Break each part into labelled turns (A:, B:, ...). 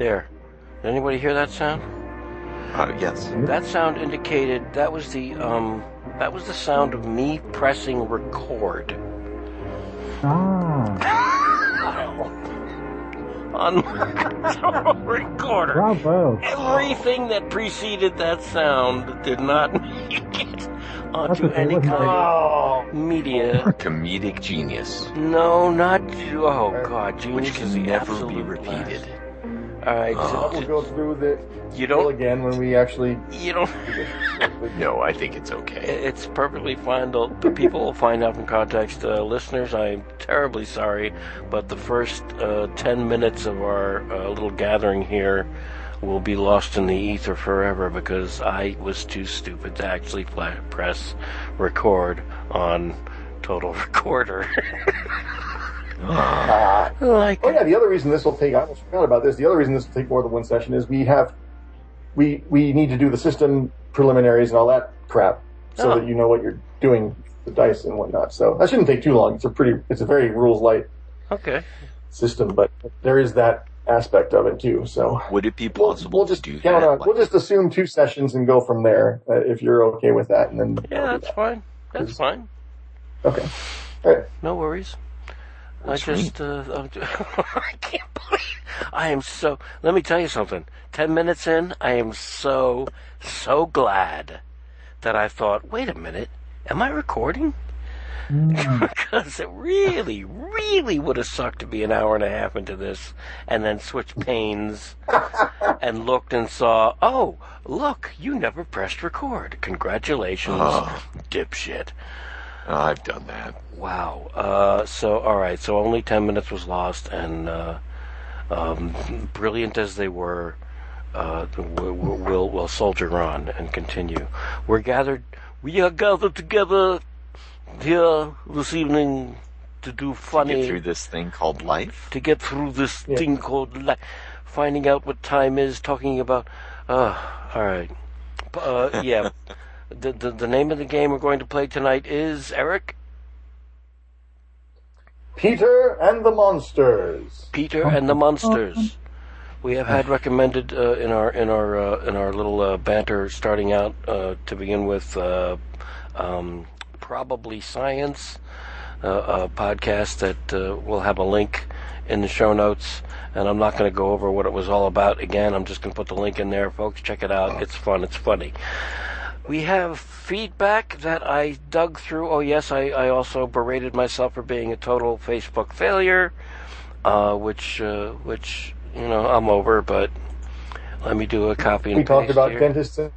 A: There. Did anybody hear that sound?
B: Uh, yes.
A: That sound indicated that was the um that was the sound of me pressing record
C: Ah,
A: on my recorder.
C: bravo.
A: Everything that preceded that sound did not make it onto any
C: wasn't
A: kind of media.
B: Comedic genius,
A: No, not oh god, genius
B: which can
A: the
B: never be repeated.
A: last. All right,
B: Oh.
D: we'll go through the
A: you don't
D: again when we actually.
A: you don't
B: No, I think it's okay.
A: It's perfectly fine. The the people will find out from context. Uh, listeners, I am terribly sorry, but the first uh, 10 minutes of our uh, little gathering here will be lost in the ether forever because I was too stupid to actually pla- press record on Total Recorder.
D: Ah.
A: like,
D: Oh yeah, the other reason this will take. I almost forgot about this. The other reason this will take more than one session is we have, we we need to do the system preliminaries and all that crap, so
A: Oh.
D: that you know what you're doing, the dice and whatnot. So that shouldn't take too long. It's a pretty, it's a very rules light
A: okay.
D: system, but there is that aspect of it too. So
B: Would it be
D: we'll, we'll just
B: to do
D: count
B: that?
D: on. We'll just assume two sessions and go from there uh, if you're okay with that, and then
A: Yeah, that's fine. That's fine.
D: okay. All right.
A: No worries. I just, uh, I'm I can't believe, I am so, let me tell you something. Ten minutes in, I am so, so glad that I thought, wait a minute, am I recording? because it really, really would have sucked to be an hour and a half into this and then switch panes and looked and saw, oh, look, you never pressed record. Congratulations, dipshit.
B: I've done that.
A: Wow. Uh, so, all right. So only ten minutes was lost, and uh, um, brilliant as they were, uh, we'll, we'll we'll soldier on and continue. We're gathered. We are gathered together here this evening to do funny To
B: Get through this thing called life.
A: to get through this
D: Yeah.
A: thing called life. finding out what time is, talking about. Uh, all right. Uh, yeah. the, the the name of the game we're going to play tonight is Eric.
D: Peter and the Monsters.
A: Peter and the Monsters. We have had recommended uh, in our in our uh, in our little uh, banter starting out uh, to begin with uh, um, probably science uh, a podcast that uh, will have a link in the show notes. And I'm not going to go over what it was all about again. I'm just going to put the link in there, folks. Check it out. It's fun. It's funny. We have feedback that I dug through. Oh, yes, I, I also berated myself for being a total Facebook failure, uh, which, uh, which, you know, I'm over, but let me do a copy and
D: We talked about
A: here.
D: dentists and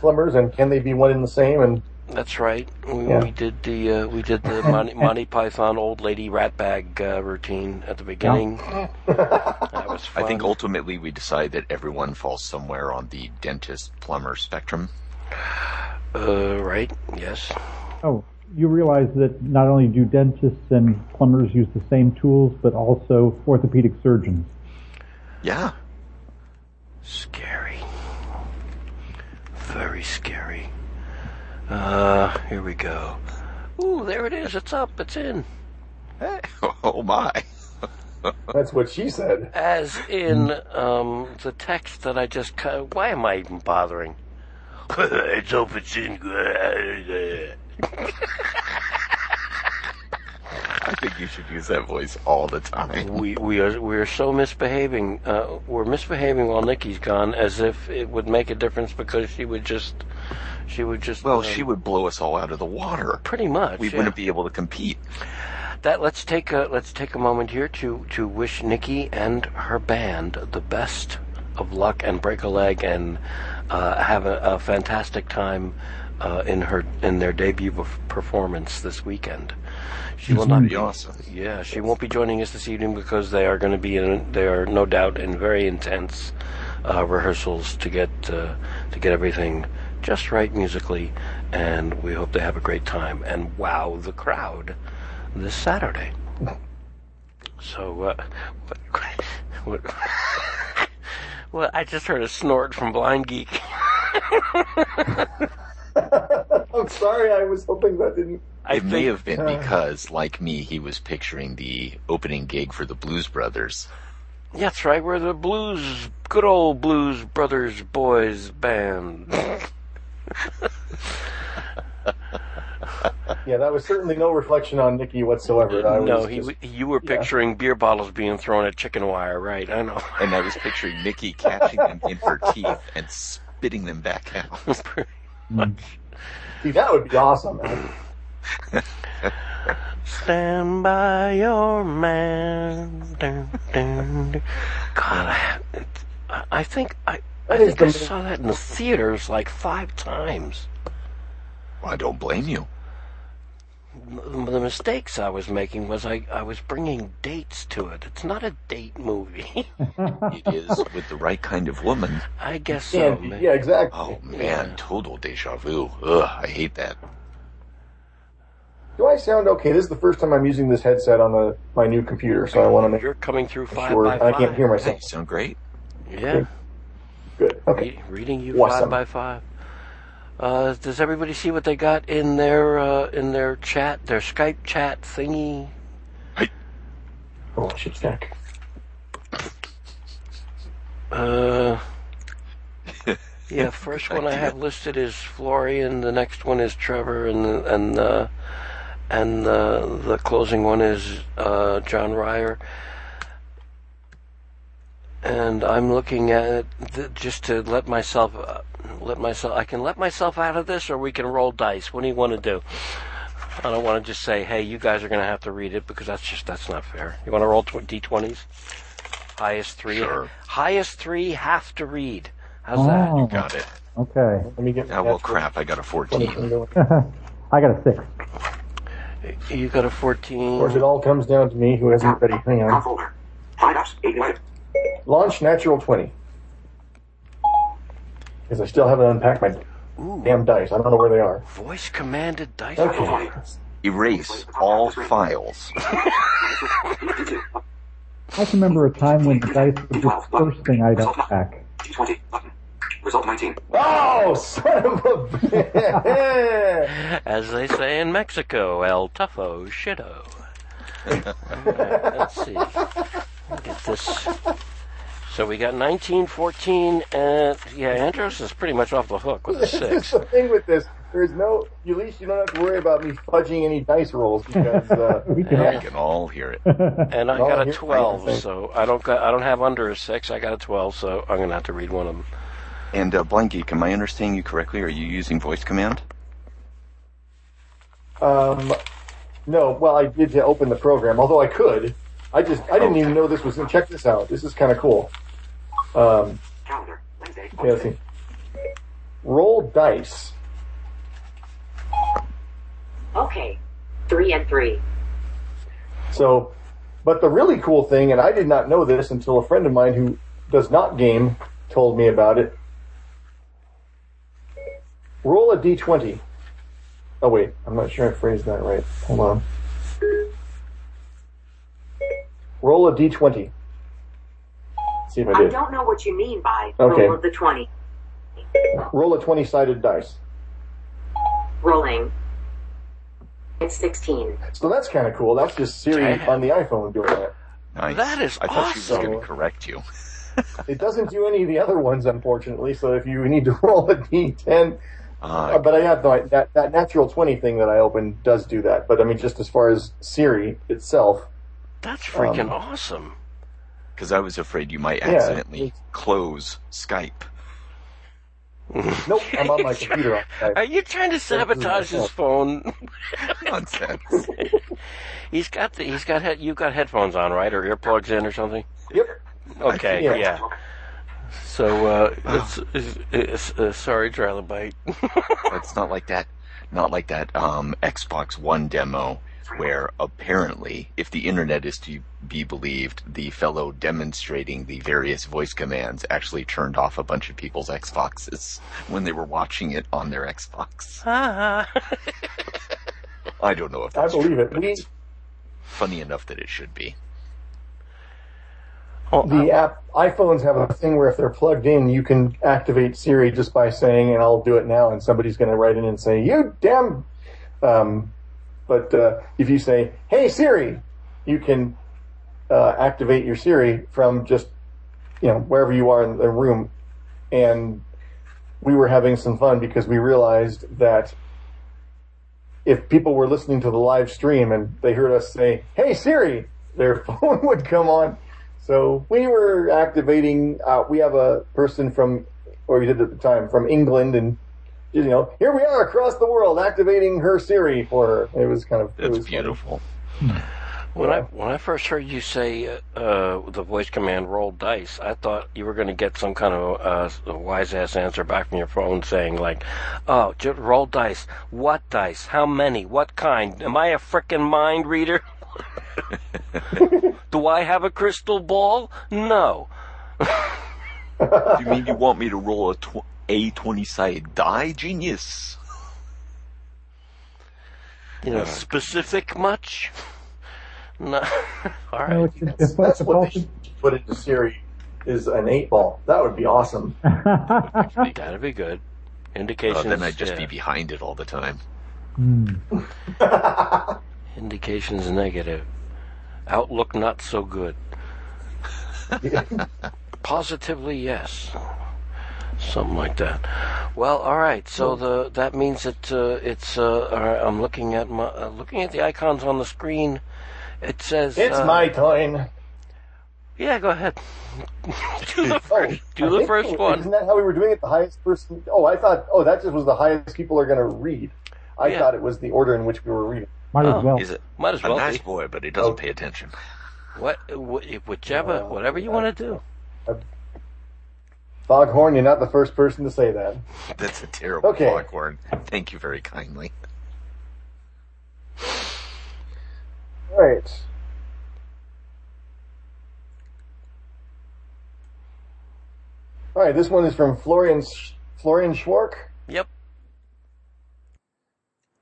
D: plumbers, and can they be one and the same? And
A: That's right. We,
D: Yeah.
A: we did the uh, we did the Monty, Monty Python old lady rat bag uh, routine at the beginning. That was
B: I think ultimately we decide that everyone falls somewhere on the dentist plumber spectrum.
A: Uh, right. Yes.
C: Oh, you realize that not only do dentists and plumbers use the same tools, but also orthopedic surgeons.
B: Yeah.
A: Scary. Very scary. Uh, here we go. Ooh, there it is. It's up. It's in.
B: Hey, oh my.
D: that's what she said.
A: As in um, the text that I just. Why am I even bothering? it's up. It's in.
B: I think you should use that voice all the time.
A: we we are we are so misbehaving. Uh, we're misbehaving while Nikki's gone, as if it would make a difference because she would just she would just
B: Well,
A: uh,
B: she would blow us all out of the water.
A: pretty much.
B: We
A: yeah.
B: wouldn't be able to compete.
A: That let's take a let's take a moment here to to wish Nikki and her band the best of luck and break a leg and uh, have a, a fantastic time uh, in her in their debut performance this weekend. She will not be
B: awesome.
A: yeah, she won't be joining us this evening because they are going to be in. They are no doubt in very intense uh, rehearsals to get uh, to get everything just right musically, and we hope they have a great time and wow the crowd this Saturday. So, uh, what, what, well, I just heard a snort from Blind Geek.
D: I'm sorry. I was hoping that didn't.
A: I
B: it may have been because, like me, he was picturing the opening gig for the Blues Brothers.
A: Yeah, that's right. We're the blues, good old blues brothers boys band.
D: Yeah, that was certainly no reflection on Nikki whatsoever. I
A: no,
D: was
A: he,
D: just-
A: you were
D: yeah.
A: picturing beer bottles being thrown at chicken wire, right? I know.
B: And I was picturing Nikki catching them in her teeth and spitting them back out.
D: See, that would be awesome. Man.
A: Stand by your man. Dun, dun, dun. God, I, I- I think I, I think I saw that in the theaters like five times.
B: I don't blame you.
A: The mistakes I was making was I, I was bringing dates to it. It's not a date movie.
B: It is with the right kind of woman.
A: I guess so.
D: Yeah,
A: man.
D: yeah, exactly.
B: Oh man,
A: Yeah.
B: total deja vu. Ugh, I hate that.
D: Do I sound okay? This is the first time I'm using this headset on the my new computer, so I want to make
A: You're coming through five
D: sure
A: by
D: I can't hear
B: Hey,
D: myself.
B: sound great.
A: Yeah,
D: Good. Okay.
A: Re- reading you
D: Awesome.
A: five by five. Uh, does everybody see what they got in their uh, in their chat, their Skype chat thingy?
D: Oh, shit stack.
A: Uh, yeah, first one I have listed is Florian. The next one is Trevor, and the, and uh, and uh, the closing one is uh, John Ryer. And I'm looking at it th- just to let myself uh, let myself. I can let myself out of this, or we can roll dice. What do you want to do? I don't want to just say, "Hey, you guys are going to have to read it," because that's just that's not fair. You want to roll tw- d20s? Highest three.
B: Sure.
A: Highest three have to read. How's that?
C: You
B: Got it.
C: okay.
D: Let me get.
B: Oh well, crap. I got a 14.
C: I got a six.
A: You got a 14.
D: Of course, it all comes down to me, who hasn't ready. Hang on.
E: folder. Five apps, eight items.
D: Launch natural twenty. Because I still haven't unpacked my
A: Ooh,
D: damn dice. I don't know where they are.
A: voice commanded dice.
D: Okay.
B: Erase all files.
C: I can remember a time when the dice were the first thing I'd unpack.
E: D20. Button. Result 19.
D: Oh, son of a bitch!
A: As they say in Mexico, El Tufo Shitto. Alright, let's see. Get this. So we got 19, 14, and yeah, Andros is pretty much off the hook with a
D: this is
A: six.
D: the thing with this. There's no. At least you don't have to worry about me fudging any dice rolls because. Uh,
C: We can
B: We can all hear it.
A: And I got a 12, so I don't got, I don't have under a six. I got a 12, so I'm gonna have to read one of them.
B: And uh, Blind Geek, am I understanding you correctly? Are you using voice command?
D: Um, no, well, I did to open the program, although I could. I just, I didn't even know this was. Check this out. This is kind of cool. Um,
E: Calendar. Wednesday.
D: okay, let's see. Roll dice.
F: Okay. Three and three.
D: So, but the really cool thing, and I did not know this until a friend of mine who does not game told me about it. Roll a d20. Oh wait, I'm not sure I phrased that right. Hold on. Roll a d20. See if I
F: I
D: did.
F: don't know what you mean by
D: Okay.
F: roll of the 20.
D: Roll a 20-sided dice.
F: Rolling. It's 16.
D: So that's kind of cool. That's just Siri
A: Damn.
D: on the iPhone doing that.
B: Nice.
A: That is
B: I thought she was going to correct you.
D: It doesn't do any of the other ones, unfortunately. So if you need to roll a d10,
B: Uh,
D: Uh, but I have no that that natural twenty thing that I opened does do that. But I mean, just as far as Siri itself,
A: That's freaking
D: Um,
A: awesome.
B: Because I was afraid you might accidentally
D: it's-
B: close Skype.
D: nope, I'm on my computer.
A: Are you trying to sabotage his phone?
B: Nonsense.
A: he's got the, he's got head, you've got headphones on, right, or earplugs in or something?
D: Yep.
A: Okay,
D: Yeah.
A: yeah. So, uh, it's, it's, it's, uh, sorry, Trilobite.
B: It's not like that. Not like that um, Xbox One demo where apparently, if the internet is to be believed, the fellow demonstrating the various voice commands actually turned off a bunch of people's Xboxes when they were watching it on their Xbox. I don't know if
D: I believe
B: true,
D: it.
B: but it's funny enough that it should be.
A: Oh,
D: the app iPhones have a thing where if they're plugged in, you can activate Siri just by saying, "And I'll do it now," and somebody's going to write in and say, "You damn." Um, but uh, if you say, "Hey Siri," you can uh, activate your Siri from just you know wherever you are in the room. And we were having some fun because we realized that if people were listening to the live stream and they heard us say, "Hey Siri," their phone would come on. So we were activating. Uh, we have a person from, or we did at the time from England, and you know, here we are across the world activating her Siri for her. It was kind of it
B: That's
D: was funny.
B: beautiful.
A: When I when I first heard you say uh, uh, the voice command "roll dice," I thought you were going to get some kind of uh, wise ass answer back from your phone saying like, "Oh, just roll dice. What dice? How many? What kind? Am I a frickin' mind reader? Do I have a crystal ball? No."
B: you mean you want me to roll a tw- a twenty sided die, genius?
A: You know, specific much? No. All
C: No, it's, it's,
D: That's,
C: it's
D: that's what they should put into Siri is an eight ball. That would be awesome.
A: That'd be good.
B: Uh,
A: Indications.
B: then I'd just
A: yeah.
B: be behind it all the time.
C: Hmm.
A: Indications negative. Outlook not so good. Positively yes. Something like that. Well, all right. So the that means that uh, it's. Uh, all right, I'm looking at my uh, looking at the icons on the screen. It says.
D: It's
A: uh,
D: my time.
A: Yeah, go ahead. do the
D: Oh,
A: first. Do the
D: think-
A: first one.
D: Isn't that how we were doing it? The highest person. Oh, I thought. Oh, that just was the highest people are going to read. I
A: Yeah.
D: thought it was the order in which we were reading.
C: Might
A: Oh.
C: as well.
B: He's a,
A: Might as
B: a
A: well
B: nice
A: be.
B: boy, but he doesn't
D: Oh.
B: pay attention.
A: What, wh- whichever, whatever you want to do.
D: Foghorn, you're not the first person to say that.
B: That's a terrible
D: Okay.
B: foghorn. Thank you very kindly.
D: All right. All right. This one is from Florian Florian Schwark.
A: Yep.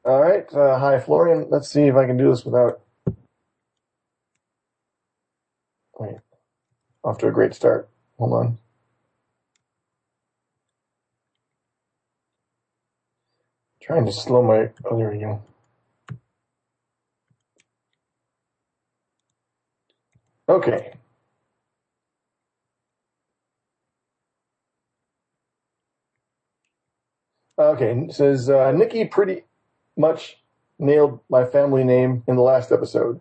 D: All right. Uh, hi, Florian. Let's see if I can do this without. Wait. Off to a great start. Hold on. Trying to slow my. Oh, there we go. Okay. Okay, says uh, Nikki pretty much nailed my family name in the last episode.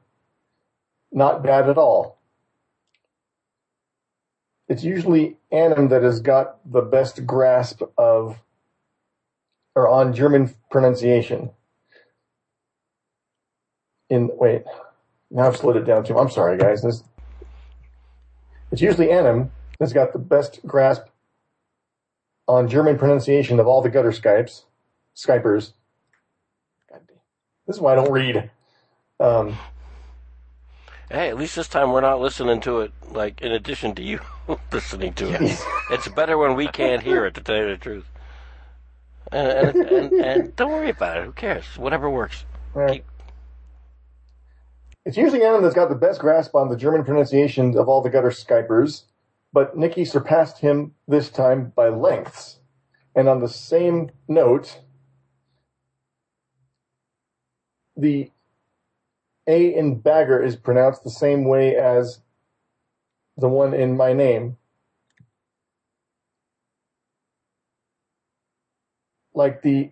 D: Not bad at all. It's usually Anim that has got the best grasp of or on German pronunciation. In wait, now I've slowed it down too. I'm sorry, guys. This it's usually Anim that's got the best grasp on German pronunciation of all the gutter Skypes, Skypers. This is why I don't read. Um,
A: Hey, at least this time we're not listening to it, like, in addition to you listening to it. It's better when we can't hear it, to tell you the truth. And, and, and, and don't worry about it. Who cares? Whatever works.
D: Right.
A: Keep-
D: It's usually Adam that's got the best grasp on the German pronunciation of all the gutter Skypers, but Nikki surpassed him this time by lengths. And on the same note, the A in bagger is pronounced the same way as the one in my name. Like the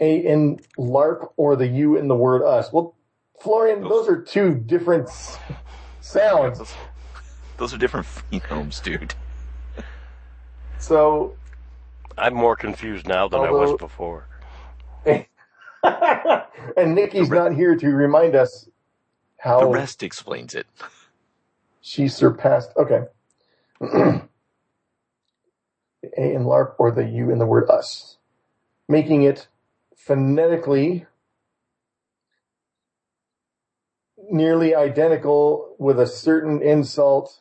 D: A in LARP or the U in the word us. Well, Florian, those are two different s- sounds.
B: Those, those are different phonemes, dude.
D: So,
A: I'm more confused now than I was before.
D: and Nikki's not here to remind us how.
B: The rest explains it.
D: she surpassed. Okay. The A in LARP or the U in the word us, making it phonetically nearly identical with a certain insult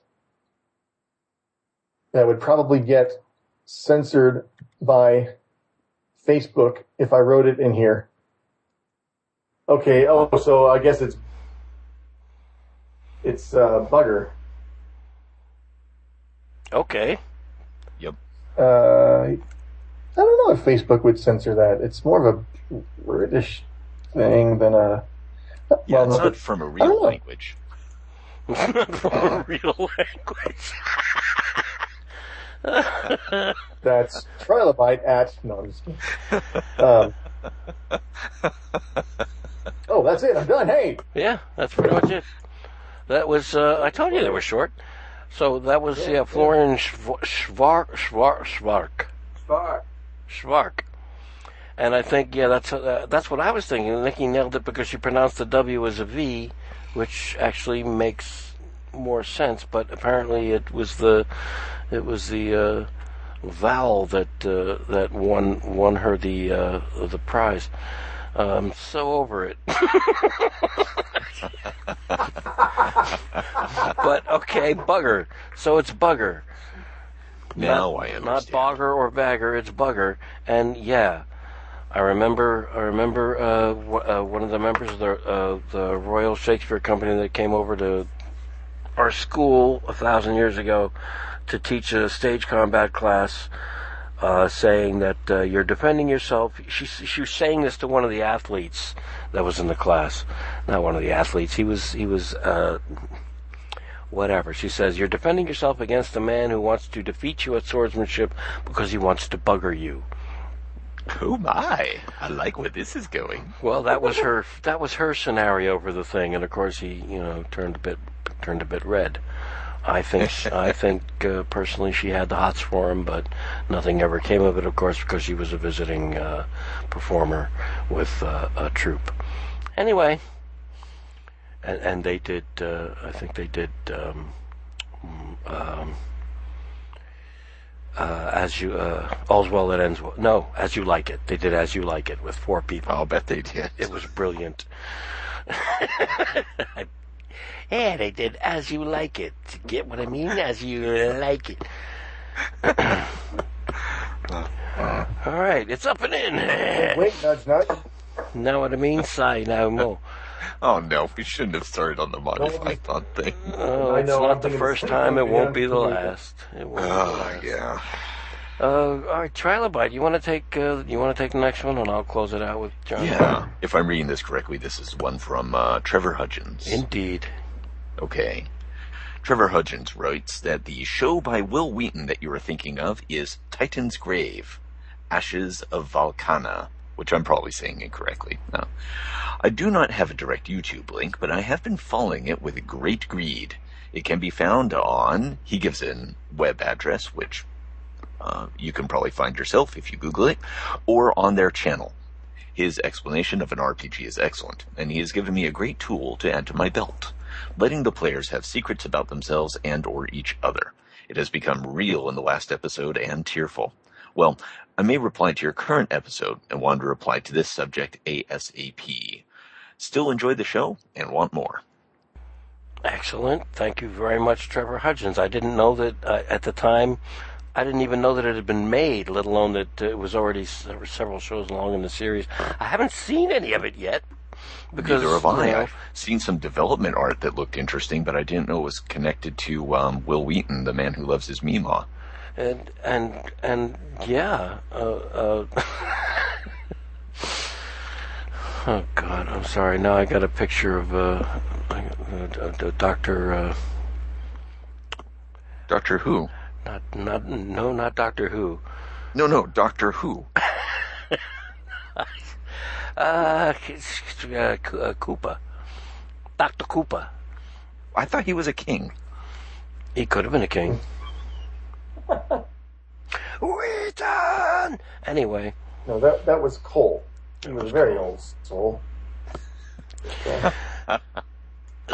D: that would probably get censored by Facebook if I wrote it in here. Okay, oh, so I guess it's it's uh, bugger.
A: Okay.
B: Yep.
D: Uh, I don't know if Facebook would censor that. It's more of a British thing than a.
B: Yeah, it's
D: no,
B: not from a
D: I don't
B: real
D: know.
B: language.
A: From a real language.
D: That's trilobite at. No, I'm just kidding. Um, oh, that's it. I'm done. Hey,
A: yeah, that's pretty much it. That was, uh, I told you they were short. So that was, yeah, Florian Schwa- Schwark, Schwark, Schwark.
D: Fuck.
A: Schwark. And I think, yeah, that's uh, that's what I was thinking. Nikki nailed it because she pronounced the W as a V, which actually makes more sense. But apparently, it was the it was the uh, vowel that uh, that won won her the uh, the prize. I'm so over it. but okay, bugger. So it's bugger.
B: Now
A: not,
B: I understand.
A: Not bogger or bagger, it's bugger. And yeah, I remember. I remember uh, w- uh, one of the members of the uh, the Royal Shakespeare Company that came over to our school a thousand years ago to teach a stage combat class. Uh, saying that uh, you're defending yourself. She she was saying this to one of the athletes that was in the class, not one of the athletes. He was he was uh, whatever. She says, You're defending yourself against a man who wants to defeat you at swordsmanship because he wants to bugger you.
B: Oh my! I like where this is going.
A: Well, that was her. That was her scenario for the thing, and of course he, you know, turned a bit turned a bit red. I think I think uh, personally she had the hots for him, but nothing ever came of it. Of course, because she was a visiting uh, performer with uh, a troupe. Anyway, and, and they did. Uh, I think they did. Um, um, uh, as you uh, all's well that ends well. No, as you like it. They did as you like it with four people.
B: I'll bet they did.
A: It was brilliant. yeah, they did as you like it. Get what I mean? As you like it. All right, it's up and in.
D: wait, nudge, nudge.
A: Know what I mean? Sigh now more.
B: Oh no, we shouldn't have started on the modified thought thing.
A: Oh,
D: I
A: it's
D: know,
A: not
D: I'm
A: the first time. It won't be the last. It won't. be the
B: Oh
A: last.
B: yeah.
A: Uh, all right, Trilobite. You want to take? Uh, you want to take the next one, and I'll close it out with John.
B: Yeah. If I'm reading this correctly, this is one from uh, Trevor Hudgens.
A: Indeed.
B: Okay. Trevor Hudgens writes that the show by Wil Wheaton that you are thinking of is Titan's Grave, Ashes of Valkana, which I'm probably saying incorrectly. I do not have a direct YouTube link, but I have been following it with great greed. It can be found on, he gives an web address, which uh, you can probably find yourself if you Google it, or on their channel. His explanation of an RPG is excellent, and he has given me a great tool to add to my belt, letting the players have secrets about themselves and or each other. It has become real in the last episode and tearful. Well, I may reply to your current episode and want to reply to this subject ASAP. Still enjoy the show and want more.
A: Excellent. Thank you very much, Trevor Hudgens. I didn't know that uh, at the time. I didn't even know that it had been made, let alone that uh, it was already several, several shows along in the series. I haven't seen any of it yet because
B: Neither have I.
A: you know,
B: I've seen some development art that looked interesting, but I didn't know it was connected to um, Wil Wheaton, the man who loves his Mima.
A: And and and yeah. Uh, uh, oh God, I'm sorry. Now I got a picture of uh, uh, Doctor. Uh,
B: Doctor Who?
A: not not no, not Doctor Who.
B: No, no, Doctor Who.
A: Uh, uh, uh, Koopa. Dr. Koopa.
B: I thought he was a king.
A: He could have been a king. Wheaton! Anyway,
D: No, that that was Cole. He was a very old soul.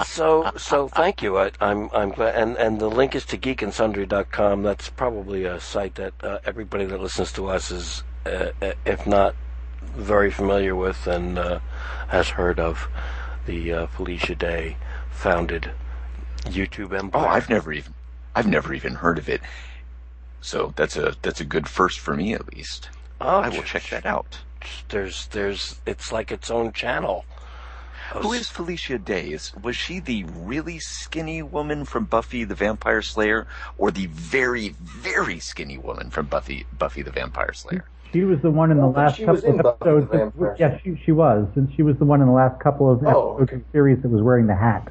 A: so so thank you. I, I'm I'm glad, and and the link is to geekandsundry.com. That's probably a site that uh, everybody that listens to us is, uh, uh, if not very familiar with, and uh, has heard of the uh, Felicia Day founded YouTube
B: Oh. I've never even I've never even heard of it. So that's a that's a good first for me at least.
A: Oh,
B: I will check that out.
A: There's there's it's like its own channel.
B: Who is Felicia Day? Is, was she the really skinny woman from Buffy the Vampire Slayer, or the very, very skinny woman from Buffy Buffy the Vampire Slayer?
C: She was the one in the
D: Oh, but
C: last couple of episodes. that-
D: Vampire
C: yes, she, she was, and she was the one in the last couple of
D: Oh,
C: episodes
D: okay.
C: of the series that was wearing the hat.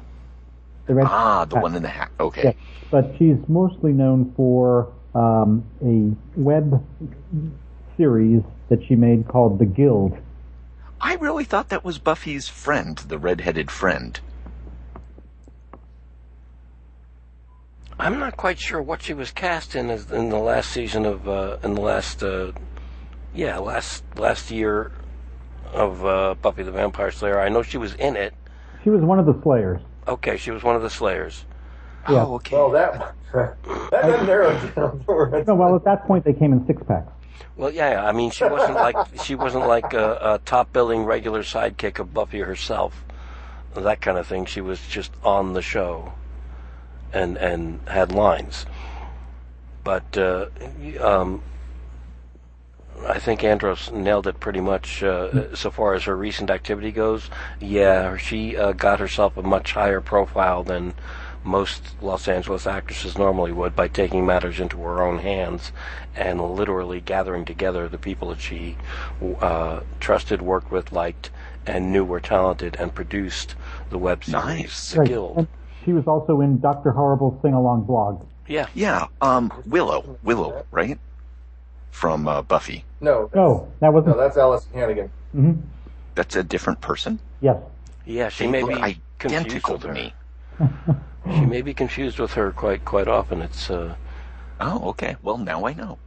C: The red
B: Ah, the one in the hat. Okay.
C: Yes, but she's mostly known for um, a web series that she made called The Guild.
B: I really thought that was Buffy's friend, the red-headed friend.
A: I'm not quite sure what she was cast in as, in the last season of uh, in the last uh, yeah last last year of uh, Buffy the Vampire Slayer. I know she was in it.
C: She was one of the Slayers.
A: Okay, she was one of the Slayers.
C: Yeah.
B: Oh, okay.
D: Well, that that doesn't narrow it down.
C: No, well, at that point they came in six packs.
A: Well, yeah, yeah, I mean she wasn't like she wasn't like a, a top billing regular sidekick of Buffy herself, that kind of thing. She was just on the show, and and had lines. But uh, um, I think Andros nailed it pretty much uh, so far as her recent activity goes. Yeah, she uh, got herself a much higher profile than most Los Angeles actresses normally would by taking matters into her own hands and literally gathering together the people that she uh, trusted, worked with, liked, and knew were talented and produced the web series,
B: Nice.
A: The Guild.
C: And she was also in Doctor Horrible's sing along blog.
A: Yeah.
B: Yeah, um, Willow, Willow, right? From uh, Buffy.
D: no,
C: No, that wasn't.
D: no, that's Alyson Hannigan.
C: hmm
B: That's a different person.
C: Yes.
A: Yeah, she
B: They
A: may
B: look
A: be confused
B: identical to me.
A: She may be confused with her quite quite often. It's uh,
B: Oh, okay. Well, now I know.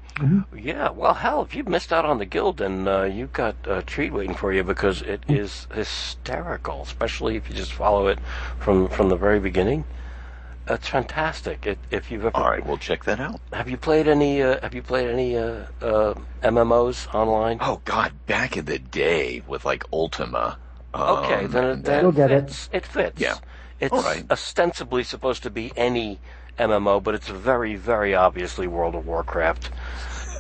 A: Yeah, well, hell, if you've missed out on the guild, then uh, you've got a treat waiting for you because it is hysterical, especially if you just follow it from from the very beginning. It's fantastic. It, if you've ever
B: All right, we'll check that out.
A: have you played any uh, have you played any uh, uh, MMOs online?
B: Oh God, back in the day with like Ultima. Um,
A: okay, then it,
B: and
A: then
C: You'll
A: it
C: get it.
A: fits. It fits.
B: Yeah.
A: It's
B: All right.
A: ostensibly supposed to be any MMO, but it's very, very obviously World of Warcraft.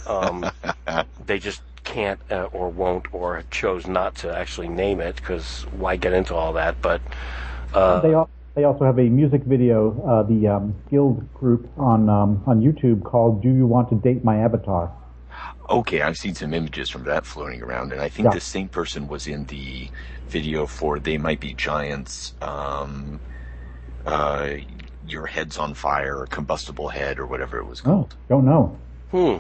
A: Um, they just can't uh, or won't or chose not to actually name it because why get into all that? But uh,
C: They al- they also have a music video, uh, the um, Guild group on um, on YouTube called "Do You Want to Date My Avatar?"
B: Okay, I've seen some images from that floating around, and I think
C: Yeah.
B: the same person was in the video for "They Might Be Giants." Um, uh, your head's on fire, or combustible head, or whatever it was
C: Oh,
B: called.
C: don't know.
A: hmm.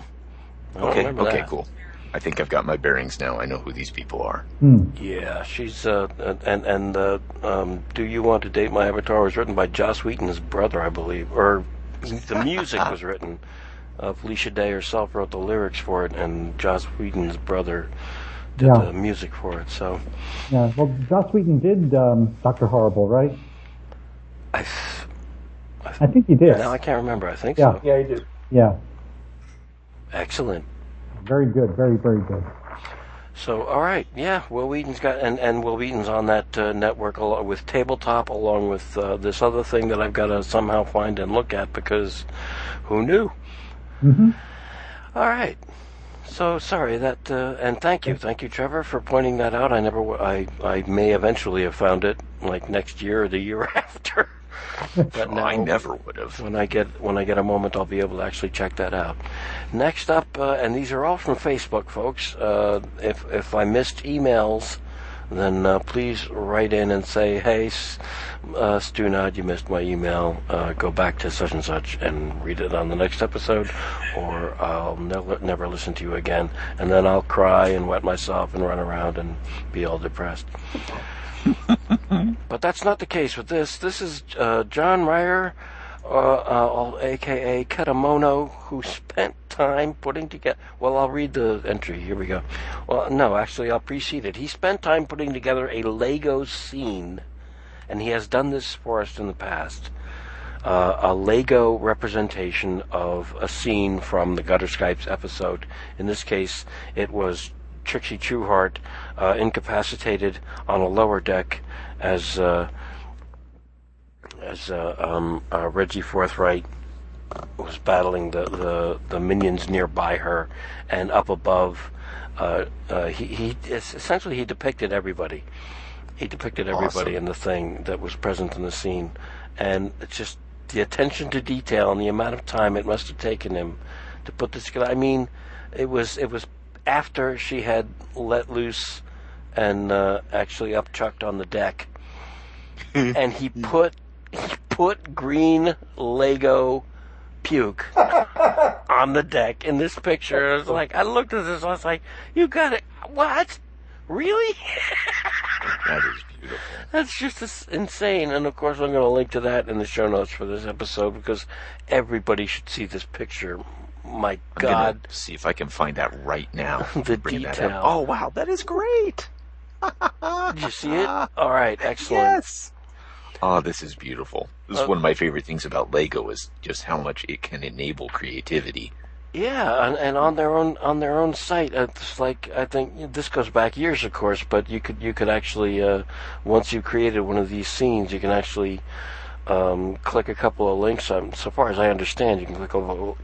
A: Don't
B: okay, okay,
A: that.
B: cool. I think I've got my bearings now. I know who these people are.
C: Hmm.
A: Yeah, she's uh, and and uh, um, "Do You Want to Date My Avatar" was written by Joss Whedon's brother, I believe, or the music was written. Uh, Felicia Day herself wrote the lyrics for it, and Joss Whedon's brother did
C: Yeah.
A: the music for it. So
C: Yeah. Well, Joss Whedon did um, Doctor Horrible, right?
A: I,
C: I think he did.
A: now I can't remember. I think
C: Yeah.
A: so.
D: Yeah, he did.
C: Yeah.
A: Excellent.
C: Very good. Very very good.
A: So, all right, yeah, Wil Wheaton's got, and, and Wil Wheaton's on that uh, network along with Tabletop, along with uh, this other thing that I've got to somehow find and look at because who knew?
C: Mm-hmm.
A: All right. So sorry that, uh, and thank you, thank you, Trevor, for pointing that out. I never, w- I, I may eventually have found it, like next year or the year after. but
B: Oh,
A: now,
B: I never would have.
A: when I get when I get a moment, I'll be able to actually check that out. Next up, uh, and these are all from Facebook, folks. Uh, if if I missed emails, then uh, please write in and say, "Hey, S- uh, Stunad, you missed my email. Uh, go back to such and such and read it on the next episode, or I'll never never listen to you again." And then I'll cry and wet myself and run around and be all depressed. But that's not the case with this. This is uh, John Ryer, uh, uh, aka Katamono, who spent time putting together. Well, I'll read the entry. Here we go. Well, no, actually, I'll precede it. He spent time putting together a Lego scene and he has done this for us in the past. Uh, a Lego representation of a scene from the Gutter Skypes episode. In this case, it was Trixie Trueheart uh, incapacitated on a lower deck as uh, as uh, um, uh, Reggie Forthright was battling the, the, the minions nearby her, and up above, uh, uh, he, he essentially he depicted everybody. He depicted everybody
B: Awesome.
A: in the thing that was present in the scene, and it's just the attention to detail and the amount of time it must have taken him to put this together. I mean, it was it was after she had let loose and uh, actually upchucked on the deck, and he put he put green Lego puke on the deck in this picture. I was like, I looked at this, I was like, you got it? What? Really?
B: That is beautiful.
A: That's just insane. And of course, I'm going to link to that in the show notes for this episode because everybody should see this picture. My
B: I'm
A: God.
B: see if I can find that right now.
A: The
B: Bring
A: detail.
B: Oh wow, that is great.
A: Did you see it? All right, excellent.
B: Yes. Oh, this is beautiful. This is
A: Uh,
B: one of my favorite things about Lego is just how much it can enable creativity.
A: Yeah, and, and on their own on their own site, uh, it's like I think this goes back years, of course, but you could you could actually uh, once you've created one of these scenes, you can actually um, click a couple of links. On, so far as I understand, you can click over,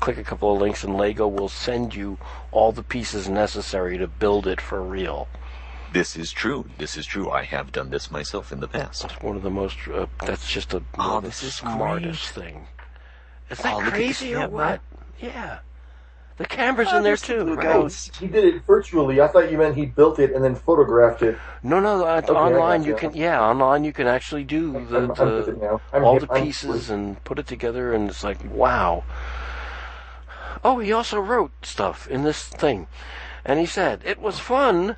A: click a couple of links, and Lego will send you all the pieces necessary to build it for real.
B: This is true. This is true. I have done this myself in the past.
A: It's one of the most. Uh, that's just a
B: Oh,
A: one of the
B: this is
A: smartest thing. Is that
B: Oh, look at this
A: crazy or
B: camera.
A: what? Yeah, the camera's
B: Oh,
A: in there
B: there's the
A: too, right?
D: He did it virtually. I thought you meant he built it and then photographed it.
A: No, no. Uh,
D: I
A: online, you
D: you.
A: can. Yeah, online you can actually do
D: I'm,
A: the,
D: I'm
A: the.
D: I'm
A: all
D: hip-
A: the pieces and put it together, and it's like wow. Oh, he also wrote stuff in this thing, and he said it was fun.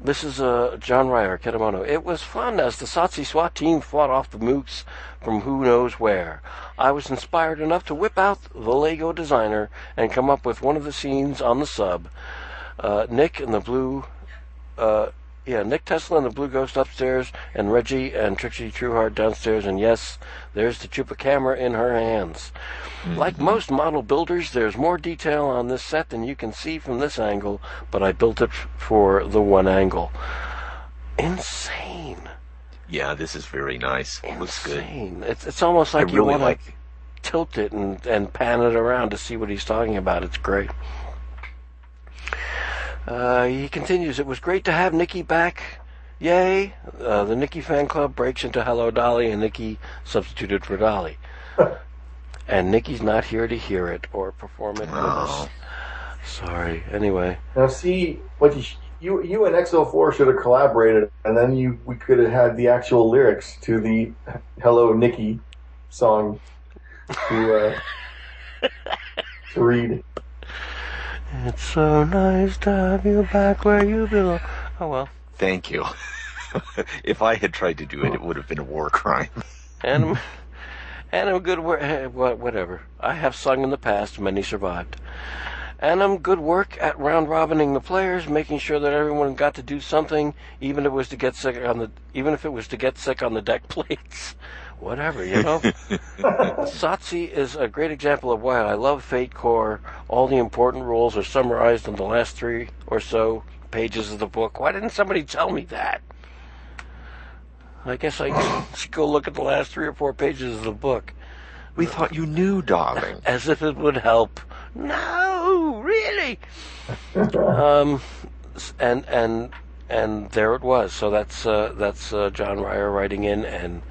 A: This is uh, John Ryer, Ketamano. It was fun as the Satsi SWAT team fought off the mooks from who knows where. I was inspired enough to whip out the Lego designer and come up with one of the scenes on the sub. Uh, Nick and the blue uh, yeah, Nick Tesla and the Blue Ghost upstairs, and Reggie and Trixie Trueheart downstairs, and yes, there's the Chupacabra in her hands. Mm-hmm. Like most model builders, there's more detail on this set than you can see from this angle, but I built it for the one angle. Insane.
B: Yeah, this is very nice. Looks good.
A: Insane. It's, it's almost
B: I
A: like you
B: really
A: want to
B: like.
A: tilt it and, and pan it around to see what he's talking about. It's great. Uh, he continues, it was great to have Nikki back. Yay. Uh, the Nikki fan club breaks into Hello Dolly, and Nikki substituted for Dolly. and Nikki's not here to hear it or perform it.
B: Oh.
A: Sorry. Anyway.
D: Now, see what you, you you and XO4 should have collaborated, and then you we could have had the actual lyrics to the "Hello Nikki" song to uh, to read.
A: It's so nice to have you back where you belong. Oh well.
B: Thank you. if I had tried to do it, it would have been a war crime.
A: And I'm, and I'm good work. Eh, whatever. I have sung in the past. Many survived. And I'm good work at round robining the players, making sure that everyone got to do something, even if it was to get sick on the, even if it was to get sick on the deck plates. Whatever, you know. Satsi is a great example of why I love Fate Core. All the important rules are summarized in the last three or so pages of the book. Why didn't somebody tell me that? I guess I should go look at the last three or four pages of the book.
B: We thought you knew, darling.
A: As if it would help. No, really. um, and and and there it was. So that's uh, that's uh, John Ryer writing in and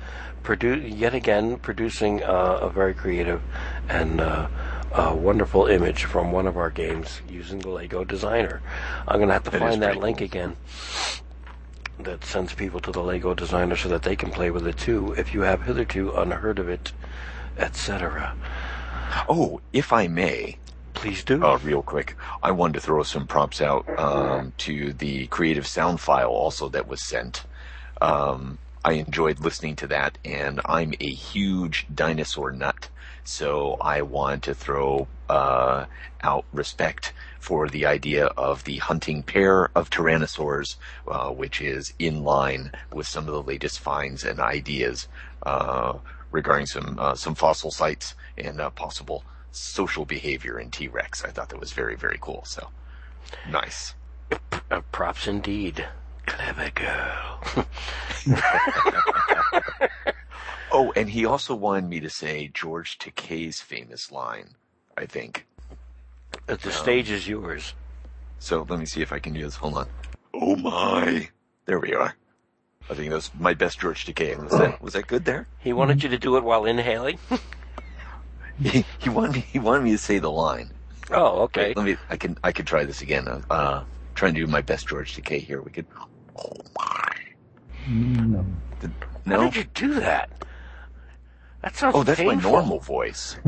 A: produ- yet again producing uh, a very creative and uh, a wonderful image from one of our games using the Lego Designer. I'm gonna have to
B: That
A: find that link
B: cool.
A: again. That sends people to the Lego Designer so that they can play with it too. If you have hitherto unheard of it, etc.
B: Oh, if I may,
A: Please do.
B: uh, real quick, I wanted to throw some props out um, to the creative sound file also that was sent. Um, I enjoyed listening to that, and I'm a huge dinosaur nut, so I want to throw uh, out respect for the idea of the hunting pair of tyrannosaurs, uh, which is in line with some of the latest finds and ideas uh, regarding some uh, some fossil sites and uh, possible social behavior in T-Rex. I thought that was very very cool. So nice.
A: Props indeed. Clever girl.
B: Oh, and he also wanted me to say George Takei's famous line. I think.
A: Uh, the stage is yours.
B: So let me see if I can do this. Hold on. Oh my! There we are. I think that's my best George Takei. Was that was that good there?
A: He wanted you to do it while inhaling.
B: He, he wanted me. He wanted me to say the line.
A: Oh, okay.
B: Wait, let me. I can. I could try this again. Uh, uh trying to do my best George Takei here. We could. Oh my!
C: No.
A: How did you do that? That sounds
B: Oh, that's
A: painful.
B: my normal voice.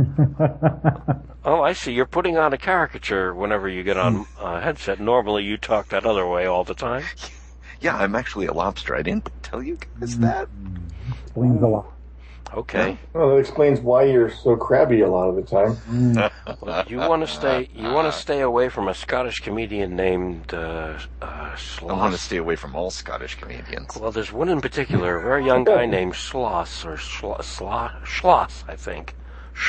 A: Oh, I see. You're putting on a caricature whenever you get on a headset. Normally, you talk that other way all the time.
B: Yeah, I'm actually a lobster. I didn't tell you guys mm. that.
C: Explains a lot.
A: Okay.
D: Well, that explains why you're so crabby a lot of the time.
A: Well, you want to stay. You want to stay away from a Scottish comedian named uh, uh,
B: I want to stay away from all Scottish comedians.
A: Well, there's one in particular, a very young guy named Schloss or Schloss, Schloss, Schloss I think.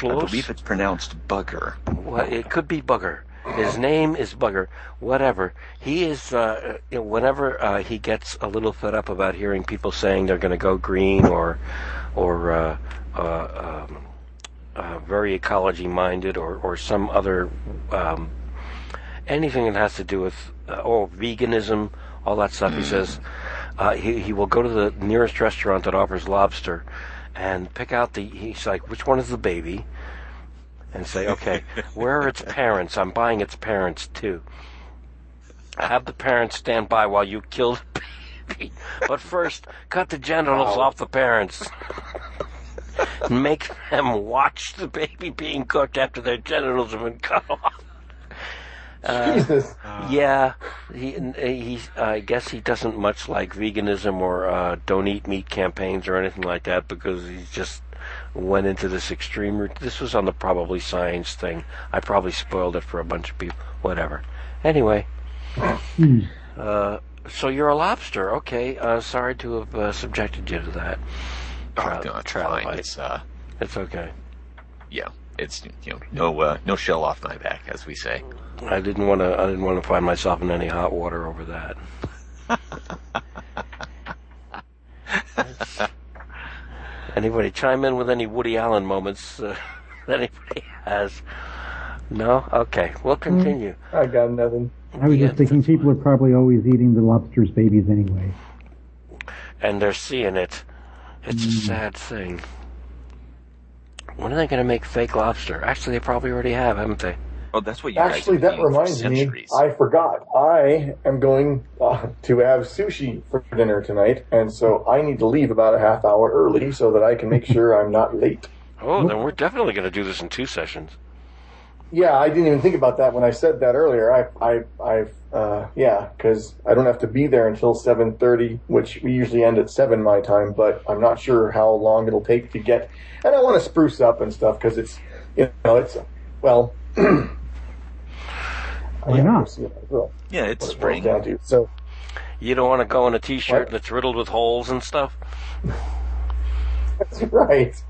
B: I believe it's pronounced bugger.
A: Well, it could be Bugger. His name is Bugger. Whatever. He is. Uh, whenever uh, he gets a little fed up about hearing people saying they're going to go green or, or uh, uh, um, uh, very ecology minded or or some other um, anything that has to do with uh, oh veganism, all that stuff. He says uh, he he will go to the nearest restaurant that offers lobster. And pick out the. He's like, which one is the baby? and say, okay, where are its parents? I'm buying its parents too. Have the parents stand by while you kill the baby. But first, cut the genitals off the parents. Make them watch the baby being cooked after their genitals have been cut off.
D: Jesus.
A: Yeah, he, he, I guess he doesn't much like veganism or uh, don't eat meat campaigns or anything like that because he just went into this extreme route. This was on the probably science thing. I probably spoiled it for a bunch of people. Whatever. Anyway, uh, so you're a lobster. Okay. Uh, sorry to have uh, subjected you to that.
B: Oh,
A: Tra-
B: no, it's
A: trilobite.
B: fine. It's uh,
A: It's okay.
B: yeah, it's you know, no uh, no shell off my back, as we say.
A: I didn't want to. I didn't want to find myself in any hot water over that. anybody chime in with any Woody Allen moments uh, that anybody has? No. Okay, we'll continue.
D: I got nothing.
C: I was just thinking people are probably always eating the lobster's babies anyway.
A: And they're seeing it. It's a sad thing. When are they going to make fake lobster? Actually, they probably already have, haven't they?
B: Oh, that's what you
D: Actually,
B: have
D: that
B: been for
D: reminds me. I forgot. I am going uh, to have sushi for dinner tonight, and so I need to leave about a half hour early so that I can make sure I'm not late.
A: Oh, then we're definitely going to do this in two sessions.
D: Yeah, I didn't even think about that when I said that earlier. I, I, I, uh, yeah, because I don't have to be there until seven thirty, which we usually end at seven my time. But I'm not sure how long it'll take to get, and I want to spruce up and stuff because it's, you know, it's, well,
C: Why not?
B: yeah, it's
D: What it boils
B: spring.
D: down to. So
A: You don't want to go in a T-shirt
D: What?
A: that's riddled with holes and stuff.
D: that's right.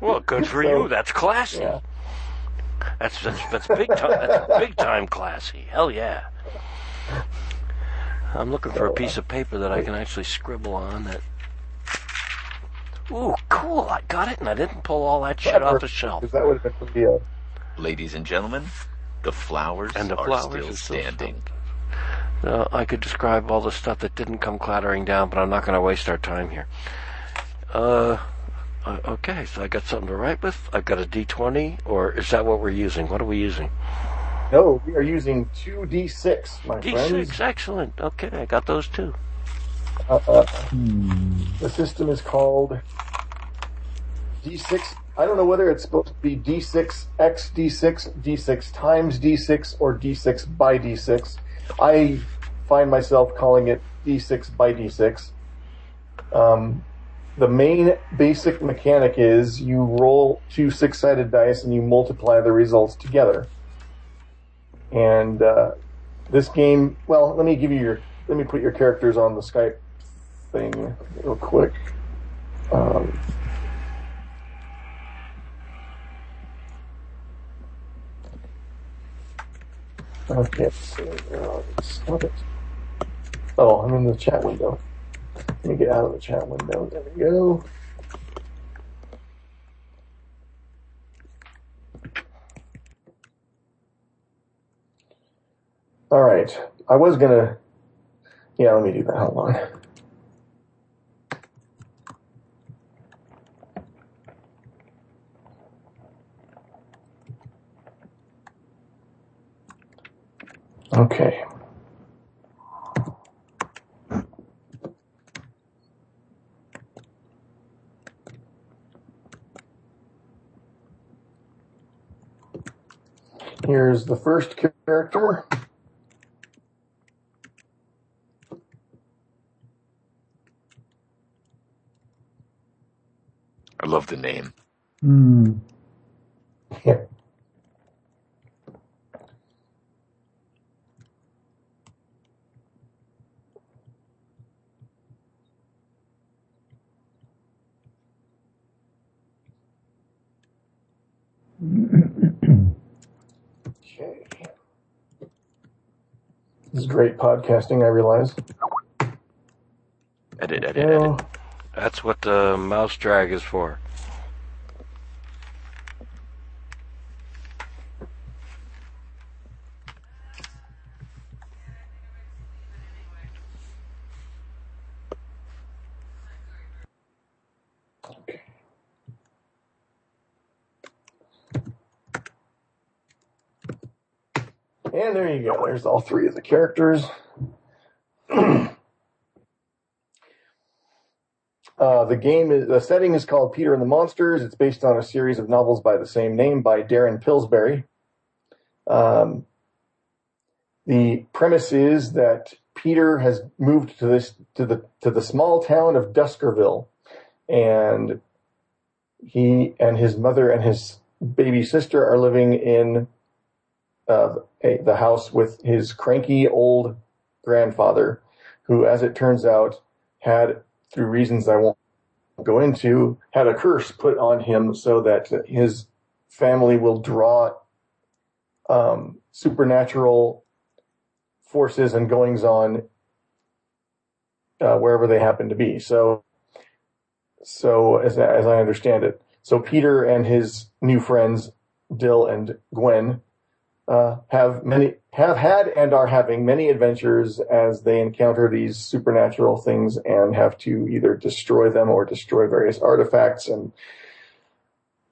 A: Well, good for
D: So-
A: you. That's classy.
D: Yeah.
A: That's that's that's big time. That's big time classy. Hell yeah. I'm looking for a piece of paper that I can actually scribble on. That. Ooh, cool! I got it, and I didn't pull all that shit off the shelf.
D: Because that would have been pretty. Uh,
B: Ladies and gentlemen, the flowers,
A: And the
B: are
A: flowers
B: still
A: are still
B: standing.
A: No, I could describe all the stuff that didn't come clattering down, but I'm not going to waste our time here. Uh, uh, okay, so I got something to write with. I've got a D20, or is that what we're using? What are we using?
D: no, we are using two d six, my friends.
A: D6, excellent. Okay, I got those too.
D: Uh, uh,
C: Hmm.
D: the system is called D6. I don't know whether it's supposed to be D6 X D6, D6 times D6, or D6 by D6. I find myself calling it D6 by D6. Um, the main basic mechanic is you roll two six-sided dice and you multiply the results together. And uh, this game, well, let me give you your, let me put your characters on the Skype thing real quick. Um, okay, so, uh, stop it. Oh, I'm in the chat window. Let me get out of the chat window. There we go. All right. I was gonna. Yeah, let me do that. Hold on. Okay. Here's the first character.
B: I love the name.
C: Hmm.
D: Yeah. Okay. This is great podcasting, I realize.
B: Edit, edit, edit.
A: That's what the mouse drag is for.
D: And there you go. There's all three of the characters. Uh, the game is the setting is called Peter and the Monsters. It's based on a series of novels by the same name by Darren Pillsbury. Um, the premise is that Peter has moved to this to the to the small town of Duskerville, and he and his mother and his baby sister are living in uh, a, the house with his cranky old grandfather, who, as it turns out, had, through reasons I won't go into, had a curse put on him so that his family will draw um, supernatural forces and goings on uh, wherever they happen to be. So, so as as I understand it, so Peter and his new friends Dill and Gwen uh, have many have had and are having many adventures as they encounter these supernatural things and have to either destroy them or destroy various artifacts and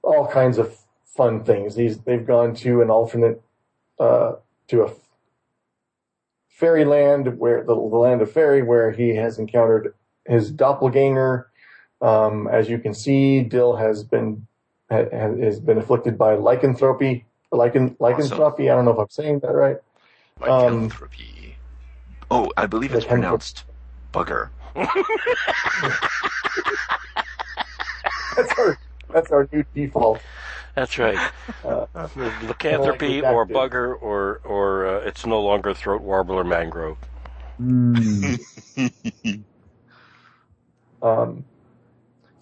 D: all kinds of fun things. These they've gone to an alternate uh, to a fairyland where the, the land of fairy where he has encountered his doppelganger. Um, as you can see, Dill has been ha, has been afflicted by lycanthropy. Lycan, lycanthropy. I don't know if I'm saying that right. Um,
B: oh, I believe it's
D: lycanthrop-
B: pronounced bugger.
D: That's our that's our new default.
A: That's right.
D: Uh,
A: Lycanthropy
D: Well,
A: or
D: redacted.
A: bugger or or uh, it's no longer Throatwobbler Mangrove.
C: Hmm.
D: Um,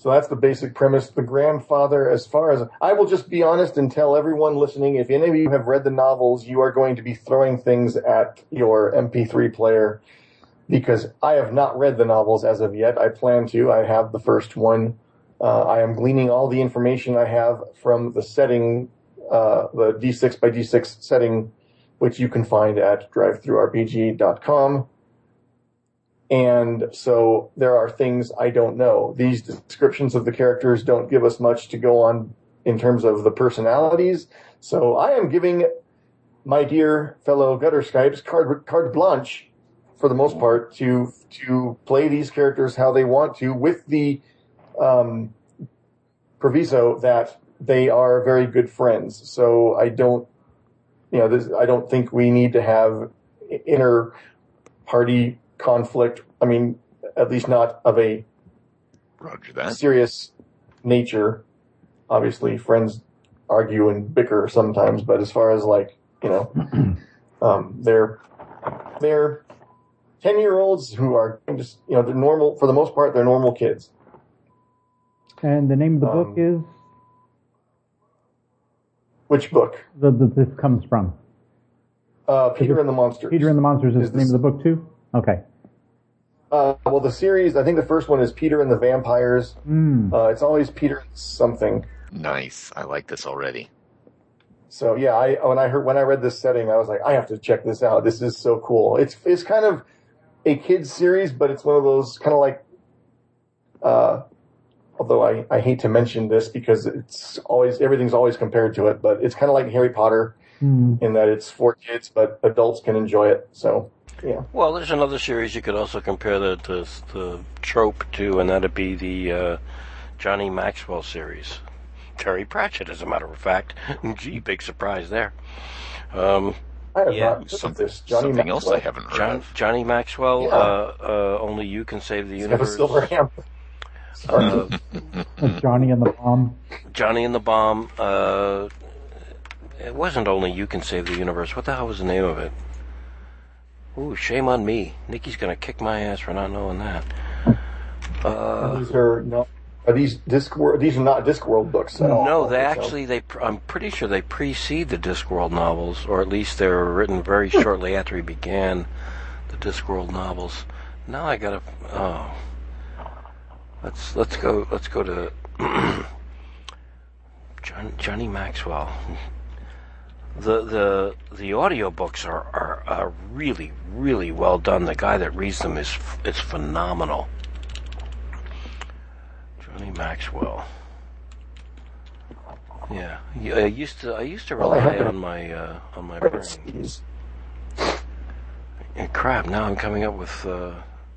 D: so that's the basic premise. The grandfather, as far as I will just be honest and tell everyone listening, if any of you have read the novels, you are going to be throwing things at your MP3 player because I have not read the novels as of yet. I plan to. I have the first one. Uh, I am gleaning all the information I have from the setting, uh, the D6 by D6 setting, which you can find at drivethrurpg.com. And so there are things I don't know. These descriptions of the characters don't give us much to go on in terms of the personalities. So I am giving my dear fellow gutter Skypes carte, carte blanche for the most part to, to play these characters how they want to with the, um, proviso that they are very good friends. So I don't, you know, this, I don't think we need to have inner party conflict. I mean, at least not of a
B: Roger that.
D: serious nature, obviously friends argue and bicker sometimes, but as far as like, you know, um, they're, they're 10 year olds who are just, you know, they're normal, for the most part, they're normal kids.
C: And the name of the book
D: Um,
C: is
D: Which book?
C: the, the this comes from.
D: Uh, Peter and the Monsters.
C: Peter and the Monsters is,
D: Is
C: the name of the book too. Okay.
D: Uh, well, the series, I think the first one is Peter and the Vampires.
C: Mm.
D: Uh, it's always Peter something.
B: Nice. I like this already.
D: So yeah, I when I heard when I read this setting, I was like, I have to check this out. This is so cool. It's it's kind of a kids series, but it's one of those kind of like. Uh, although I, I hate to mention this because it's always everything's always compared to it, but it's kind of like Harry Potter
C: Mm.
D: in that it's for kids, but adults can enjoy it. So yeah,
A: Well, there's another series you could also compare the the, the trope to, and that'd be the uh, Johnny Maxwell series. Terry Pratchett, as a matter of fact. Gee, big surprise there. Um,
D: I have
A: Yeah,
D: not heard of
B: Something,
D: this. Johnny
B: something else
D: Maxwell.
B: I haven't heard
A: John,
B: of.
A: Johnny Maxwell,
D: Yeah.
A: uh, uh, only you can save the
D: He's got a
A: universe.
D: silver hammer.
A: Uh,
C: Johnny and the Bomb.
A: Johnny and the Bomb. Uh, it wasn't only you can save the universe. What the hell was the name of it? Ooh, shame on me. Nikki's gonna kick my ass for not knowing that. Uh,
D: these are no. Are these disc? These are not Discworld books at all.
A: no, they actually they. I'm pretty sure they precede the Discworld novels, or at least they were written very shortly after he began the Discworld novels. Now I gotta. Oh, let's let's go. Let's go to John, Johnny Maxwell. The the the audiobooks are, are are really really well done. The guy that reads them is is phenomenal. Johnny Maxwell. Yeah, Yeah, I used to I used to rely
D: have
A: on my uh, on my brain. And crap, now I'm coming up with uh,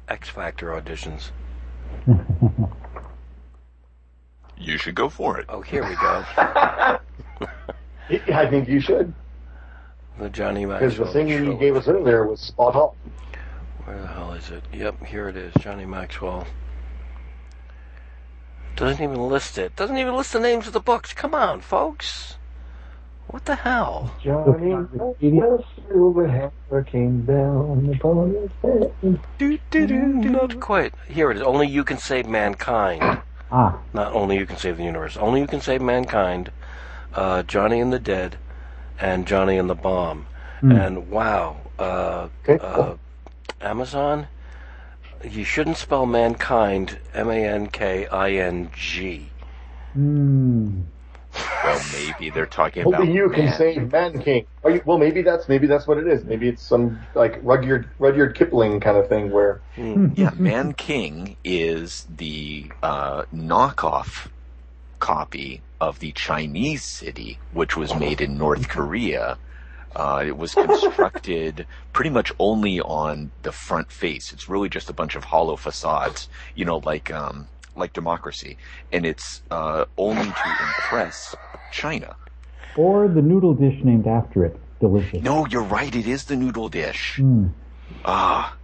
A: X Factor auditions.
B: You should go for it.
A: Oh, here we go.
D: I think you should
A: The Johnny Maxwell.
D: because the thing you gave us earlier was spot on.
A: Where the hell is it? Yep, here it is. Johnny Maxwell. Doesn't even list it. Doesn't even list the names of the books. Come on, folks. What the hell?
D: Johnny Maxwell, silver hammer came down upon his head.
A: Do, do, do, Not quite. Here it is. Only you can save mankind.
C: Ah,
A: Not only you can save the universe. Only you can save mankind. Uh, Johnny and the Dead, and Johnny and the Bomb. And wow, uh,
D: Okay,
A: uh,
D: cool.
A: Amazon. You shouldn't spell mankind M A N K I N G.
C: mm.
B: Well, maybe they're talking about.
D: Only you can
B: man.
D: save Man King. Are you, well, maybe that's maybe that's what it is. Maybe it's some like Rudyard Rudyard Kipling kind of thing where
B: Yeah, Man King is the uh, knockoff copy of the Chinese city, which was made in North Korea. Uh, it was constructed pretty much only on the front face. It's really just a bunch of hollow facades, you know, like um, like democracy, and it's uh, only to impress China.
C: Or the noodle dish named after it. Delicious.
B: No, you're right. It is the noodle dish.
C: Mm.
B: Ah,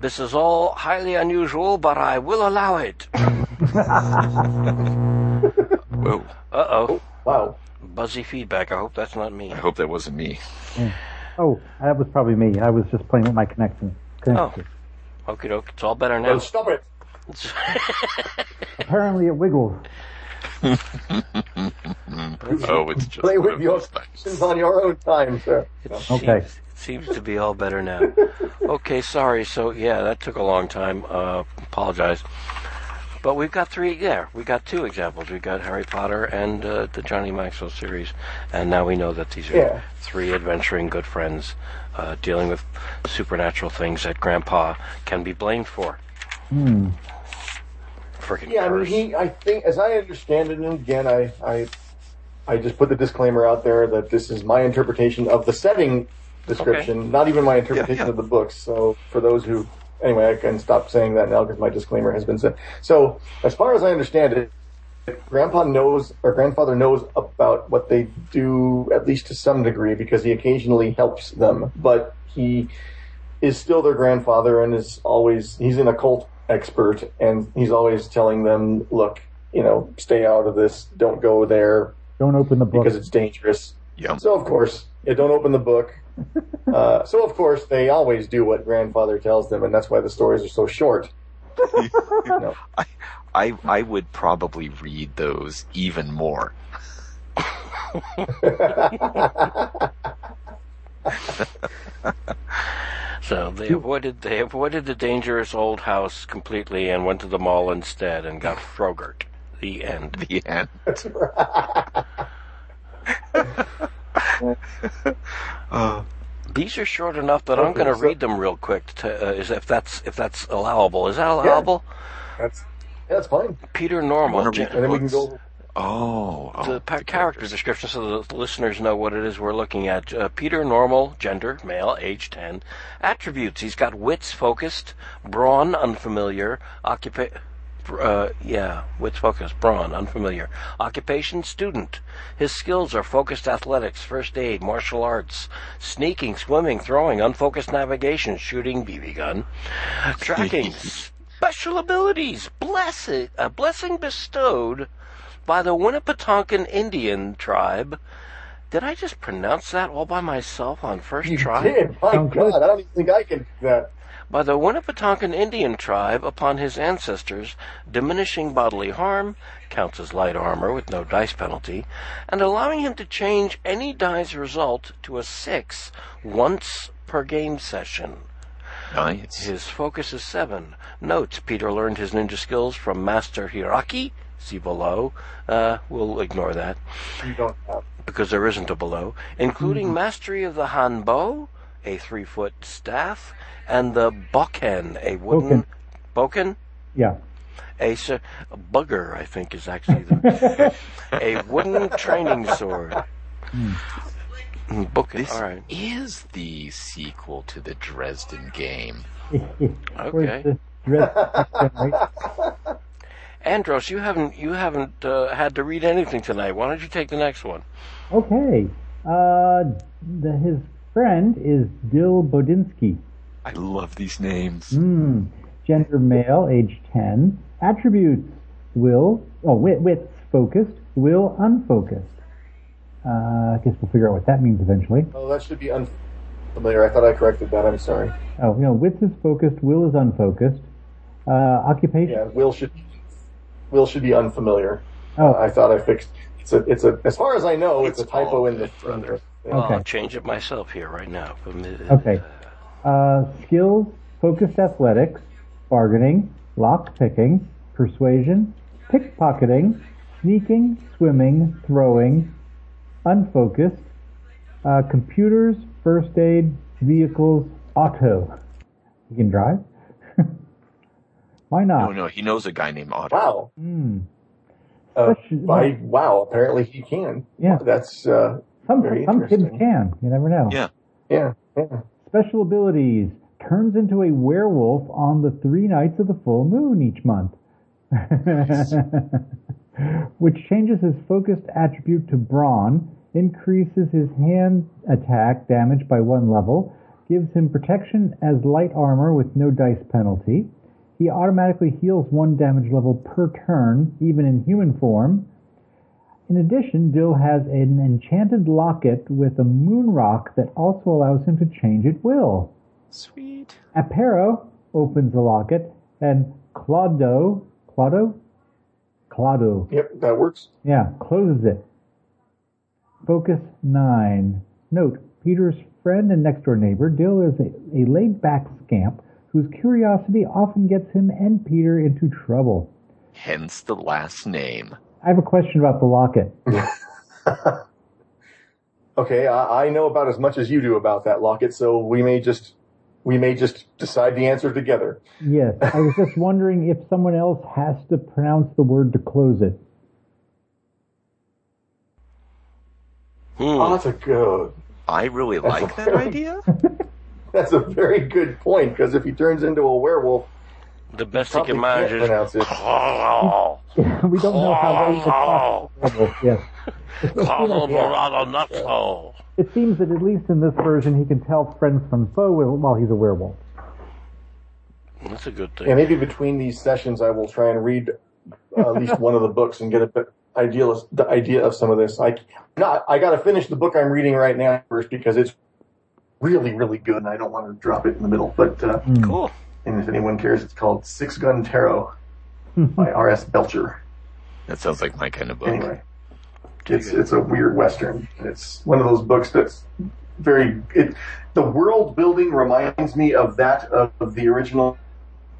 A: This is all highly unusual, but I will allow it.
B: whoa!
A: Uh oh.
D: wow.
A: Buzzy feedback. I hope that's not me.
B: I hope that wasn't me.
C: Oh, that was probably me. I was just playing with my connection. connection.
A: Okie doke. It's all better
D: Oh,
A: now.
D: stop it!
C: Apparently it wiggles.
B: Oh, it's just
D: Play with your
B: those things.
D: on your own time, sir.
A: It
C: Okay.
A: Seems, it seems to be all better now. okay, sorry. So yeah, that took a long time. Uh, apologize. But we've got three. Yeah, we got two examples. We've got Harry Potter and uh, the Johnny Maxwell series, and now we know that these are
D: Yeah.
A: three adventuring good friends uh, dealing with supernatural things that Grandpa can be blamed for.
C: Hmm.
A: Freaking
D: Yeah, I mean, he. I think, as I understand it, and again, I, I, I just put the disclaimer out there that this is my interpretation of the setting description, not even my interpretation
B: yeah.
D: of the books. So, for those who, anyway, I can stop saying that now because my disclaimer has been said. So, as far as I understand it, Grandpa knows or grandfather knows about what they do at least to some degree because he occasionally helps them, but he is still their grandfather and is always he's an occult expert, and he's always telling them, "Look, you know, stay out of this. Don't go there
C: Don't open the book.
D: because it's dangerous."
B: yeah
D: So of course, yeah, don't open the book. Uh, so of course, they always do what grandfather tells them, and that's why the stories are so short. You know.
B: I I would probably read those even more.
A: So they avoided they avoided the dangerous old house completely and went to the mall instead and got Frogurt. The end.
B: The end.
D: That's right.
B: Uh,
A: These are short enough that I'm going to read them real quick. To, uh, is if that's if that's allowable? Is that allowable?
D: That's yeah, that's fine.
A: Peter Normal.
B: Wanna
A: gen-
B: read
D: And then we can go.
B: oh, oh,
A: the pa-
B: the
A: character description so that the listeners know what it is we're looking at. Uh, Peter, normal, gender, male, age 10. Attributes, he's got wits focused, brawn unfamiliar, occupation, uh, yeah, wits focused, brawn unfamiliar. Occupation, student. His skills are focused athletics, first aid, martial arts, sneaking, swimming, throwing, unfocused navigation, shooting, BB gun. Tracking, special abilities, blessing, a blessing bestowed by the Winnepetonkan Indian tribe. Did I just pronounce that all by myself on first
D: You
A: try?
D: did. My
C: Sounds.
D: God, I don't even think I can do that.
A: By the Winnepetonkan Indian tribe upon his ancestors, diminishing bodily harm, counts as light armor with no dice penalty, and allowing him to change any die's result to a six once per game session.
B: nice.
A: His focus is seven. Notes: Peter learned his ninja skills from Master Hiraki. See below. Uh, we'll ignore that
D: You don't have.
A: because there isn't a below, including mastery of the hanbo, a three-foot staff, and the bokken, a wooden bokken,
C: yeah.
A: a bugger, I think is actually the, a wooden training sword. Mm, Bokken.
B: This
A: All right.
B: is the sequel to the Dresden game.
A: Okay.
C: Where's the dress- right?
A: Andros, you haven't you haven't uh, had to read anything tonight. Why don't you take the next one?
C: Okay. Uh, the, his friend is Dill Bodinsky.
B: I love these names.
C: Hmm. Gender male, age 10. Attributes will, oh, wit, wits focused, will unfocused. Uh, I guess we'll figure out what that means eventually.
D: Oh, that should be unfamiliar. I thought I corrected that. I'm sorry.
C: Oh, you know, wits is focused, will is unfocused. Uh, occupation.
D: Yeah, Will should Will should be unfamiliar.
C: Oh,
D: I thought I fixed. It's a. It's a. As far as I know, it's,
B: It's
D: a typo in the.
B: good, brother.
A: Well,
C: Okay.
A: I'll change it myself here right now.
C: Okay. Uh, skills, focused athletics, bargaining, lock picking, persuasion, pickpocketing, sneaking, swimming, throwing, unfocused, uh, computers, first aid, vehicles, auto. You can drive? Why
B: No,
C: not?
B: no, no, he knows a guy named Otto.
D: Wow.
C: Hmm.
D: Uh,
C: Especially-
D: I, wow. Apparently he can.
C: Yeah.
D: That's. Uh,
C: Some,
D: Very
C: some kids can. You never know.
B: Yeah.
D: yeah. Yeah.
C: Special abilities. Turns into a werewolf on the three nights of the full moon each month. Which changes his focused attribute to brawn, increases his hand attack damage by one level, gives him protection as light armor with no dice penalty. He automatically heals one damage level per turn, even in human form. In addition, Dill has an enchanted locket with a moon rock that also allows him to change at will.
B: Sweet.
C: Apero opens the locket, and Claudo, Claudo, Claudo,
D: Yep. That works.
C: yeah, closes it. Focus 9. Note, Peter's friend and next door neighbor, Dill is a, a laid back scamp whose curiosity often gets him and Peter into trouble.
B: Hence the last name.
C: I have a question about the locket.
D: Okay. I, I know about as much as you do about that locket, so we may just. We may just decide the answer together.
C: Yes, I was just wondering if someone else has to pronounce the word to close it.
D: Oh,
A: Hmm.
D: that's a good.
B: I really like that idea.
D: That's a very good point because if he turns into a werewolf,
A: The best he can manage
D: can't
A: is.
D: pronounce it.
A: Oh,
C: we don't know how well you talk. Yes. It seems that at least in this version, he can tell friends from foe while he's a werewolf.
A: That's a good thing.
D: Yeah, maybe between these sessions, I will try and read uh, at least one of the books and get a bit idea the idea of some of this. I not I got to finish the book I'm reading right now first because it's really really good, and I don't want to drop it in the middle. But uh,
C: Hmm.
A: Cool.
D: and if anyone cares, it's called Six Gun Tarot by R.S. Belcher.
B: That sounds like my kind of book.
D: Anyway, it's it's a weird western. It's one of those books that's very it. The world building reminds me of that of, of the original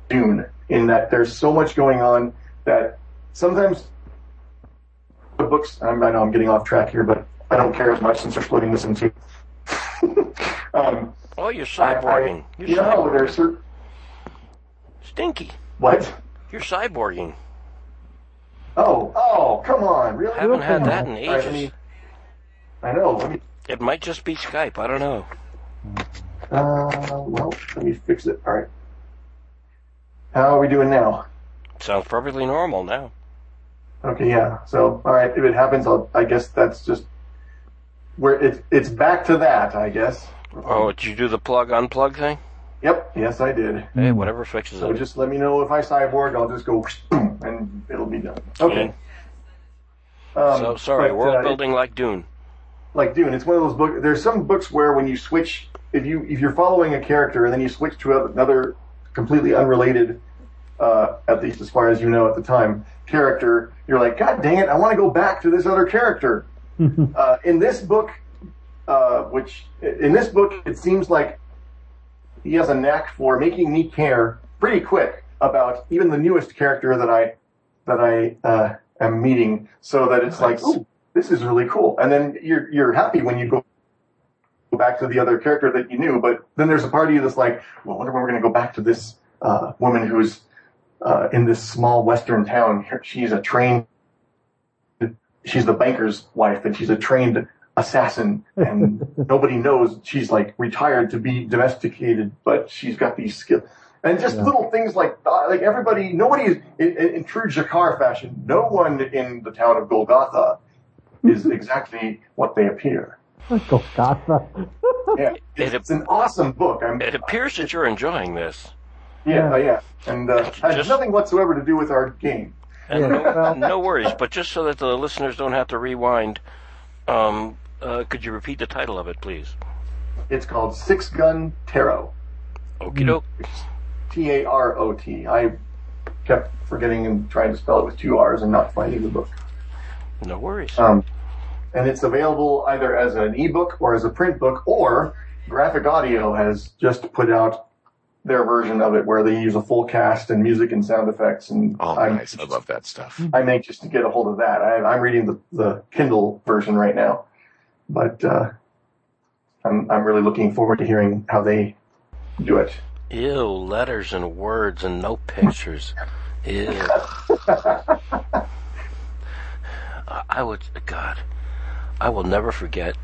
D: Dune, in that there's so much going on that sometimes the books. I'm, I know I'm getting off track here, but I don't care as much since we're splitting this in two. Um,
A: Oh, you're
D: I- I-
A: cyborging. You're
D: you know
A: cyborging.
D: there's certain
A: Stinky.
D: what?
A: You're cyborging.
D: Oh, oh, come on, really?
A: Haven't had that in
D: All right, let
A: ages.
D: I know. Me
A: It might just be Skype. I don't know.
D: Uh, well, let me fix it. All right. How are we doing now?
A: Sounds perfectly normal now.
D: Okay, yeah. So, all right, if it happens, I'll, I guess that's just where it's it's back to that. I guess.
A: Oh, did you do the plug unplug thing?
D: Yep. Yes, I did.
A: Hey, whatever fixes
D: So
A: it.
D: just let me know if I cyborg. I'll just go and it'll be done. Okay. Um,
A: so sorry,
D: but,
A: world
D: uh,
A: building like Dune.
D: like Dune. It's one of those books. There's some books where when you switch, if you if you're following a character and then you switch to another completely unrelated, uh, at least as far as you know at the time, character, you're like, God dang it, I want to go back to this other character. uh, in this book, uh, which in this book, it seems like he has a knack for making me care pretty quick about even the newest character that I that I uh, am meeting, so that it's like,
B: Nice.
D: ooh, this is really cool. And then you're you're happy when you go back to the other character that you knew, but then there's a part of you that's like, well, I wonder when we're going to go back to this uh, woman who's uh, in this small western town. She's a trained, she's the banker's wife, and she's a trained assassin, and nobody knows she's like retired to be domesticated, but she's got these skills. And just
C: Yeah.
D: little things like uh, like everybody, nobody in, in, in true Jakar fashion, no one in the town of Golgotha is exactly what they appear.
C: Golgotha.
D: Yeah,
A: It-
D: it's, an awesome book. I'm,
A: It appears that you're enjoying this.
D: yeah, yeah, and uh, has nothing whatsoever to do with our game.
A: And
C: Yeah,
A: no,
C: well-
A: no worries, but just so that the listeners don't have to rewind, um, uh, could you repeat the title of it, please?
D: It's called Six Gun Tarot.
A: Okie doke.
D: T A R O T. I kept forgetting and trying to spell it with two R's and not finding the book.
A: No worries.
D: Um, and it's available either as an ebook or as a print book, or Graphic Audio has just put out their version of it where they use a full cast and music and sound effects. And
B: Oh,
D: I'm,
B: nice. I love that stuff.
D: I'm anxious to get a hold of that. I, I'm reading the, the Kindle version right now, but uh, I'm I'm really looking forward to hearing how they do it.
A: Ew, letters and words and no pictures. Ew. I- I would, God, I will never forget,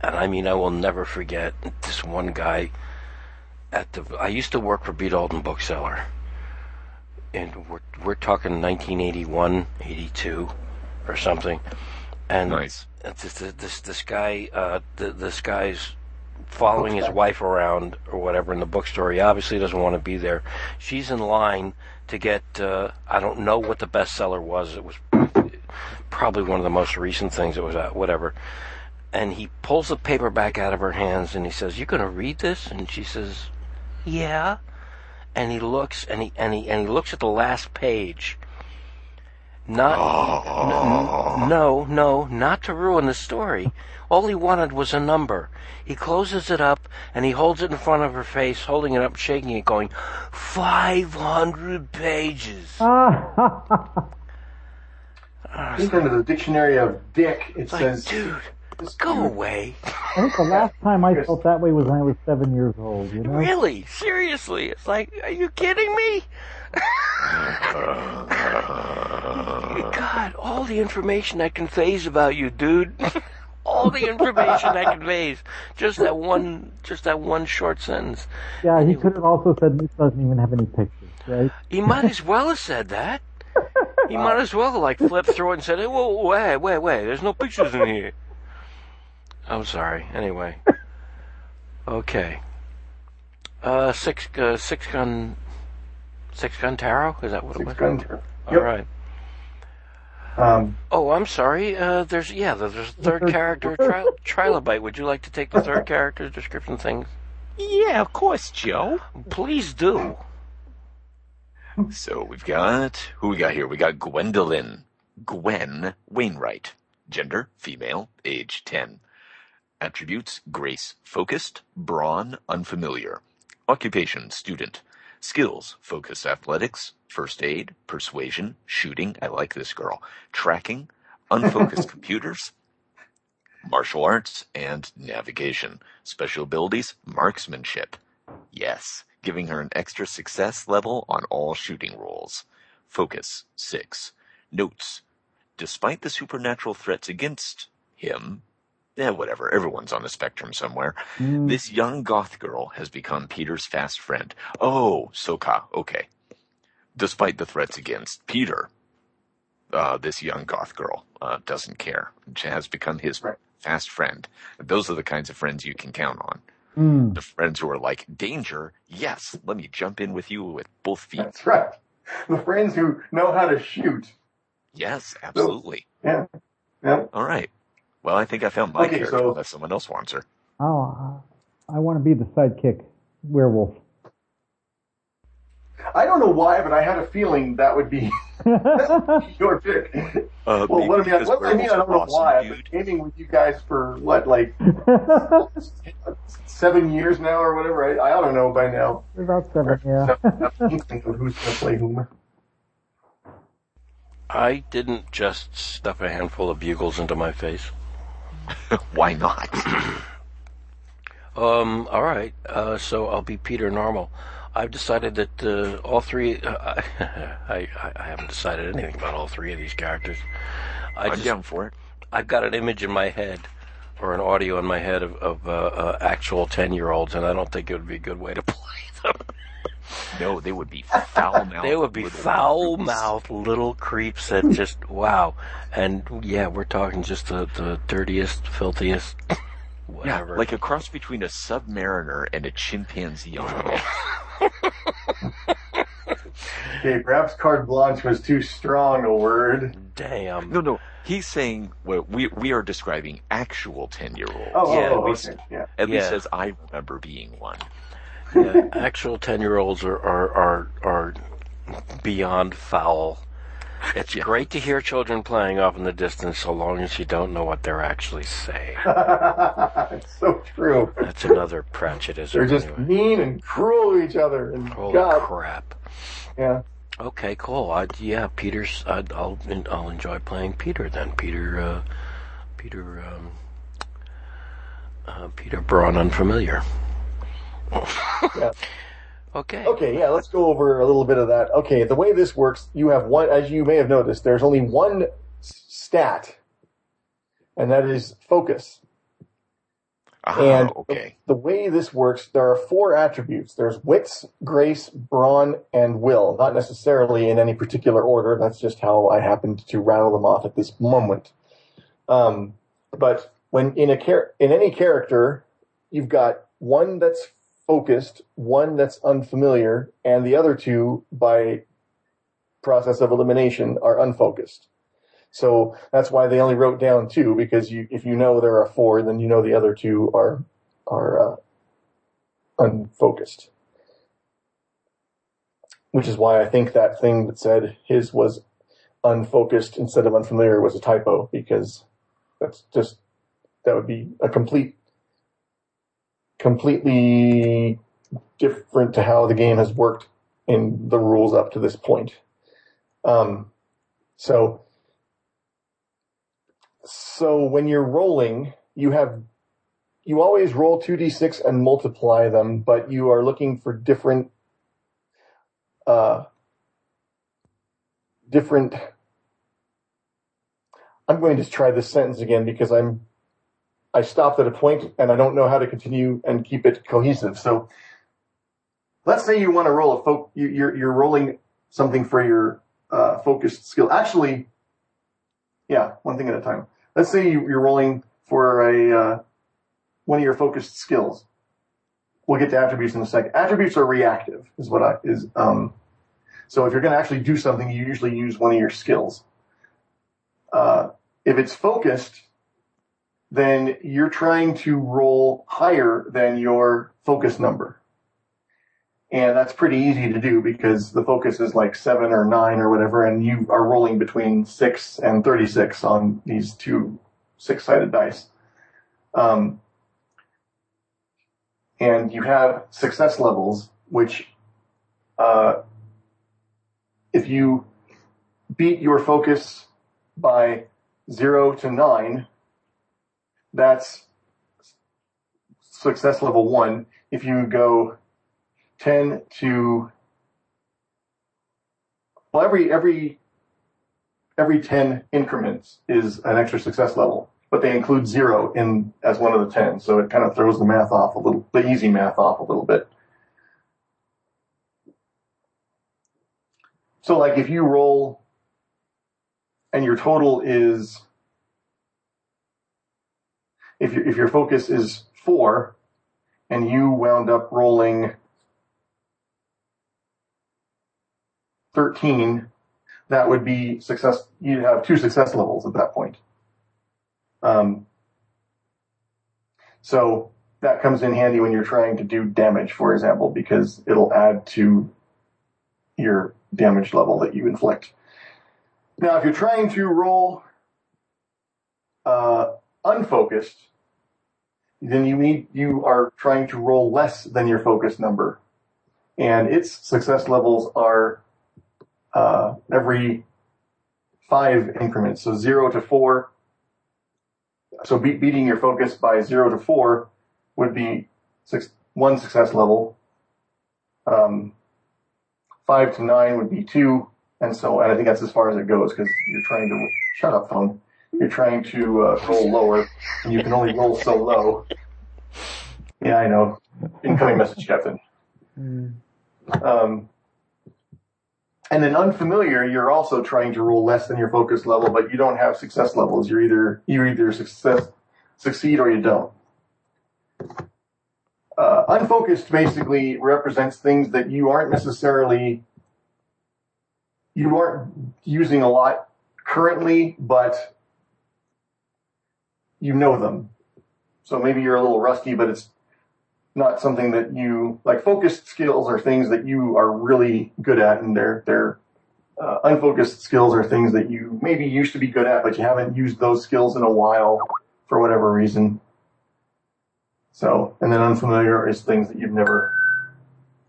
A: and I mean I will never forget this one guy at the. I used to work for B. Dalton Bookseller, and we're we're talking 1981, 82, or something, and
B: Nice.
A: This this this, this guy uh, th- this guy's following his wife around or whatever in the bookstore. He obviously doesn't want to be there. She's in line to get uh, I don't know what the bestseller was. It was probably one of the most recent things It was out, whatever. And he pulls the paperback out of her hands and he says, "You're going to read this?" And she says, "Yeah." And he looks and he and he and he looks at the last page. Not n- no, no, not to ruin the story. All he wanted was a number. He closes it up and he holds it in front of her face, holding it up, shaking it, going, 500 pages.
C: Ah,
D: I think under the dictionary of dick, it
A: It's like,
D: says
A: dude,
D: this
A: go
D: dude-
A: away.
C: I think the last time I felt that way was when I was seven years old. You know?
A: Really? Seriously? It's like, are you kidding me? God, all the information that conveys about you, dude. all the information that conveys. Just that one, just that one short sentence.
C: Yeah, he could have also said this doesn't even have any pictures, right?
A: He might as well have said that. He might as well have like flipped through it and said, hey, whoa, wait, wait, wait, there's no pictures in here. I'm sorry. Anyway. Okay. Uh, six, uh, six gun Six gun tarot? Is that what it was?
D: Six
A: was?
D: gun tarot.
A: All
D: Yep.
A: right.
D: Um,
A: Oh, I'm sorry. Uh, there's yeah, there's a third
C: third-
A: character, tri- Trilobite. Would you like to take the third character description thing?
B: Yeah, of course, Joe.
A: Please do.
B: So we've got who we got here? We got Gwendolyn, Gwen Wainwright, gender female, age ten, attributes grace focused, brawn unfamiliar, occupation student, skills focus athletics, first aid, persuasion, shooting. I like this girl. Tracking, unfocused computers, martial arts, and navigation. Special abilities, marksmanship. Yes, giving her an extra success level on all shooting rolls. Focus 6. Notes. Despite the supernatural threats against him, eh, whatever, everyone's on the spectrum somewhere.
C: Mm,
B: This young goth girl has become Peter's fast friend. Oh, Soka, okay. Despite the threats against Peter, uh, this young goth girl uh, doesn't care. She has become his
D: Right.
B: fast friend. Those are the kinds of friends you can count on.
C: mm.
B: The friends who are like, danger, yes, let me jump in with you with both feet.
D: that's right. The friends who know how to shoot.
B: Yes, absolutely.
D: Yeah. Yeah.
B: All right. Well, I think I found my
D: Okay,
B: character
D: so-
B: unless someone else wants her.
C: Oh, I want to be the sidekick werewolf.
D: I don't know why, but I had a feeling that would be your pick.
B: Uh,
D: Well,
B: maybe
D: what I mean,
B: because
D: what I mean, I don't
B: are
D: know
B: awesome,
D: why. I've been gaming with you guys for what, like seven years now or whatever. I, I don't know by now.
C: About seven, yeah.
D: Who's going to play whom.
A: I didn't just stuff a handful of bugles into my face.
B: Why not?
A: Um, all right. Uh, so I'll be Peter Normal. I've decided that uh, all three. Uh, I, I I haven't decided anything about all three of these characters. I
B: I'm
A: just
B: down for it.
A: I've got an image in my head or an audio in my head of, of uh, uh, actual ten year olds, and I don't think it would be a good way to play them.
B: No, they would be foul mouthed.
A: They would be foul mouthed little creeps that just wow. And yeah, we're talking just the, the dirtiest, filthiest,
B: Yeah,
A: whatever.
B: like a cross between a submariner and a chimpanzee on
D: Okay, perhaps carte blanche was too strong a word.
A: damn.
B: No, no. He's saying well, we we are describing actual ten year olds.
D: Oh, oh,
A: Yeah,
D: oh,
B: at least,
D: okay, yeah.
B: at least
A: Yeah.
B: as I remember being one.
A: Yeah, actual ten year olds are, are are are beyond foul. It's
B: Yeah.
A: great to hear children playing off in the distance so long as you don't know what they're actually saying.
D: it's so true.
A: That's another prejudice.
D: They're just
A: anyway.
D: mean and cruel to each other. And
A: Holy
D: God,
A: crap.
D: yeah.
A: Okay, cool. I, yeah, Peter's. I, I'll I'll enjoy playing Peter then. Peter, uh, Peter, um, uh, Peter brawn, unfamiliar.
D: Yeah.
A: Okay.
D: Okay, yeah, let's go over a little bit of that. Okay, the way this works, you have one, as you may have noticed, there's only one stat, and that is focus.
B: Ah,
D: And
B: okay.
D: the way this works, there are four attributes. There's wits, grace, brawn, and will. Not necessarily in any particular order. That's just how I happened to rattle them off at this moment. Um, but when in a char- in any character, you've got one that's focused, one that's unfamiliar, and the other two, by process of elimination, are unfocused. So that's why they only wrote down two because you, if you know there are four, then you know the other two are are uh, unfocused. Which is why I think that thing that said his was unfocused instead of unfamiliar was a typo because that's just that would be a complete completely different to how the game has worked in the rules up to this point. Um, so so when you're rolling, you have you always roll 2d6 and multiply them, but you are looking for different uh different I'm going to try this sentence again because I'm I stopped at a point and I don't know how to continue and keep it cohesive. So let's say you want to roll a folk, you, you're you're rolling something for your uh, focused skill. Actually, yeah, one thing at a time. Let's say you, you're rolling for a uh, one of your focused skills. We'll get to attributes in a second. Attributes are reactive, is what I is um, So if you're going to actually do something, you usually use one of your skills. Uh, if it's focused, then you're trying to roll higher than your focus number. And that's pretty easy to do because the focus is like seven or nine or whatever, and you are rolling between six and 36 on these two six sided dice. Um, and you have success levels, which, uh, if you beat your focus by zero to nine, that's success level one. If you go 10 to, well, every, every, every 10 increments is an extra success level, but they include zero in as one of the 10. So it kind of throws the math off a little, the easy math off a little bit. So like if you roll and your total is, if your, if your focus is four and you wound up rolling 13, that would be success. You'd have two success levels at that point. Um, so that comes in handy when you're trying to do damage, for example, because it'll add to your damage level that you inflict. Now, if you're trying to roll uh, unfocused, then you need you are trying to roll less than your focus number, and its success levels are uh, every five increments. So zero to four. So be- beating your focus by zero to four would be six, one success level. Um, five to nine would be two, and so and I think that's as far as it goes because you're trying to shut up, phone. You're trying to uh, roll lower, and you can only roll so low. Yeah, I know. Incoming message, Captain. Um, and then unfamiliar, you're also trying to roll less than your focus level, but you don't have success levels. You're either you either success succeed or you don't. Uh, unfocused basically represents things that you aren't necessarily you aren't using a lot currently, but you know them. So maybe you're a little rusty, but it's not something that you like. Focused skills are things that you are really good at, and they're they're uh, unfocused skills are things that you maybe used to be good at, but you haven't used those skills in a while for whatever reason. So, and then unfamiliar is things that you've never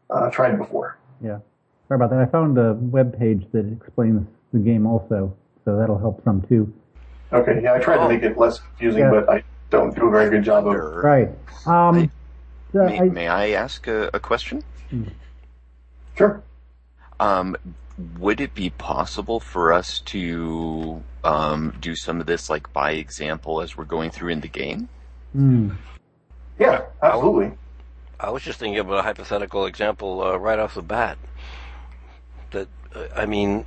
D: uh, tried before.
C: Yeah. Sorry about that. I found a web page that explains the game also, so that'll help some too.
D: Okay, yeah, I tried to make it less confusing,
C: Yeah.
D: but I don't do a very good job of.
B: Or-
C: Right. Um, so
B: May,
C: I-
B: may I ask a, a question?
D: Sure.
B: Um, would it be possible for us to um, do some of this like by example as we're going through in the game?
C: hmm.
D: Yeah, absolutely.
A: I was just thinking of a hypothetical example uh, right off the bat. That uh, I mean,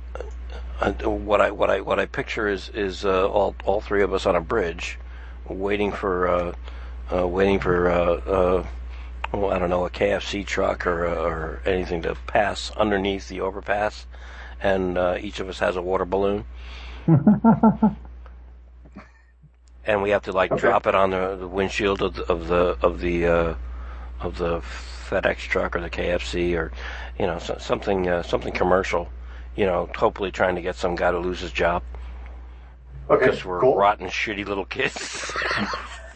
A: uh, what I what I what I picture is is uh, all all three of us on a bridge, waiting for uh, uh, waiting for uh, uh, well, I don't know a KFC truck or or anything to pass underneath the overpass, and uh, each of us has a water balloon. and we have to like
D: Okay.
A: drop it on the, the windshield of the of the of the uh, of the FedEx truck or the KFC or you know so, something uh, something commercial. You know, hopefully trying to get some guy to lose his job
D: Okay,
A: because we're
D: cool.
A: rotten, shitty little kids.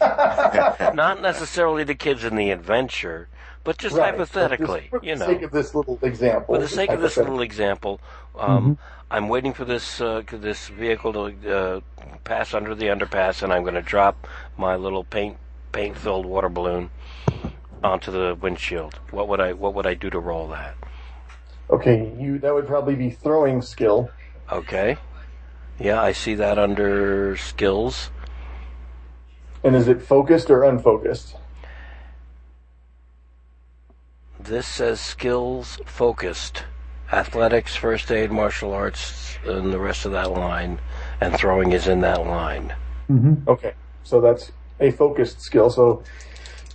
A: Not necessarily the kids in the adventure, but just
D: Right, but
A: hypothetically,
D: just for
A: you
D: the
A: know.
D: sake of this little example.
A: For the sake of this little example, um, I'm waiting for this uh, this vehicle to uh, pass under the underpass, and I'm going to drop my little paint paint filled water balloon onto the windshield. What would I What would I do to roll that?
D: Okay, you that would probably be throwing skill.
A: Okay. Yeah, I see that under skills.
D: And is it focused or unfocused?
A: This says skills focused, athletics, first aid, martial arts, and the rest of that line, and throwing is in that line.
D: Okay, so that's a focused skill. So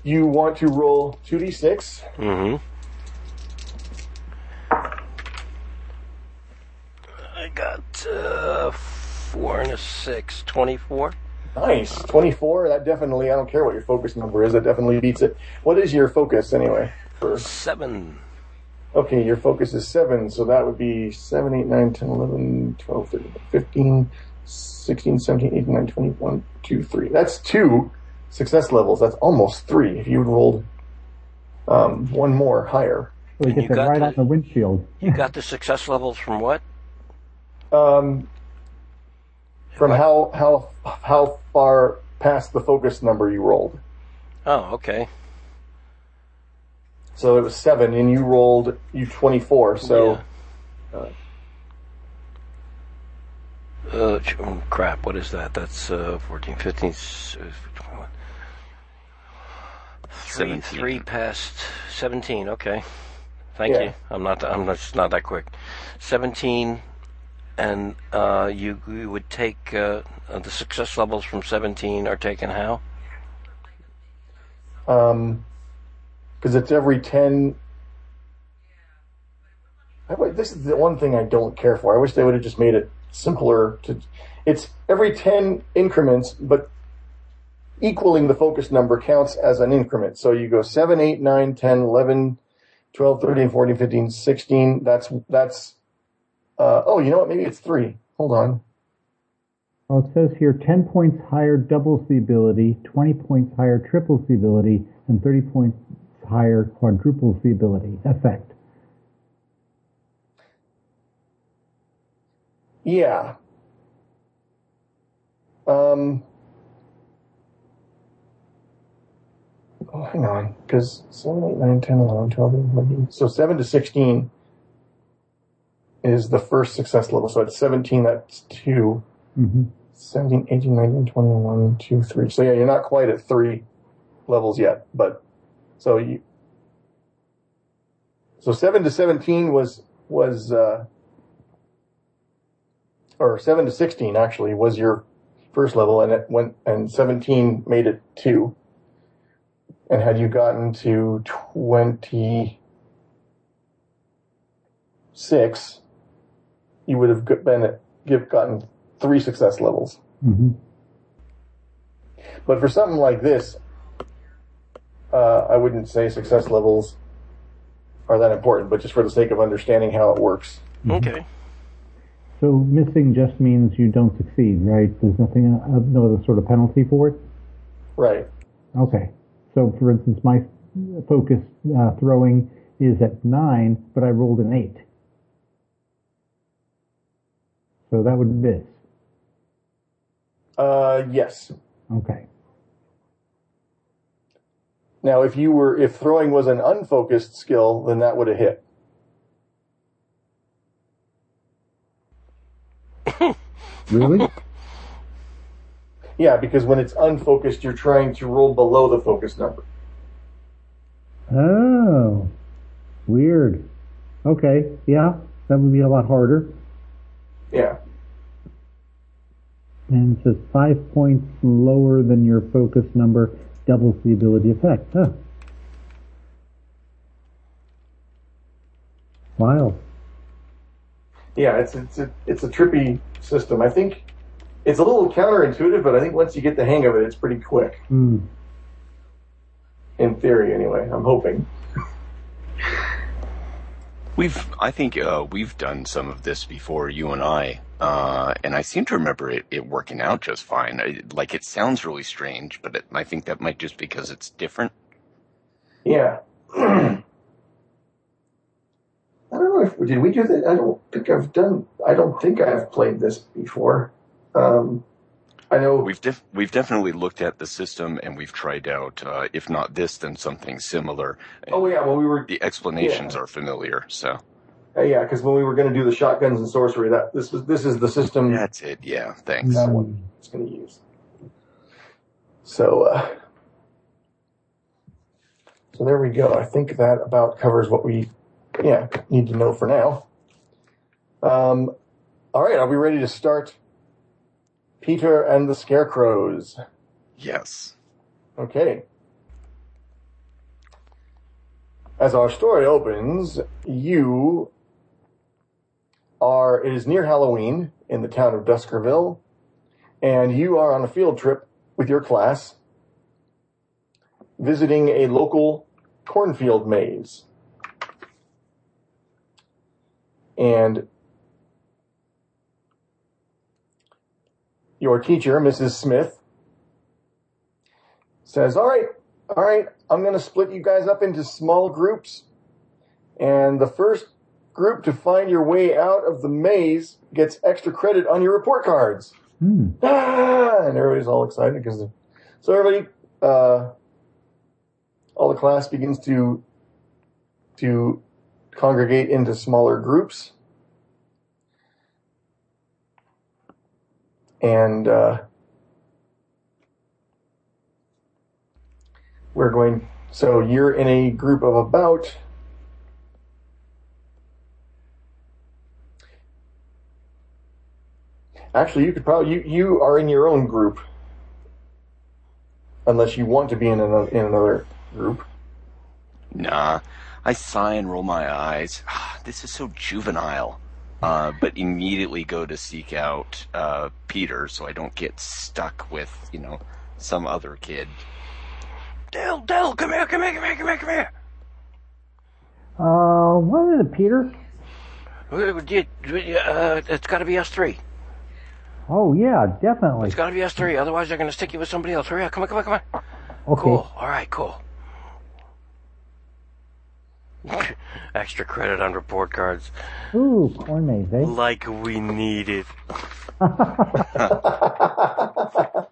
D: you want to roll 2d6.
A: Mm-hmm. Got uh, four and a six. 24.
D: Nice. 24, that definitely, I don't care what your focus number is, that definitely beats it. What is your focus anyway? For,
A: Seven.
D: okay, your focus is 7, so that would be 7, 8, 9, 10, 11, 12, 13, 15, 16, 17, 18, 19, 20, 1, 2, 3. That's two success levels. That's almost three if you rolled um, one more higher.
C: We
A: And
C: get
A: you got
C: right
A: the-
C: on the windshield.
A: You got the success levels from what?
D: Um, from how, how, how far past the focus number you rolled.
A: Oh, okay.
D: So it was 7 and you rolled you 24, so...
A: Yeah. Uh, ch- oh, crap, what is that? That's uh, 14, 15, s- uh, 21. Three, three past 17, okay. Thank
D: Yeah.
A: you. I'm not, I'm not, just not that quick. 17, and uh, you, you would take uh, uh, the success levels from 17 are taken how?
D: Um, because it's every 10. I, this is the one thing I don't care for. I wish they would have just made it simpler. To, it's every 10 increments, but equaling the focus number counts as an increment. So you go 7, 8, 9, 10, 11, 12, 13, 14, 15, 16. That's, that's, uh, oh, you know what? Maybe it's three. Hold on.
C: Well, it says here 10 points higher doubles the ability, 20 points higher triples the ability, and 30 points higher quadruples the ability effect.
D: Yeah. Um. Oh, hang on, because 7, 8, 9, 10, 11, 12, 13, 14. So 7 to 16 is the first success level. So at 17, that's 2.
C: hmm
D: 17, 18, 19, 21, 2, 3. So yeah, you're not quite at 3 levels yet, but so you. So 7 to 17 was, was, uh, or 7 to 16 actually was your first level and it went, and 17 made it 2. And had you gotten to 26, you would have been at, give, gotten three success levels.
C: hmm
D: But for something like this, uh, I wouldn't say success levels are that important, but just for the sake of understanding how it works.
A: Okay.
C: So missing just means you don't succeed, right? There's nothing, uh, no other sort of penalty for it?
D: Right.
C: Okay. So, for instance, my focus uh, throwing is at 9, but I rolled an 8. So that would miss.
D: Uh, yes.
C: Okay.
D: Now, if you were, if throwing was an unfocused skill, then that would have hit.
C: Really?
D: Yeah, because when it's unfocused, you're trying to roll below the focus number.
C: oh. Weird. Okay. Yeah. That would be a lot harder.
D: Yeah.
C: And it says five points lower than your focus number doubles the ability effect. Huh. Wow.
D: Yeah, it's it's a, it's a trippy system. I think it's a little counterintuitive, but I think once you get the hang of it, it's pretty quick.
C: Hmm.
D: In theory, anyway. I'm hoping.
B: We've, I think, uh, we've done some of this before, you and I, uh, and I seem to remember it, it working out just fine. I, like, it sounds really strange, but it, I think that might just because it's different.
D: Yeah. I don't know if did we do that. I don't think I've done. I don't think I've played this before. Um, I know.
B: We've def- we've definitely looked at the system and we've tried out, uh, if not this, then something similar.
D: oh yeah, well we were.
B: The explanations
D: Yeah.
B: are familiar, so
D: Uh, yeah, because when we were going to do the shotguns and sorcery, that this was this is the system
B: that's it. Yeah, thanks.
D: that one is going to use. So, uh, so there we go. I think that about covers what we, yeah, need to know for now. Um, all right, are we ready to start? Peter and the Scarecrows.
B: Yes.
D: Okay. As our story opens, you are, it is near Halloween in the town of Duskerville, and you are on a field trip with your class visiting a local cornfield maze. And your teacher, Mrs. Smith, says, All right, all right, I'm going to split you guys up into small groups. And the first group to find your way out of the maze gets extra credit on your report cards.
C: Hmm.
D: Ah, and everybody's all excited because so everybody, uh, all the class begins to to congregate into smaller groups, and uh, we're going. So you're in a group of about. Actually, you could probably you, you are in your own group, unless you want to be in another in another group.
B: Nah. I sigh and roll my eyes. This is so juvenile. Uh, but immediately go to seek out uh, Peter so I don't get stuck with, you know, some other kid.
A: Dale, Dale, come here, come here, come here, come here, come here.
C: Uh, what is it, Peter?
A: Uh, uh, it's got to be us three.
C: Oh yeah, definitely.
A: It's got to be us three. Otherwise, they're going to stick you with somebody else. Hurry up! Come on, come on, come on.
C: Okay.
A: Cool. All right, cool. Extra credit on report cards,
C: Ooh, corn maze, eh?
A: like we need it.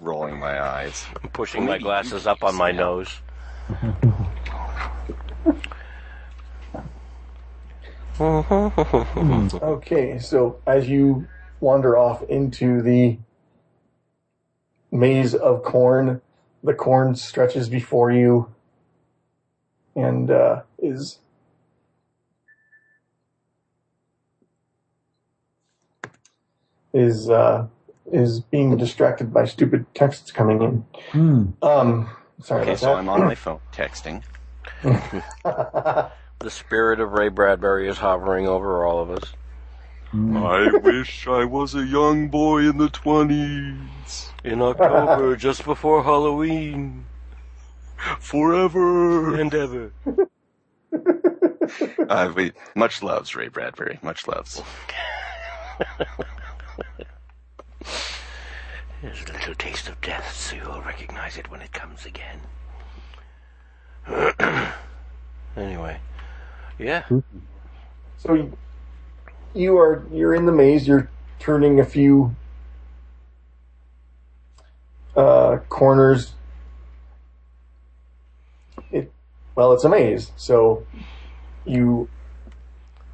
B: Rolling my eyes.
A: I'm pushing my glasses up on my nose.
D: Okay, so as you wander off into the maze of corn, the corn stretches before you and uh, is is uh, is being distracted by stupid texts coming in.
C: Hmm.
D: Um, sorry
B: Okay,
D: about
B: so
D: that.
B: I'm on my phone texting.
A: The spirit of Ray Bradbury is hovering over all of us.
B: I wish I was a young boy in the 20s.
A: In October, just before Halloween,
B: Forever.
A: and ever.
B: Uh, wait, much loves, Ray Bradbury. Much loves.
A: There's a little taste of death, so you'll recognize it when it comes again. anyway, yeah.
D: So you are you're in the maze. You're turning a few uh, corners. It well, it's a maze. So you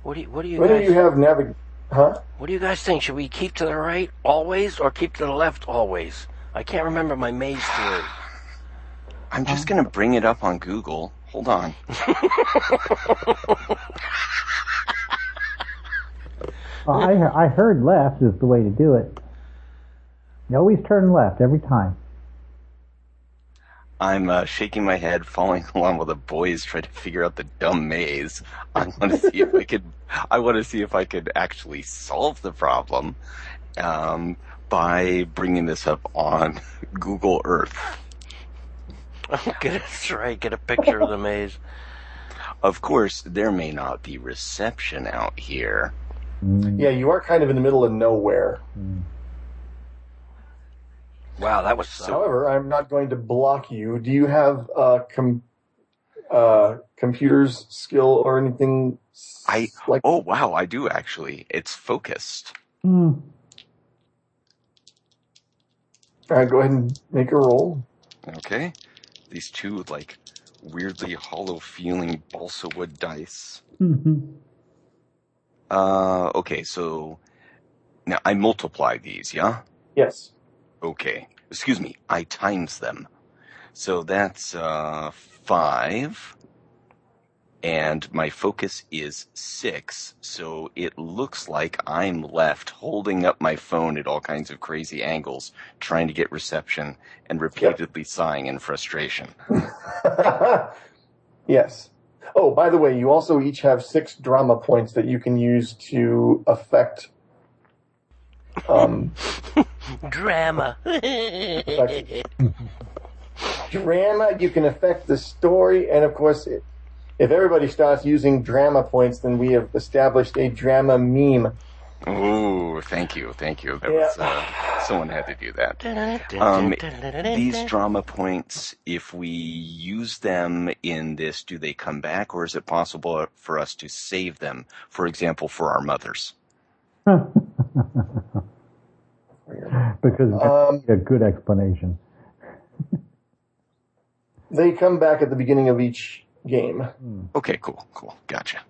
A: What do you What do you
D: whether
A: guys
D: you have navig, huh?
A: What do you guys think? Should we keep to the right always, or keep to the left always? I can't remember my maze theory.
B: I'm just gonna bring it up on Google. Hold on.
C: Well, I, I heard left is the way to do it. You always turn left every time.
B: I'm uh, shaking my head, following along while the boys try to figure out the dumb maze. I want to see if I could. I want to see if I could actually solve the problem um, by bringing this up on Google Earth.
A: get it straight. Get a picture of the maze.
B: Of course, there may not be reception out here.
D: Yeah, you are kind of in the middle of nowhere.
A: Wow, that was so.
D: However, I'm not going to block you. Do you have uh, com- uh, computers skill or anything?
B: I
D: like.
B: oh wow, I do actually. It's focused.
C: Hmm.
D: All right, go ahead and make a roll.
B: Okay, these two like weirdly hollow feeling balsa wood dice.
C: Mhm.
B: Uh, okay, so now I multiply these, yeah?
D: Yes.
B: Okay. Excuse me, I times them. So that's, uh, five. And my focus is six, so it looks like I'm left holding up my phone at all kinds of crazy angles, trying to get reception and repeatedly sighing in frustration.
D: yes. Oh, by the way, you also each have six drama points that you can use to affect. Um,
A: Drama.
D: drama. You can affect the story, and of course, it, if everybody starts using drama points, then we have established a drama meme.
B: Ooh, thank you, thank you. That
D: Yeah.
B: was uh, someone had to do that. Um, these drama points, if we use them in this, do they come back, or is it possible for us to save them? For example, for our mothers.
C: Because
D: Um,
C: a good explanation.
D: They come back at the beginning of each game,
B: Okay, cool, cool, gotcha.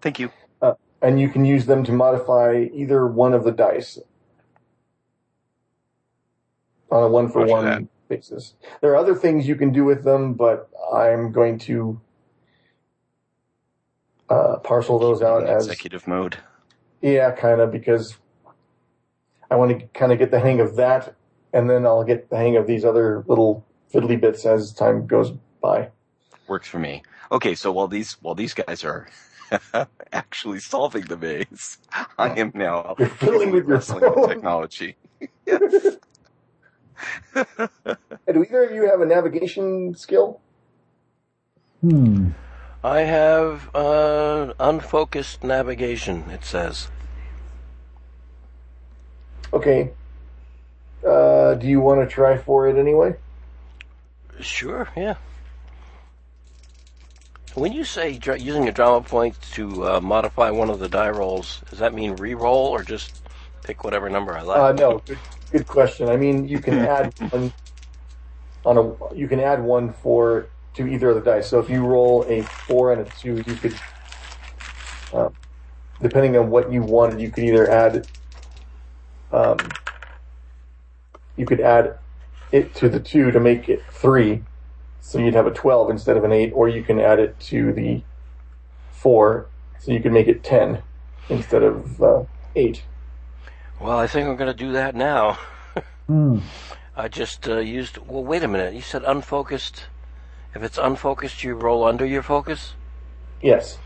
B: Thank you.
D: and you can use them to modify either one of the dice on a one for
B: Roger
D: one basis. There are other things you can do with them, but I'm going to uh, parcel those out
B: In
D: as
B: executive mode.
D: yeah, kind of because I want to kind of get the hang of that, and then I'll get the hang of these other little fiddly bits as time goes by.
B: Works for me. Okay, so while these while these guys are actually solving the maze, I am now
D: You're fiddling with your
B: wrestling with
D: phone.
B: technology.
D: And do either of you have a navigation skill?
C: Hmm.
A: I have uh, unfocused navigation. It says.
D: Okay. Uh, do you want to try for it anyway?
A: Sure, yeah. When you say dra- using a drama point to uh, modify one of the die rolls, does that mean re-roll or just pick whatever number I like?
D: Uh, no. Good, good question. I mean, you can add one on a. You can add one for to either of the dice. So if you roll a four and a two, you could, uh, depending on what you wanted, you could either add. Um, you could add it to the two to make it three, so you'd have a twelve instead of an eight, or you can add it to the four, so you can make it ten instead of uh, eight.
A: Well, I think I'm going to do that now.
C: Hmm.
A: I just uh, used. Well, wait a minute. You said unfocused. If it's unfocused, you roll under your focus.
D: Yes.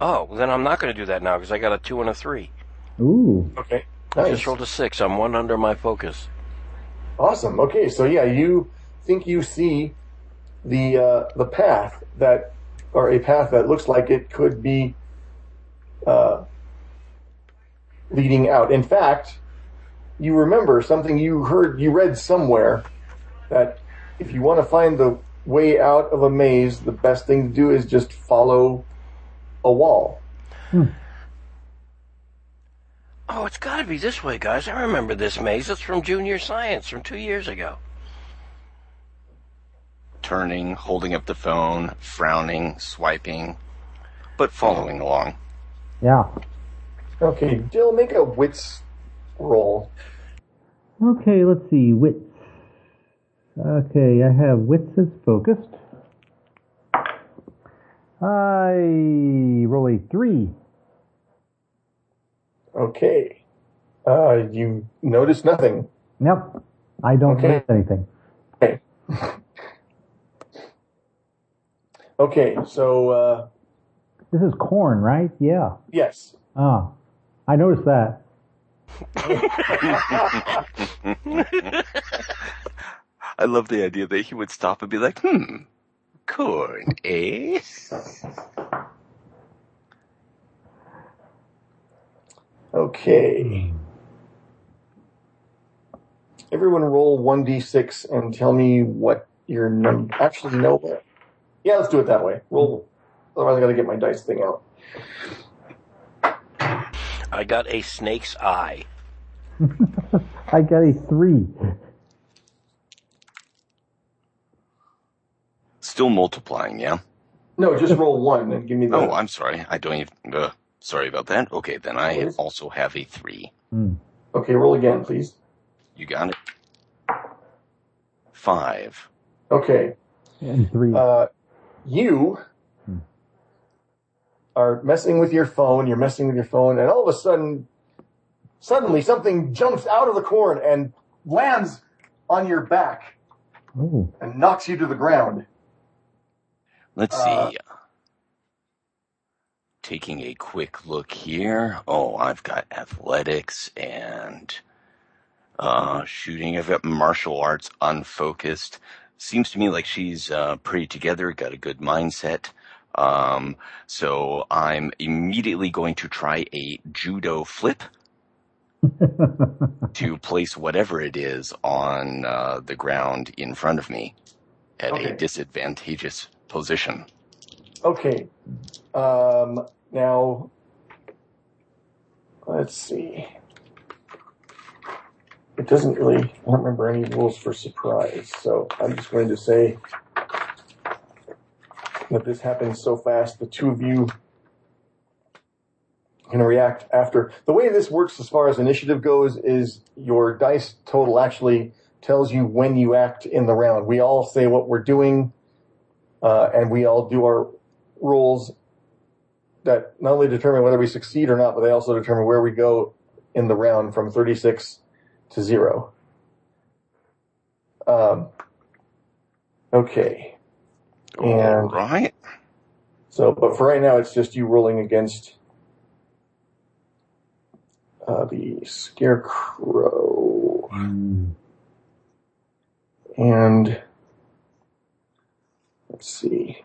A: Oh, then I'm not going to do that now because I got a two and a three.
C: Ooh.
D: Okay.
A: I just rolled a six. I'm one under my focus.
D: Awesome. Okay, so yeah, you think you see the uh, the path that, or a path that looks like it could be uh, leading out. In fact, you remember something you heard, you read somewhere that if you want to find the way out of a maze, the best thing to do is just follow a wall.
A: Oh, it's got to be this way, guys. I remember this maze. It's from junior science from two years ago.
B: Turning, holding up the phone, frowning, swiping, but following along.
C: Yeah.
D: Okay, Dill, make a wits roll.
C: Okay, let's see. Wits. Okay, I have wits as focused. I roll a three.
D: Okay. Uh, you notice nothing.
C: Yep. I don't
D: Okay.
C: miss anything.
D: Okay. okay, so, uh,
C: This is corn, right? Yeah.
D: yes.
C: Ah, I noticed that.
B: I love the idea that he would stop and be like, hmm, corn, eh?
D: Okay. Everyone roll 1d6 and tell me what your num Actually, no. Yeah, let's do it that way. Roll. Otherwise, I gotta get my dice thing out.
A: I got a snake's eye.
C: I got a three.
B: Still multiplying, yeah?
D: No, just roll one and give me the.
B: Oh, I'm sorry. I don't even, uh, sorry about that. Okay, then I
D: worries.
B: also have a three.
C: Hmm.
D: Okay, roll again, please.
B: You got it? Five.
D: Okay.
C: And three.
D: Uh, you
C: Hmm.
D: are messing with your phone, you're messing with your phone, and all of a sudden, suddenly something jumps out of the corn and lands on your back
C: oh.
D: and knocks you to the ground.
B: Let's
D: Uh,
B: see. Taking a quick look here. Oh, I've got athletics and uh, shooting. I've got martial arts unfocused. Seems to me like she's uh, pretty together, got a good mindset. Um, so I'm immediately going to try a judo flip to place whatever it is on uh, the ground in front of me at
D: Okay.
B: a disadvantageous position.
D: Okay. Um, now, let's see. It doesn't really, I don't remember any rules for surprise, so I'm just going to say that this happens so fast, the two of you can react after. The way this works as far as initiative goes is your dice total actually tells you when you act in the round. We all say what we're doing, uh, and we all do our rolls that not only determine whether we succeed or not, but they also determine where we go in the round from 36 to 0. Um, okay.
B: All
D: And
B: right.
D: so, but for right now, it's just you rolling against uh, the scarecrow. And let's see.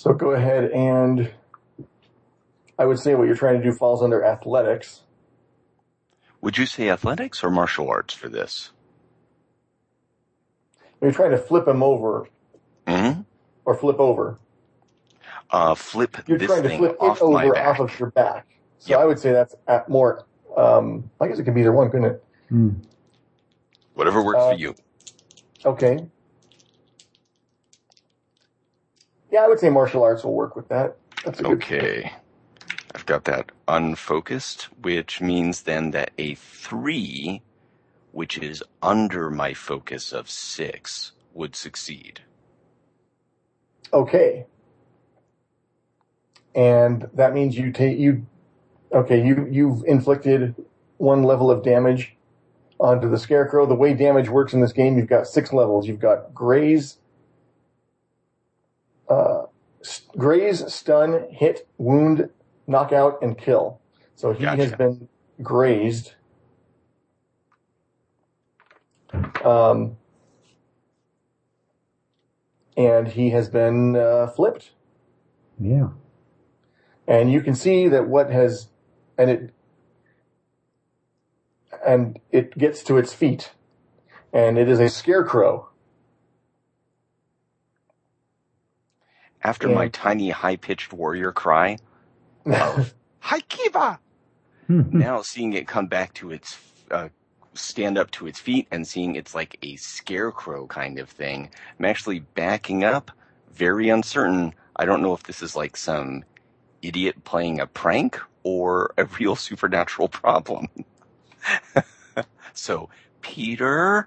D: So go ahead and I would say what you're trying to do falls under athletics.
B: Would you say athletics or martial arts for this?
D: You're trying to flip him over
B: hmm
D: or flip over.
B: Uh, flip
D: You're
B: this
D: trying to
B: thing
D: flip it
B: off my
D: over
B: back.
D: off of your back. So
B: Yep.
D: I would say that's at more. Um, I guess it could be either one, couldn't it?
C: Hmm.
B: Whatever works
D: Uh,
B: for you.
D: Okay. Yeah, I would say martial arts will work with that. That's a good.
B: Okay. I've got that unfocused, which means then that a three, which is under my focus of six, would succeed.
D: Okay. And that means you take you. Okay, you you've inflicted one level of damage onto the scarecrow. The way damage works in this game, you've got six levels. You've got graze, graze, stun, hit, wound, knockout, and kill. So he has been grazed. Um, and he has been uh, flipped.
C: Yeah.
D: and you can see that what has and it and it gets to its feet and it is a scarecrow
B: After
D: Yeah.
B: my tiny high-pitched warrior cry, Hi Kiva! now seeing it come back to its, uh, stand up to its feet and seeing it's like a scarecrow kind of thing, I'm actually backing up, very uncertain. I don't know if this is like some idiot playing a prank or a real supernatural problem. so, Peter,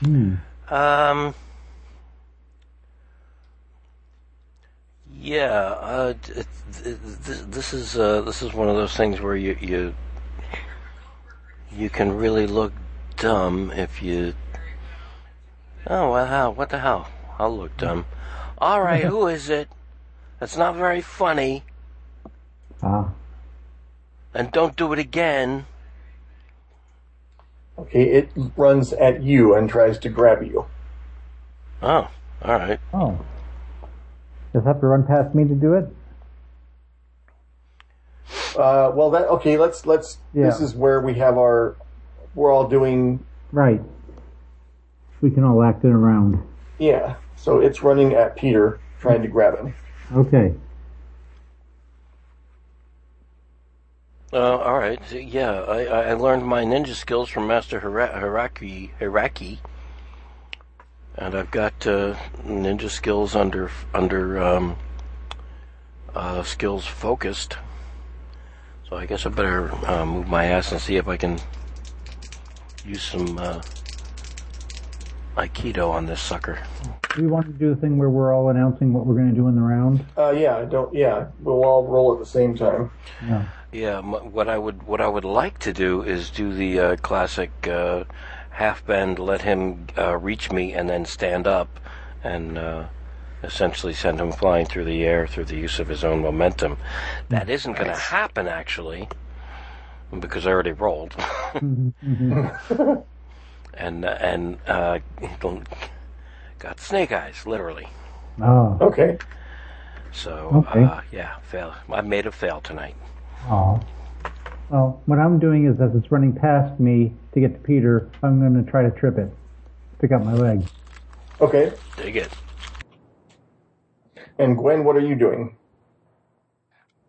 C: Hmm.
A: Um. Yeah, uh, th- th- this is uh, this is one of those things where you you you can really look dumb if you. Oh well, hell, what the hell? I'll look dumb. All right, who is it? That's not very funny,
C: Ah.
A: and don't do it again.
D: okay it runs at you and tries to grab you
A: Oh, all right.
C: Oh. Does have to run past me to do it?
D: uh, well that okay let's let's this is where we have our we're all doing
C: Right. We can all act it around.
D: yeah so it's running at peter trying to grab him
C: Okay.
A: Uh, all right. Yeah, I, I I learned my ninja skills from Master Hira- Hiraki, Hiraki, and I've got uh, ninja skills under under um, uh, skills focused. So I guess I better uh, move my ass and see if I can use some uh, aikido on this sucker.
C: Do we want to do the thing where we're all announcing what we're going to do in the round?
D: uh, yeah don't yeah we'll all roll at the same time
C: Yeah.
A: Yeah, m- what I would what I would like to do is do the uh, classic uh, half bend, let him uh, reach me, and then stand up, and uh, essentially send him flying through the air through the use of his own momentum. That isn't going to happen actually, because I already rolled, and uh, and uh, got snake eyes literally.
C: Oh,
D: Okay.
A: So
C: Okay.
A: uh, yeah, fail. I made a fail tonight.
C: oh. Well, what I'm doing is as it's running past me to get to Peter, I'm going to try to trip it. Pick up my leg.
D: Okay.
A: Dig it.
D: And Gwen, what are you doing?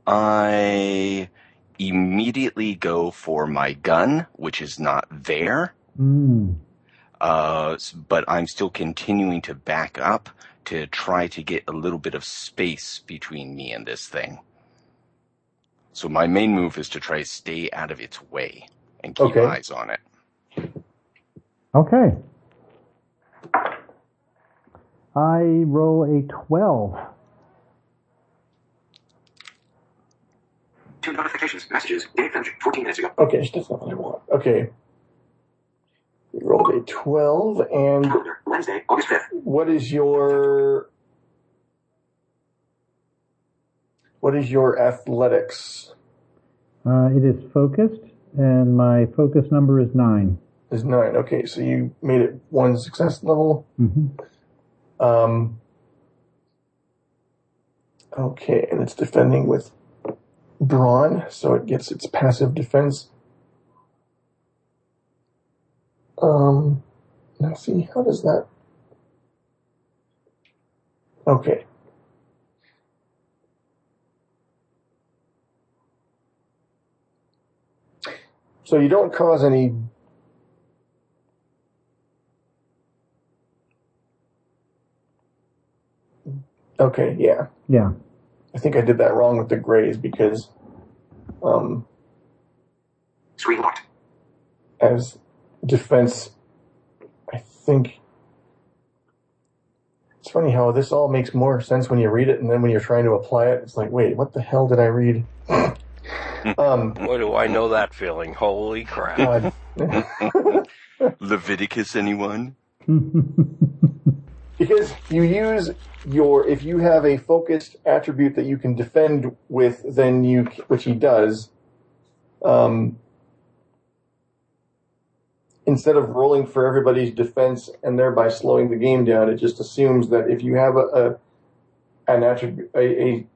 B: I immediately go for my gun, which is not there.
C: Mm.
B: Uh, but I'm still continuing to back up to try to get a little bit of space between me and this thing. So my main move is to try to stay out of its way and keep
D: Okay.
B: eyes on it.
C: Okay. I roll a 12.
E: Two notifications. Messages. Date finished 14 minutes ago.
D: Okay, that's not what I want. Okay. You rolled a 12, and
E: Calendar. Wednesday, August 5th.
D: what is your. What is your athletics?
C: Uh, it is focused, and my focus number is 9.
D: Is nine. Okay, so you made it one success level.
C: Mm-hmm.
D: Um, okay, and it's defending with brawn, so it gets its passive defense. Um, now see, how does that? Okay. So you don't cause any Okay, yeah.
C: Yeah.
D: I think I did that wrong with the graze because um,
E: Screen locked.
D: as defense, I think it's funny how this all makes more sense when you read it, and then when you're trying to apply it, it's like, wait, what the hell did I read? Um,
A: Boy, do I know that feeling. Holy crap.
D: God.
B: Leviticus, anyone?
D: because you use your if you have a focused attribute that you can defend with then you which he does um, instead of rolling for everybody's defense and thereby slowing the game down it just assumes that if you have a, a an attribute a, a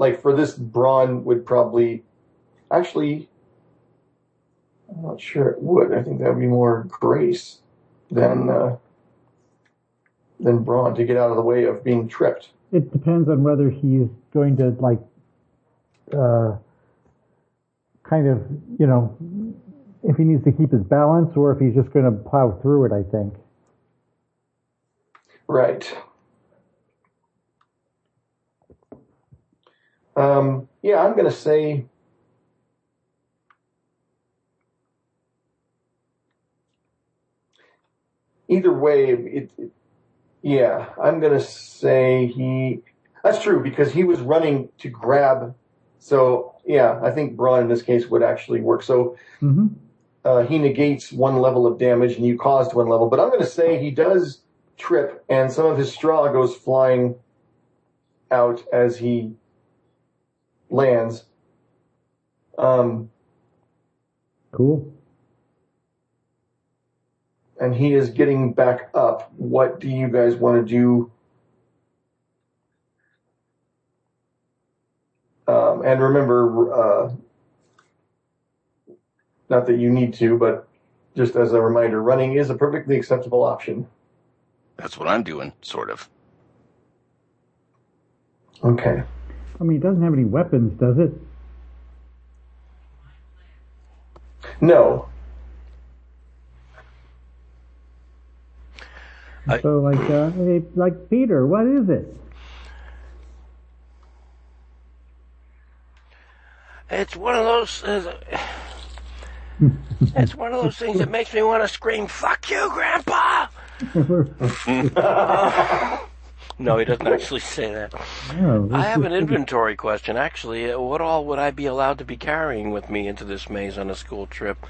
D: like for this brawn would probably actually I'm not sure it would. I think that would be more grace than uh, than brawn to get out of the way of being tripped.
C: It depends on whether he's going to, like, uh, kind of, you know, if he needs to keep his balance or if he's just going to plow through it, I think.
D: Right. Um, yeah, I'm going to say. Either way, it, it yeah, I'm going to say he. That's true because he was running to grab. So yeah, I think brawn in this case would actually work. So
C: hmm
D: uh, he negates one level of damage and you caused one level. But I'm going to say he does trip and some of his straw goes flying out as he lands. Um,
C: Cool.
D: and he is getting back up. What do you guys want to do? Um, and remember, uh, not that you need to, but just as a reminder, running is a perfectly acceptable option.
B: That's what I'm doing, sort of.
D: Okay.
C: I mean, it doesn't have any weapons, does it?
D: No.
A: I-
C: So, like, uh, like Peter, what is it?
A: It's one of those. Uh, it's one of those things that makes me want to scream, "Fuck you, Grandpa!" No, he doesn't actually say that. I have an inventory question. Actually, Uh, what all would I be allowed to be carrying with me into this maze on a school trip?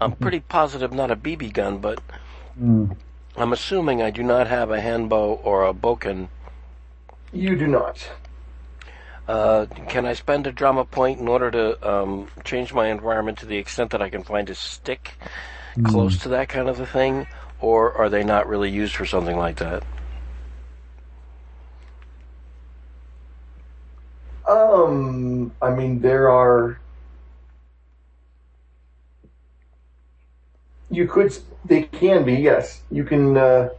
A: I'm pretty positive not a BB gun, but
C: Hmm.
A: I'm assuming I do not have a handbow or a bokken.
D: You do not.
A: Uh, can I spend a drama point in order to um, change my environment to the extent that I can find a stick close to that kind of a thing, or are they not really used for something like that?
D: Um, I mean, there are. You could. They can be. Yes, you can. Uh,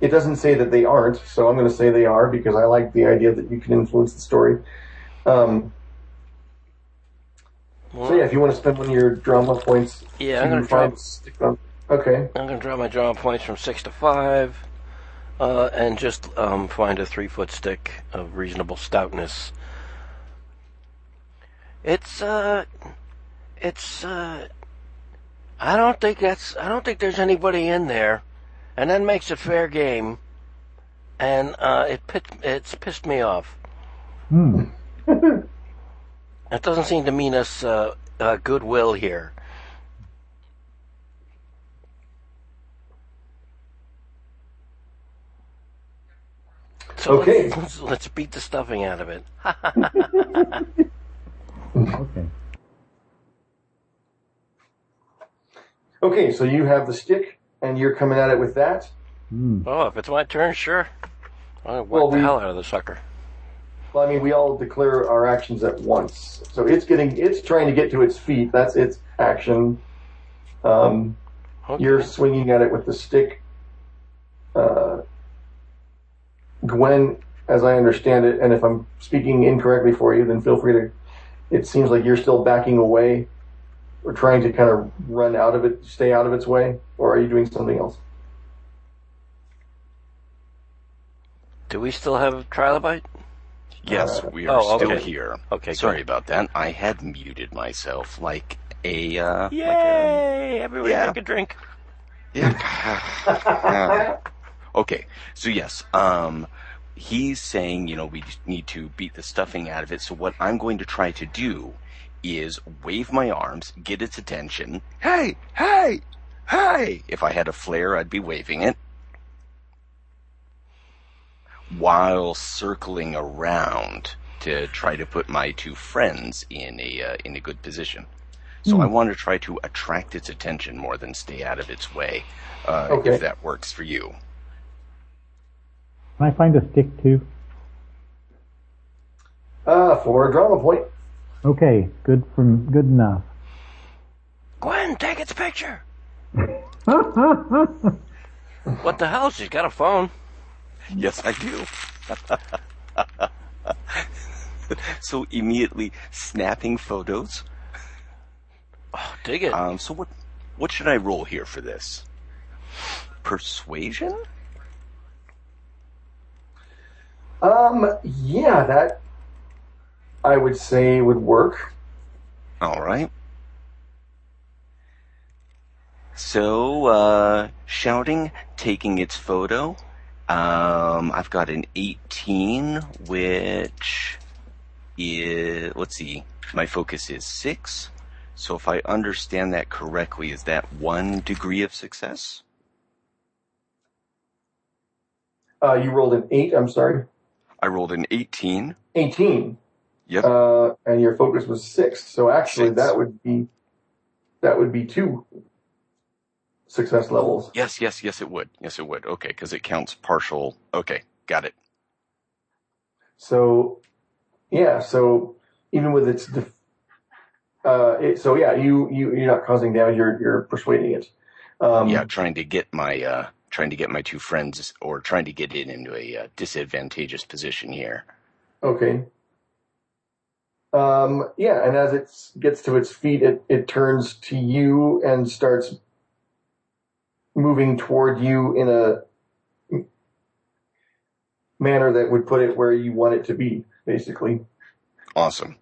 D: it doesn't say that they aren't, so I'm going to say they are because I like the idea that you can influence the story. Um, so yeah, if you want to spend one of your drama points,
A: Yeah, I'm gonna
D: find
A: drop-
D: Okay.
A: I'm going to drop my drama points from six to five, uh, and just um, find a three foot stick of reasonable stoutness. It's uh, it's uh, I don't think that's I don't think there's anybody in there, and that makes it fair game, and uh, it pit, it's pissed me off.
C: Hmm.
A: That doesn't seem to mean us uh, uh, goodwill here. So
D: Okay.
A: let's, let's beat the stuffing out of it.
C: Okay.
D: Okay, so you have the stick, and you're coming at it with that.
C: Hmm.
A: Oh, if it's my turn, sure. I'll whack
D: Well,
A: the
D: we-
A: hell out of the sucker.
D: Well, I mean, we all declare our actions at once. So it's getting, it's trying to get to its feet. That's its action. Um,
A: Okay.
D: you're swinging at it with the stick. Uh, Gwen, as I understand it, and if I'm speaking incorrectly for you, then feel free to. It seems like you're still backing away, or trying to kind of run out of it, stay out of its way, or are you doing something else?
A: Do we still have trilobite?
B: Yes,
D: Uh,
B: we are
A: oh,
B: still
A: okay.
B: here.
A: Okay,
B: Sorry
A: good.
B: about that. I had muted myself like a uh, like a
A: Yay! Everybody
B: yeah.
A: take a drink.
B: Yeah. okay. So yes, um, he's saying, you know, we need to beat the stuffing out of it. So what I'm going to try to do is wave my arms, get its attention. Hey, hey, hey! If I had a flare, I'd be waving it. While circling around to try to put my two friends in a uh, in a good position. So I want to try to attract its attention more than stay out of its way. Uh,
D: Okay.
B: If that works for you.
C: Can I find a stick too?
D: Uh, for a drama point.
C: Okay, good from good enough.
A: Gwen, take its picture. What the hell? She's got a phone.
B: Yes, I do. so immediately snapping photos.
A: Oh, dig it.
B: Um, so what what should I roll here for this? Persuasion?
D: Um, yeah, that I would say would work.
B: All right. So, uh, shouting, taking its photo. Um, I've got an 18, which is, let's see, my focus is 6. So if I understand that correctly, is that one degree of success?
D: Uh, you rolled an eight. I'm sorry,
B: I rolled an 18.
D: eighteen.
B: Yep.
D: Uh, and your focus was six. So actually,
B: Six.
D: that would be that would be two success levels.
B: Yes, yes, yes, it would. Yes, it would. Okay, because it counts partial. Okay, got it.
D: So, yeah. So even with its, def- uh, it, so yeah, you you you're not causing damage. You're you're persuading it. Um,
B: yeah, trying to get my uh, trying to get my two friends, or trying to get it into a uh, disadvantageous position here.
D: Okay. Um, yeah, and as it gets to its feet, it, it turns to you and starts moving toward you in a manner that would put it where you want it to be, basically.
B: Awesome.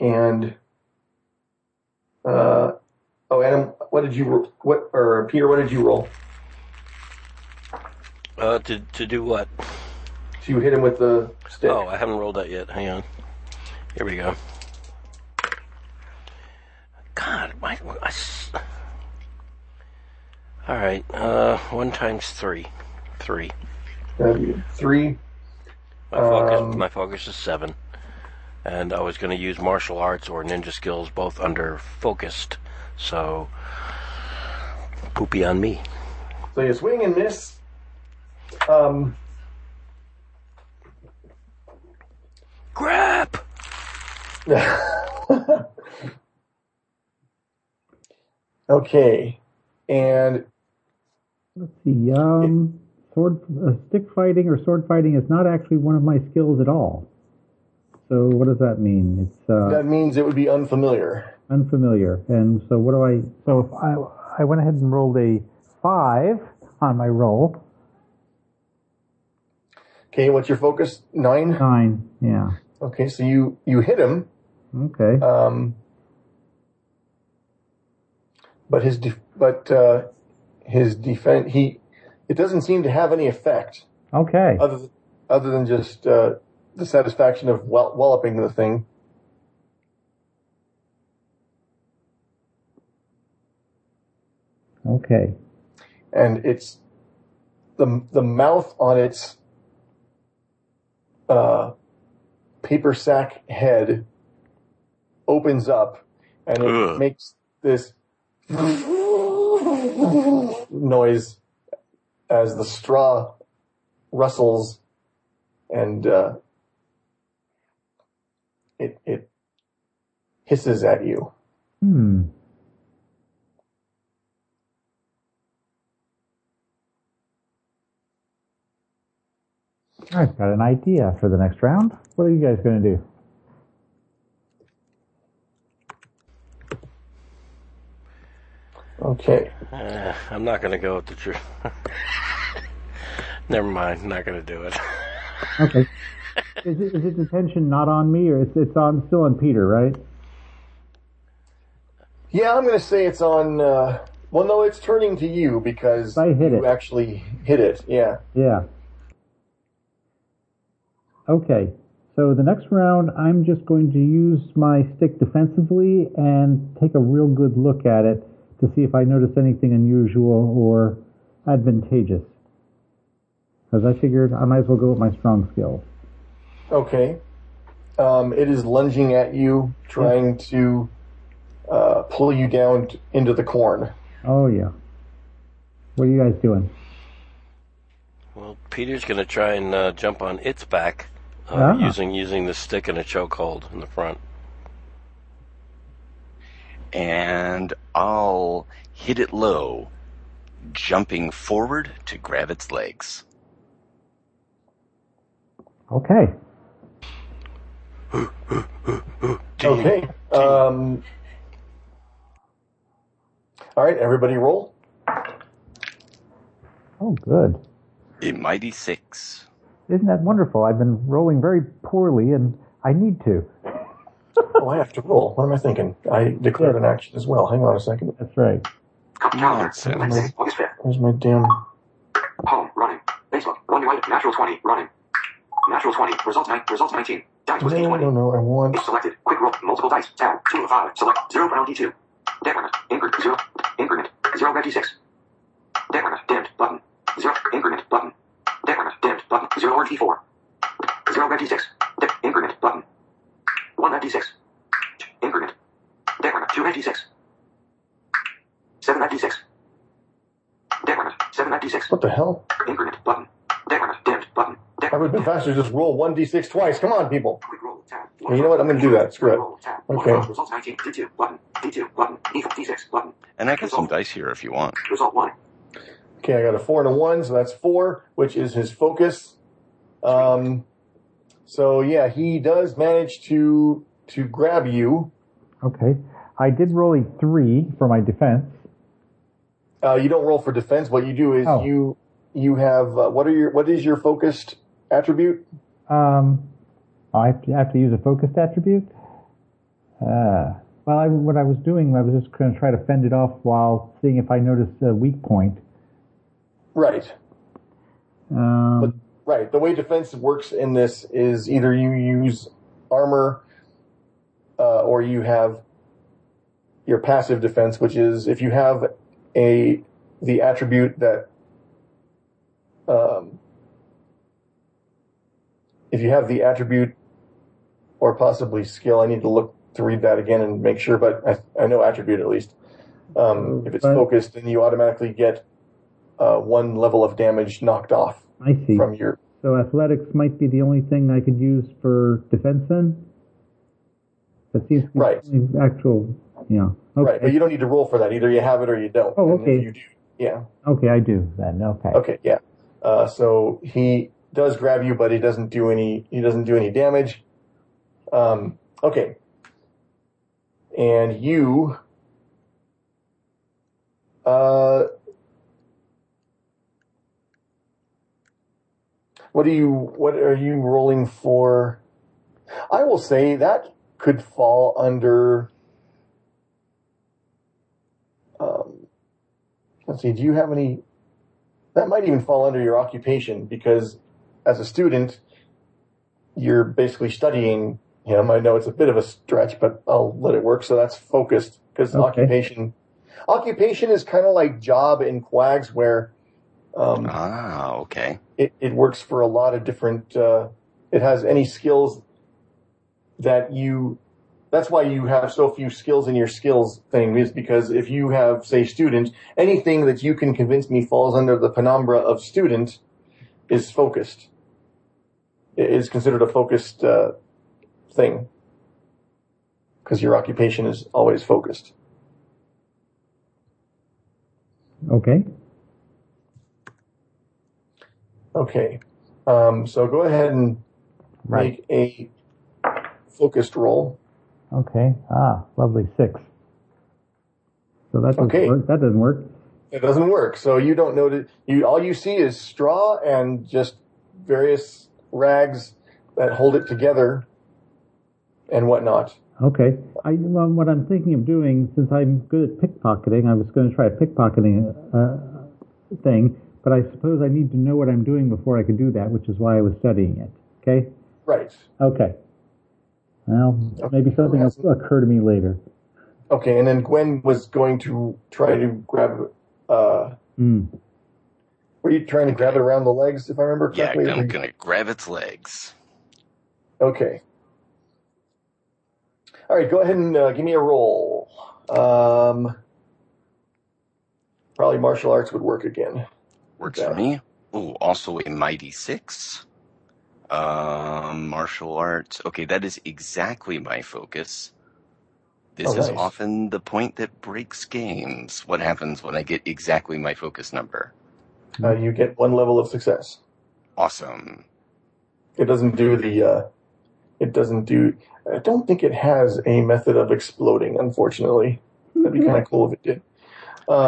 D: And uh, oh, Adam, what did you what or Peter? What did you roll?
A: Uh, to to do what?
D: So you hit him with the stick.
A: Oh, I haven't rolled that yet. Hang on. Here we go. God, my. All right. Uh, one times three. Three.
D: That'd three.
A: My focus.
D: Um,
A: my focus is seven. And I was going to use martial arts or ninja skills both under focused. So, poopy on me.
D: So you swing and miss. Um,
A: Crap!
D: okay, and
C: Let's see. Um, sword, uh, stick fighting or sword fighting is not actually one of my skills at all. So what does that mean? It's uh,
D: that means it would be unfamiliar.
C: unfamiliar. And so what do I? So if I I went ahead and rolled a five on my roll.
D: Okay, what's your focus? Nine.
C: Nine. Yeah.
D: Okay, so you you hit him.
C: Okay.
D: Um, but his def- but uh, his defense he it doesn't seem to have any effect
C: Okay.
D: other th- other than just uh, the satisfaction of well- walloping the thing.
C: Okay.
D: and it's the the mouth on its uh, paper sack head opens up, and it
B: Ugh.
D: makes this noise as the straw rustles, and uh, it it hisses at you.
C: Hmm. I've got an idea for the next round. What are you guys going to do?
D: Okay.
A: Uh, I'm not going to go with the truth. Never mind. Not going to do it.
C: Okay. is, it, is its attention not on me, or it's, it's on still on Peter, right?
D: Yeah, I'm going to say it's on. Uh, well, no, it's turning to you because
C: I hit
D: you
C: it.
D: actually hit it. Yeah.
C: Yeah. Okay. So the next round, I'm just going to use my stick defensively and take a real good look at it to see if I notice anything unusual or advantageous. Because I figured I might as well go with my strong skills.
D: Okay. Um, it is lunging at you, trying to uh, pull you down t- into the corn.
C: Oh yeah. What are you guys doing?
A: Well, Peter's going to try and uh, jump on its back uh,
C: Ah.
A: using using the stick and a chokehold in the front.
B: and I'll hit it low, jumping forward to grab its legs.
C: Okay.
D: Okay. Um, all right, everybody roll.
C: Oh, good.
B: A mighty six.
C: Isn't that wonderful? I've been rolling very poorly, and I need to.
D: Oh, I have to roll. What am I thinking? I declared an action as well. Hang on a second.
C: That's right.
E: Copy calendar.
B: Nonsense.
E: Wednesday, August 5th.
D: Where's my damn?
E: Home. Running. Facebook. One new item. Natural 20. Running. Natural 20. Results 9. Results 19. Dice was
D: No,
E: D20.
D: no, no. I want.
E: Selected. Quick roll. Multiple dice. Tab. 2 of 5. Select. 0 round D2. Decrement. Increment. 0. Increment. 0 red D6. Decrement. Dimmed. Button. 0. Increment. Button. Decrement. Dimmed. Button. 0 orange D4. 0 red D6. Dip. Increment. Button. 1 red D6. Increment. Decrement. 2 red D6. 7 red D6. Decrement. 7 red D6.
D: What the hell?
E: Increment. Button. Decrement. Dimmed. Button.
D: I would have been faster. to Just roll one d6 twice. Come on, people.
E: Quick roll tab.
D: Yeah, you know what? I'm gonna do that. Screw it. Okay.
E: Results 19. D2 button. D2 button. D4 D6 button.
B: And I got some dice here if you want.
E: Result 1.
D: Okay, I got a four and a one, so that's four, which is his focus. Um, so yeah, he does manage to to grab you.
C: Okay. I did roll a three for my defense.
D: Uh, you don't roll for defense. What you do is
C: Oh.
D: you you have uh, what are your what is your focused attribute?
C: Um, I have to, I have to use a focused attribute. Uh, well, I, what I was doing, I was just going to try to fend it off while seeing if I noticed a weak point.
D: Right.
C: Um,
D: But- Right. The way defense works in this is either you use armor, uh, or you have your passive defense, which is if you have a the attribute that um, if you have the attribute or possibly skill. I need to look to read that again and make sure, but I, I know attribute at least. Um, if it's
C: But-
D: focused, then you automatically get uh, one level of damage knocked off
C: I see.
D: from your
C: So athletics might be the only thing I could use for defense then? That seems
D: Right.
C: actual, yeah. Okay.
D: Right, but you don't need to roll for that. Either you have it or you don't.
C: Oh, okay.
D: You do, yeah.
C: Okay, I do then. Okay.
D: Okay, yeah. Uh, so he does grab you, but he doesn't do any. He doesn't do any damage. Um, okay. And you. Uh, what are you? What are you rolling for? I will say that could fall under. Um, let's see. Do you have any? That might even fall under your occupation because, as a student, you're basically studying him. I know it's a bit of a stretch, but I'll let it work. So that's focused because
C: Okay.
D: occupation. Occupation is kind of like job in QAGS, where um,
B: Ah, okay.
D: it, it works for a lot of different uh, it has any skills that you that's why you have so few skills in your skills thing is because if you have say student anything that you can convince me falls under the penumbra of student is focused It is considered a focused uh, thing because your occupation is always focused
C: Okay.
D: okay um, so go ahead and
C: Right.
D: make a focused roll
C: Okay. Ah, lovely. Six. So that doesn't
D: Okay.
C: work. That doesn't work.
D: It doesn't work. So you don't know that you all you see is straw and just various rags that hold it together and whatnot.
C: Okay. I, well, what I'm thinking of doing, since I'm good at pickpocketing, I was going to try a pickpocketing uh, thing, but I suppose I need to know what I'm doing before I could do that, which is why I was studying it. Okay?
D: Right.
C: Okay. Well, maybe something will occur to me later.
D: Okay, and then Gwen was going to try to grab uh Were you trying to grab it around the legs if I remember correctly? Yeah?
B: I'm gonna grab its legs.
D: Okay. All right, go ahead and uh, give me a roll. Um, probably martial arts would work again.
B: Works
D: Yeah.
B: for me. Ooh, also a mighty six. Um, martial arts. Okay, that is exactly my focus. This
D: Oh,
B: is often the point that breaks games. What happens when I get exactly my focus number?
D: Uh, you get one level of success.
B: Awesome.
D: It doesn't do the. Uh, it doesn't do. I don't think it has a method of exploding. Unfortunately, that'd be kind of cool if it did.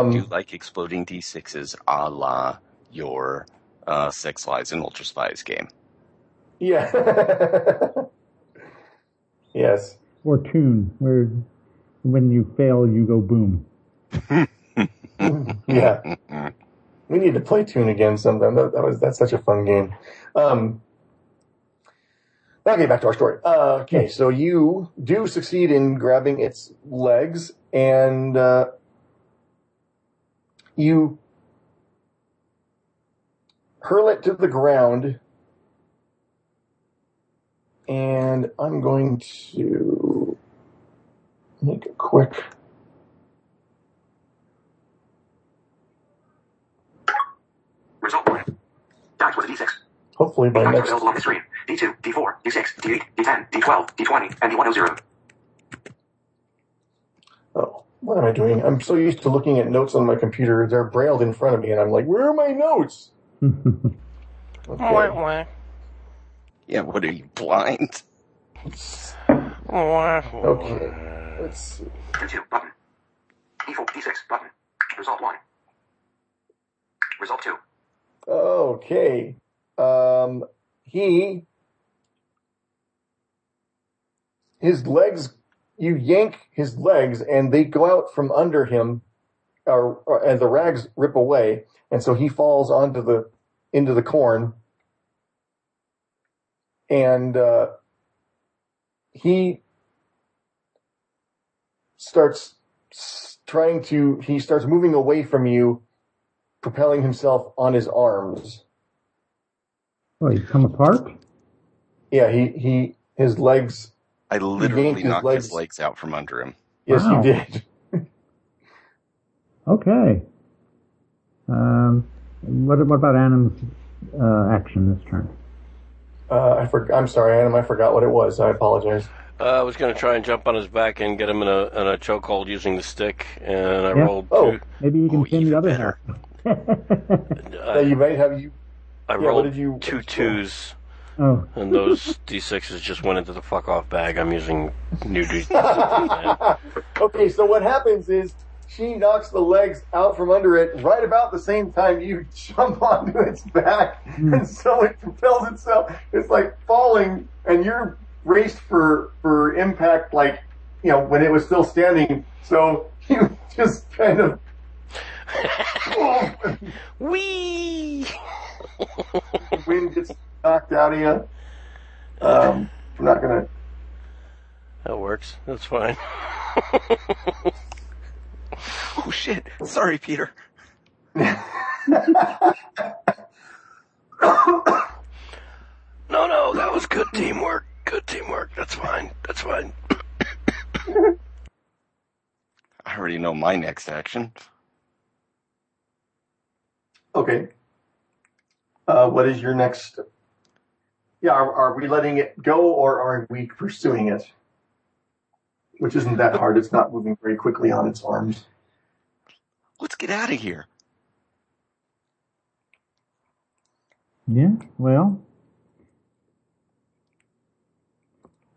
B: Do
D: Um,
B: you like exploding D6s a la your uh, Sex Lies and Ultra Spies game?
D: yeah. yes.
C: Or Toon, where when you fail, you go boom.
D: Yeah. We need to play Toon again sometime. That, that was that's such a fun game. Um, okay, back to our story. Uh, okay, so you do succeed in grabbing its legs, and uh, you hurl it to the ground. And I'm going to make a quick.
E: Result one. Dice with a D6.
D: Hopefully by
E: Dice are
D: next.
E: available on the screen. D2, D4, D6, D8, D10, D12, D20, and D100.
D: Oh, what am I doing? I'm so used to looking at notes on my computer. They're brailled in front of me, and I'm like, where are my notes? Okay.
B: Yeah, what are you, blind?
D: Okay. Let's see.
E: D2, button. D4, D6, button. Result 1. Result 2.
D: Okay. Um, he, his legs, you yank his legs, and they go out from under him, or, or and the rags rip away, and so he falls onto the into the corn, and uh, he starts trying to. He starts moving away from you, propelling himself on his arms.
C: Oh, you come apart?
D: Yeah, he he his legs.
B: I literally
D: his
B: knocked
D: legs.
B: his legs out from under him.
D: Yes,
C: Wow.
D: you did.
C: Okay. Um, what, what about Anim's uh, action this turn?
D: Uh, I for, I'm sorry, Adam. I forgot what it was. I apologize.
A: Uh, I was going to try and jump on his back and get him in a in a chokehold using the stick, and I
C: Yeah.
A: rolled.
D: Oh.
C: Maybe you can
B: Oh,
C: pin the other
B: better.
C: half.
D: Uh, you might have you.
A: I
D: yeah, what
A: rolled
D: did you-
A: two twos,
C: oh,
A: and those d6s just went into the fuck off bag. I'm using new d6s.
D: okay, so what happens is she knocks the legs out from under it right about the same time you jump onto its back, and so it propels itself. It's like falling, and you're raced for for impact, like you know when it was still standing. So you just kind of.
A: Wee.
D: wind gets knocked out of you. Um, I'm not gonna.
A: That works. That's fine.
B: Oh shit! Sorry, Peter.
A: No, no, that was good teamwork. Good teamwork. That's fine. That's fine.
B: I already know my next action.
D: Okay. Uh, what is your next? Yeah, are, are we letting it go or are we pursuing it? Which isn't that hard. It's not moving very quickly on its arms.
B: Let's get out of here.
C: yeah, well.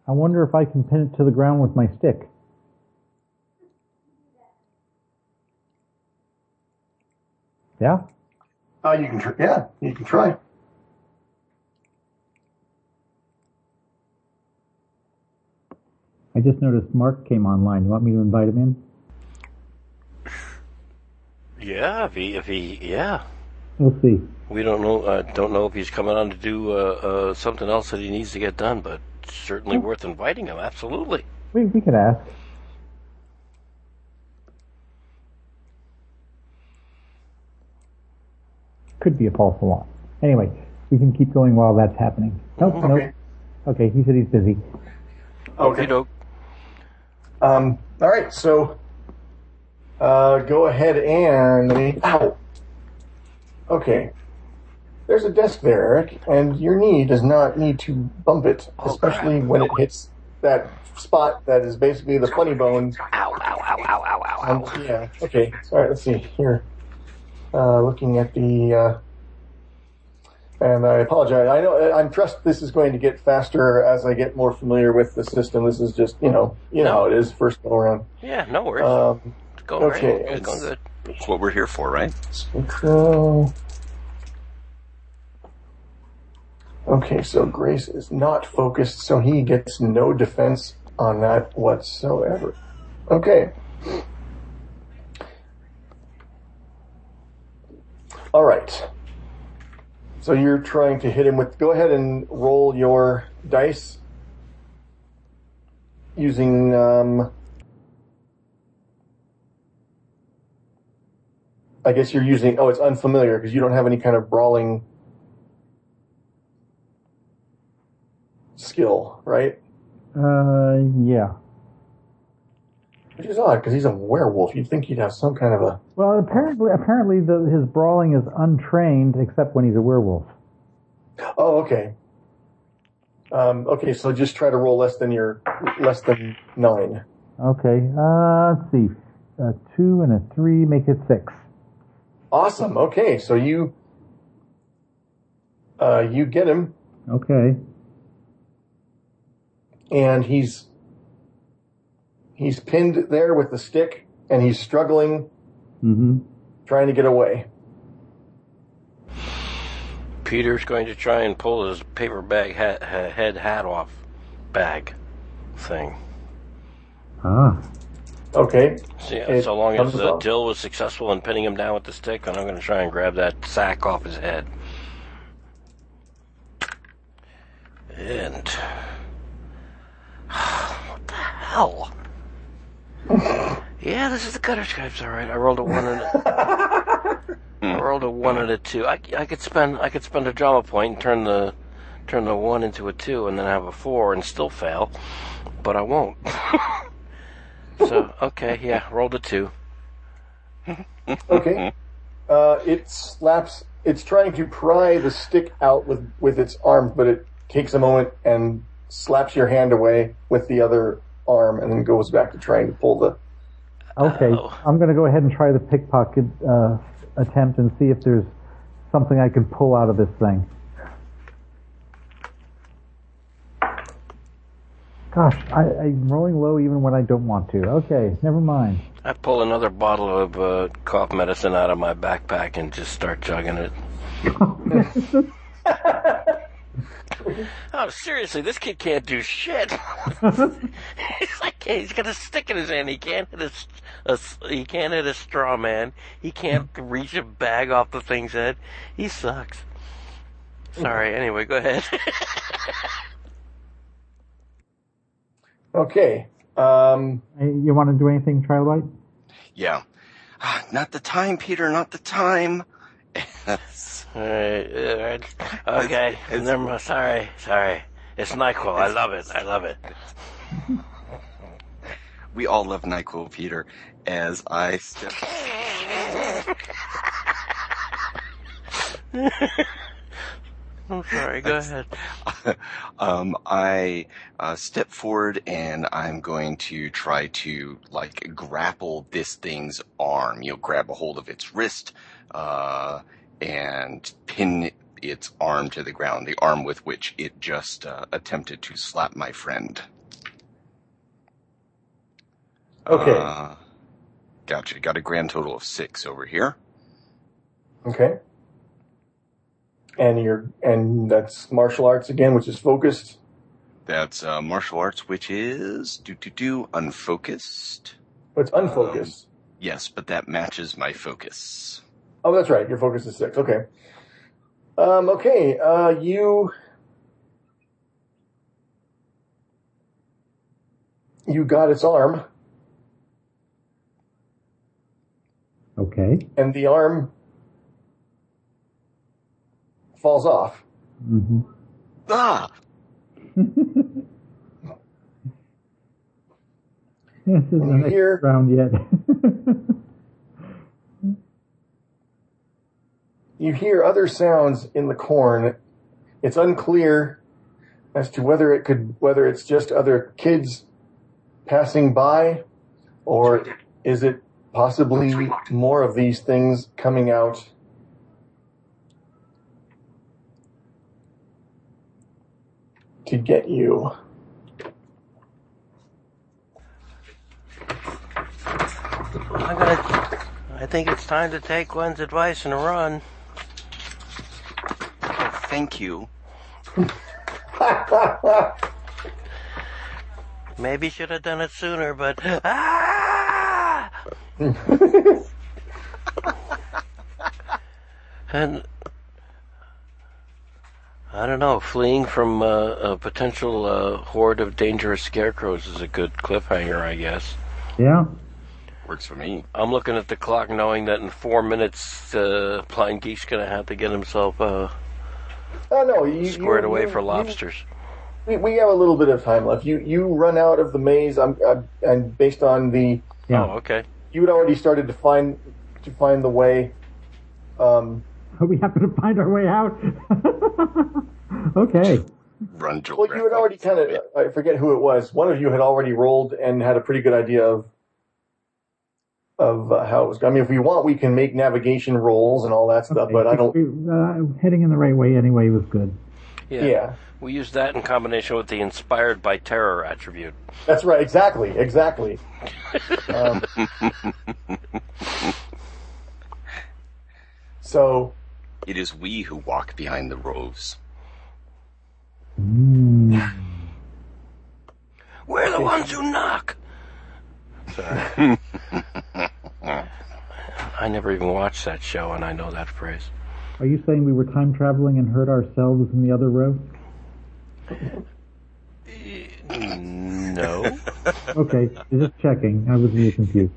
C: I wonder if I can pin it to the ground with my stick. Yeah?
D: Uh, you can try. Yeah, you can try.
C: I just noticed Mark came online. You want me to invite him in?
A: Yeah, if he, if he, yeah.
C: We'll see.
A: We don't know. Uh, don't know if he's coming on to do uh, uh, something else that he needs to get done, but certainly worth inviting him. Absolutely.
C: We, we could ask. Could be a false alarm. Anyway, we can keep going while that's happening. Nope,
D: Okay.
C: nope. Okay, he said he's busy.
D: Okay.
A: Okey-doke.
D: Um, all right. So, uh, go ahead and let me. Ow. Okay. There's a desk there, Eric, and your knee does not need to bump it,
A: Oh,
D: especially
A: crap.
D: when it hits that spot that is basically the funny bone
A: Ow! Ow! Ow! Ow! Ow! Ow!
D: Um,
A: Ow!
D: yeah. Okay. All right. Let's see here. Uh, looking at the. Uh, and I apologize. I know I'm trust this is going to get faster as I get more familiar with the system. This is just you know you know how it is first go around.
A: Yeah, no worries.
D: Um,
A: it's going
D: okay,
A: great. It's going
D: it's-
A: good.
B: That's what we're here for, right?
D: so, okay, so Grace is not focused, so he gets no defense on that whatsoever. Okay. All right. So you're trying to hit him with. Go ahead and roll your dice using. Um, I guess you're using. Oh, it's unfamiliar because you don't have any kind of brawling skill, right?
C: Uh, yeah.
D: Which is odd because he's a werewolf. You'd think he'd have some kind of a.
C: Well, apparently, apparently the, his brawling is untrained except when he's a werewolf.
D: Oh, okay. Um, okay, so just try to roll less than your less than nine.
C: Okay, uh, let's see. A two and a three make it six.
D: Awesome. Okay, so you uh, you get him,
C: Okay.
D: and he's he's pinned there with the stick, and he's struggling,
C: Mm-hmm.
D: trying to get away.
A: Peter's going to try and pull his paper bag hat, ha- head hat off bag thing.
C: Ah.
D: Okay.
A: So, yeah,
D: It
A: so long as
D: comes
A: uh. Dill was successful in pinning him down with the stick, and I'm going to try and grab that sack off his head. And what the hell? Yeah, this is the gutter Skypes. All right, I rolled a one and a, I rolled a one and a two. I, I could spend I could spend a drama point and turn the turn the one into a two and then have a four and still fail, but I won't. so okay, yeah, rolled a two.
D: Okay. Uh, it slaps. It's trying to pry the stick out with with its arms, but it takes a moment and slaps your hand away with the other arm, and then goes back to trying to pull the.
C: Okay,
A: Oh.
C: I'm going to go ahead and try the pickpocket uh, attempt and see if there's something I can pull out of this thing. Gosh, I, I'm rolling low even when I don't want to. Okay, never mind.
A: I pull another bottle of uh, cough medicine out of my backpack and just start chugging it. oh, seriously, this kid can't do shit. he's like, he's got a stick in his hand. He can't hit a, s- a s- he can't hit a straw man. He can't reach a bag off the thing's head. He sucks. Sorry. Anyway, go ahead.
D: Okay. Um,
C: You want to do anything, Trilobite?
B: Yeah. Ah, Not the time, Peter, not the time. That's-
A: All right, all right. Okay.
B: It's-
A: Never mind. Sorry. Sorry. It's Nyquil. I love it. I love it.
B: we all love NyQuil, Peter, as I step.
A: I'm sorry. Go ahead.
B: um, I uh, step forward and I'm going to try to like grapple this thing's arm. You'll grab a hold of its wrist uh, and pin its arm to the ground, the arm with which it just uh, attempted to slap my friend.
D: Okay.
B: Uh, gotcha. Got a grand total of six over here.
D: okay. And you're and that's martial arts again, which is focused.
B: That's uh, martial arts, which is do do do unfocused.
D: But it's unfocused.
B: Yes, but that matches my focus.
D: Oh, that's right. Your focus is six. Okay. Um, okay. Uh, you you got its arm,
C: Okay.
D: and the arm falls off.
C: hmm
B: Ah!
C: This isn't
D: you
C: a
D: hear-
C: round yet.
D: You hear other sounds in the corn. It's unclear as to whether it could whether it's just other kids passing by, or is it possibly more of these things coming out to get you.
A: I'm gonna. I think it's time to take Gwen's advice and run.
B: Thank you.
A: Maybe should have done it sooner, but ah! and I don't know. Fleeing from uh, a potential uh, horde of dangerous scarecrows is a good cliffhanger, I guess.
C: yeah.
B: Works for me.
A: I'm looking at the clock, knowing that in four minutes, uh, Blind Geek's gonna have to get himself uh,
D: Oh no, you
A: squared
D: you-
A: away
D: you-
A: for
D: you-
A: lobsters.
D: we, we have a little bit of time left. You you run out of the maze. I'm, I'm and based on the
C: Yeah.
A: Oh, okay.
D: you had already started to find to find the way. Um,
C: Are we happen to find our way out? okay.
B: Run, Joel.
D: well, you had already kind of I forget who it was. One of you had already rolled and had a pretty good idea of of uh, how it was. I mean, if we want, we can make navigation rolls and all that stuff. But I don't.
C: Uh, heading in the right way anyway was good.
A: Yeah.
D: Yeah,
A: We use that in combination with the inspired by terror attribute.
D: that's right. Exactly. Exactly. Um, so
B: It is we who walk behind the rows.
C: Mm.
A: We're the ones who knock. Sorry. I never even watched that show, and I know that phrase.
C: Are you saying we were time traveling and hurt ourselves in the other row?
A: No.
C: Okay, just checking. I was a little confused.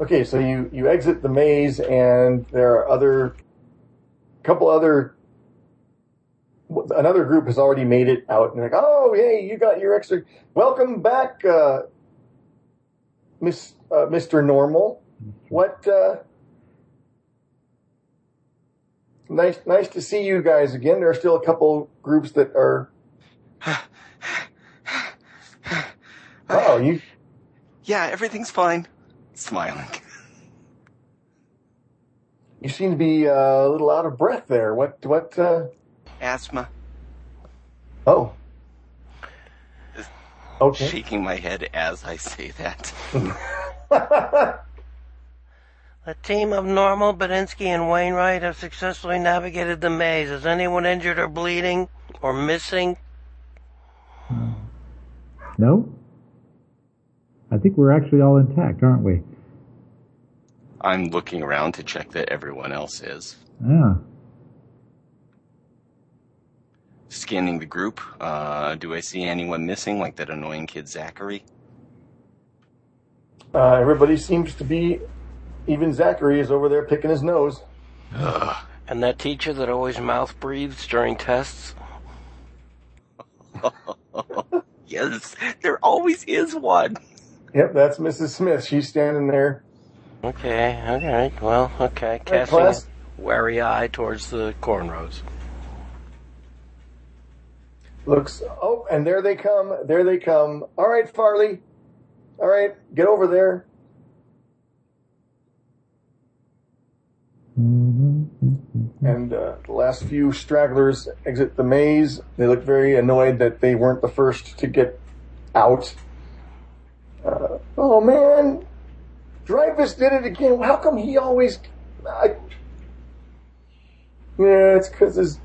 D: Okay, so you, you exit the maze, and there are other, couple other, another group has already made it out, and like, oh, hey, you got your extra, welcome back, uh, Miss, uh, Mr. Normal. What, uh, nice, nice to see you guys again. There are still a couple groups that are, oh, you,
B: Yeah, everything's fine. Smiling.
D: you seem to be uh, a little out of breath there. What, what, uh,
B: Asthma.
D: oh. Okay.
B: Shaking my head as I say that.
A: A team of Normal, Bedinsky, and Wainwright have successfully navigated the maze. Is anyone injured or bleeding or missing? Hmm.
C: No? I think we're actually all intact, aren't we?
B: I'm looking around to check that everyone else is.
C: Yeah.
B: Scanning the group. Uh, do I see anyone missing, like that annoying kid Zachary?
D: Uh, everybody seems to be, even Zachary is over there picking his nose.
B: Ugh.
A: And that teacher that always mouth breathes during tests?
B: yes, there always is one.
D: Yep, that's Mrs. Smith. She's standing there.
A: Okay, alright, well, okay. Casting
D: class.
A: a wary eye towards the cornrows.
D: Looks, oh, and there they come. There they come. All right, Farley. All right, get over there. And uh, the last few stragglers exit the maze. They look very annoyed that they weren't the first to get out. Uh, oh man, Dreyfus did it again. How come he always? I, yeah, it's because his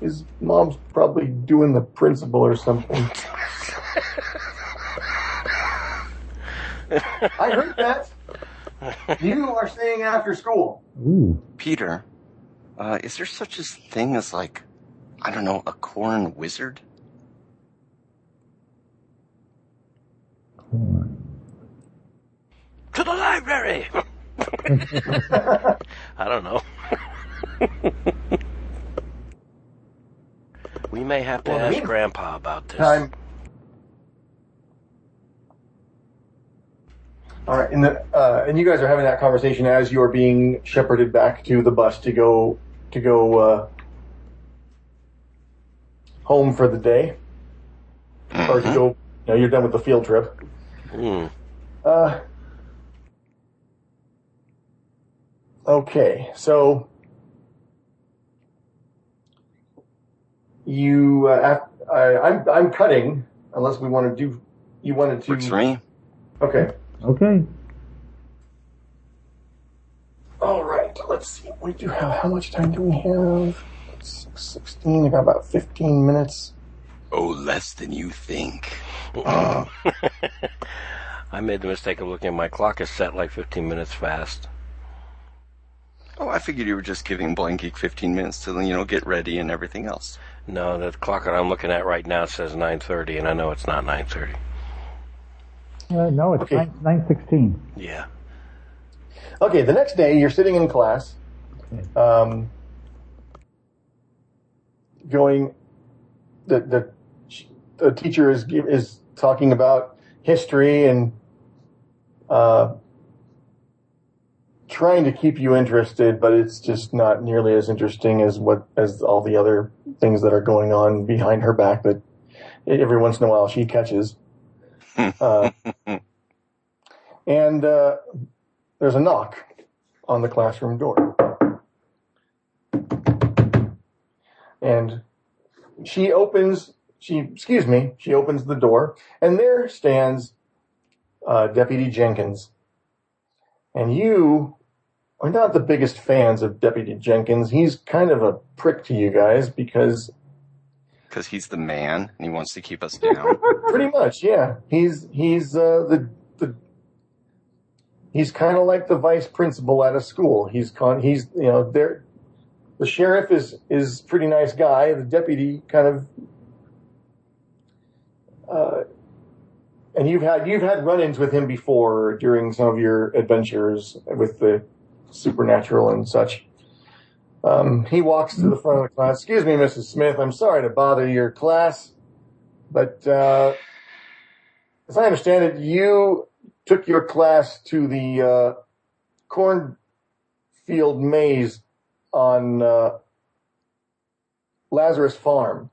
D: his mom's probably doing the principal or something. I heard that. You are staying after school.
C: Ooh.
B: Peter, uh, is there such a thing as like, I don't know, a corn wizard?
C: corn.
A: To the library! I don't know. we may have to
D: Well,
A: ask Grandpa about this.
D: Time. All right, and the, uh, and you guys are having that conversation as you are being shepherded back to the bus to go to go uh, home for the day, or to go. You know, you're done with the field trip.
A: Hmm.
D: Uh, okay, so you, uh, af- I, I'm I'm cutting unless we want to do. You wanted to.
B: Works for me.
D: Okay.
C: Okay.
D: All right. Let's see. We do have. How much time do we have? Sixteen. I got about fifteen minutes.
B: Oh, less than you think.
A: I made the mistake of looking at my clock is set like 15 minutes fast.
B: Oh, I figured you were just giving Blind Geek 15 minutes to, you know, get ready and everything else.
A: No, the clock that I'm looking at right now says 9:30, and I know it's not 9:30.
C: Uh, no, it's
D: Okay.
C: nine nine sixteen.
A: Yeah.
D: Okay. The next day, you're sitting in class, um, going. The the the teacher is is talking about history and uh, trying to keep you interested, but it's just not nearly as interesting as what as all the other things that are going on behind her back that every once in a while she catches. Uh, and uh, there's a knock on the classroom door. And she opens, she, excuse me, she opens the door, and there stands uh, Deputy Jenkins. And you are not the biggest fans of Deputy Jenkins. He's kind of a prick to you guys because
B: Because he's the man and he wants to keep us down.
D: Pretty much, yeah. He's he's uh, the the he's kind of like the vice principal at a school. He's con he's you know there the sheriff is is pretty nice guy. The deputy kind of, uh, and you've had you've had run-ins with him before during some of your adventures with the supernatural and such. Um, he walks to the front of the class. Excuse me, Mrs. Smith. I'm sorry to bother your class, but uh, as I understand it, you took your class to the uh, cornfield maze on uh, Lazarus Farm.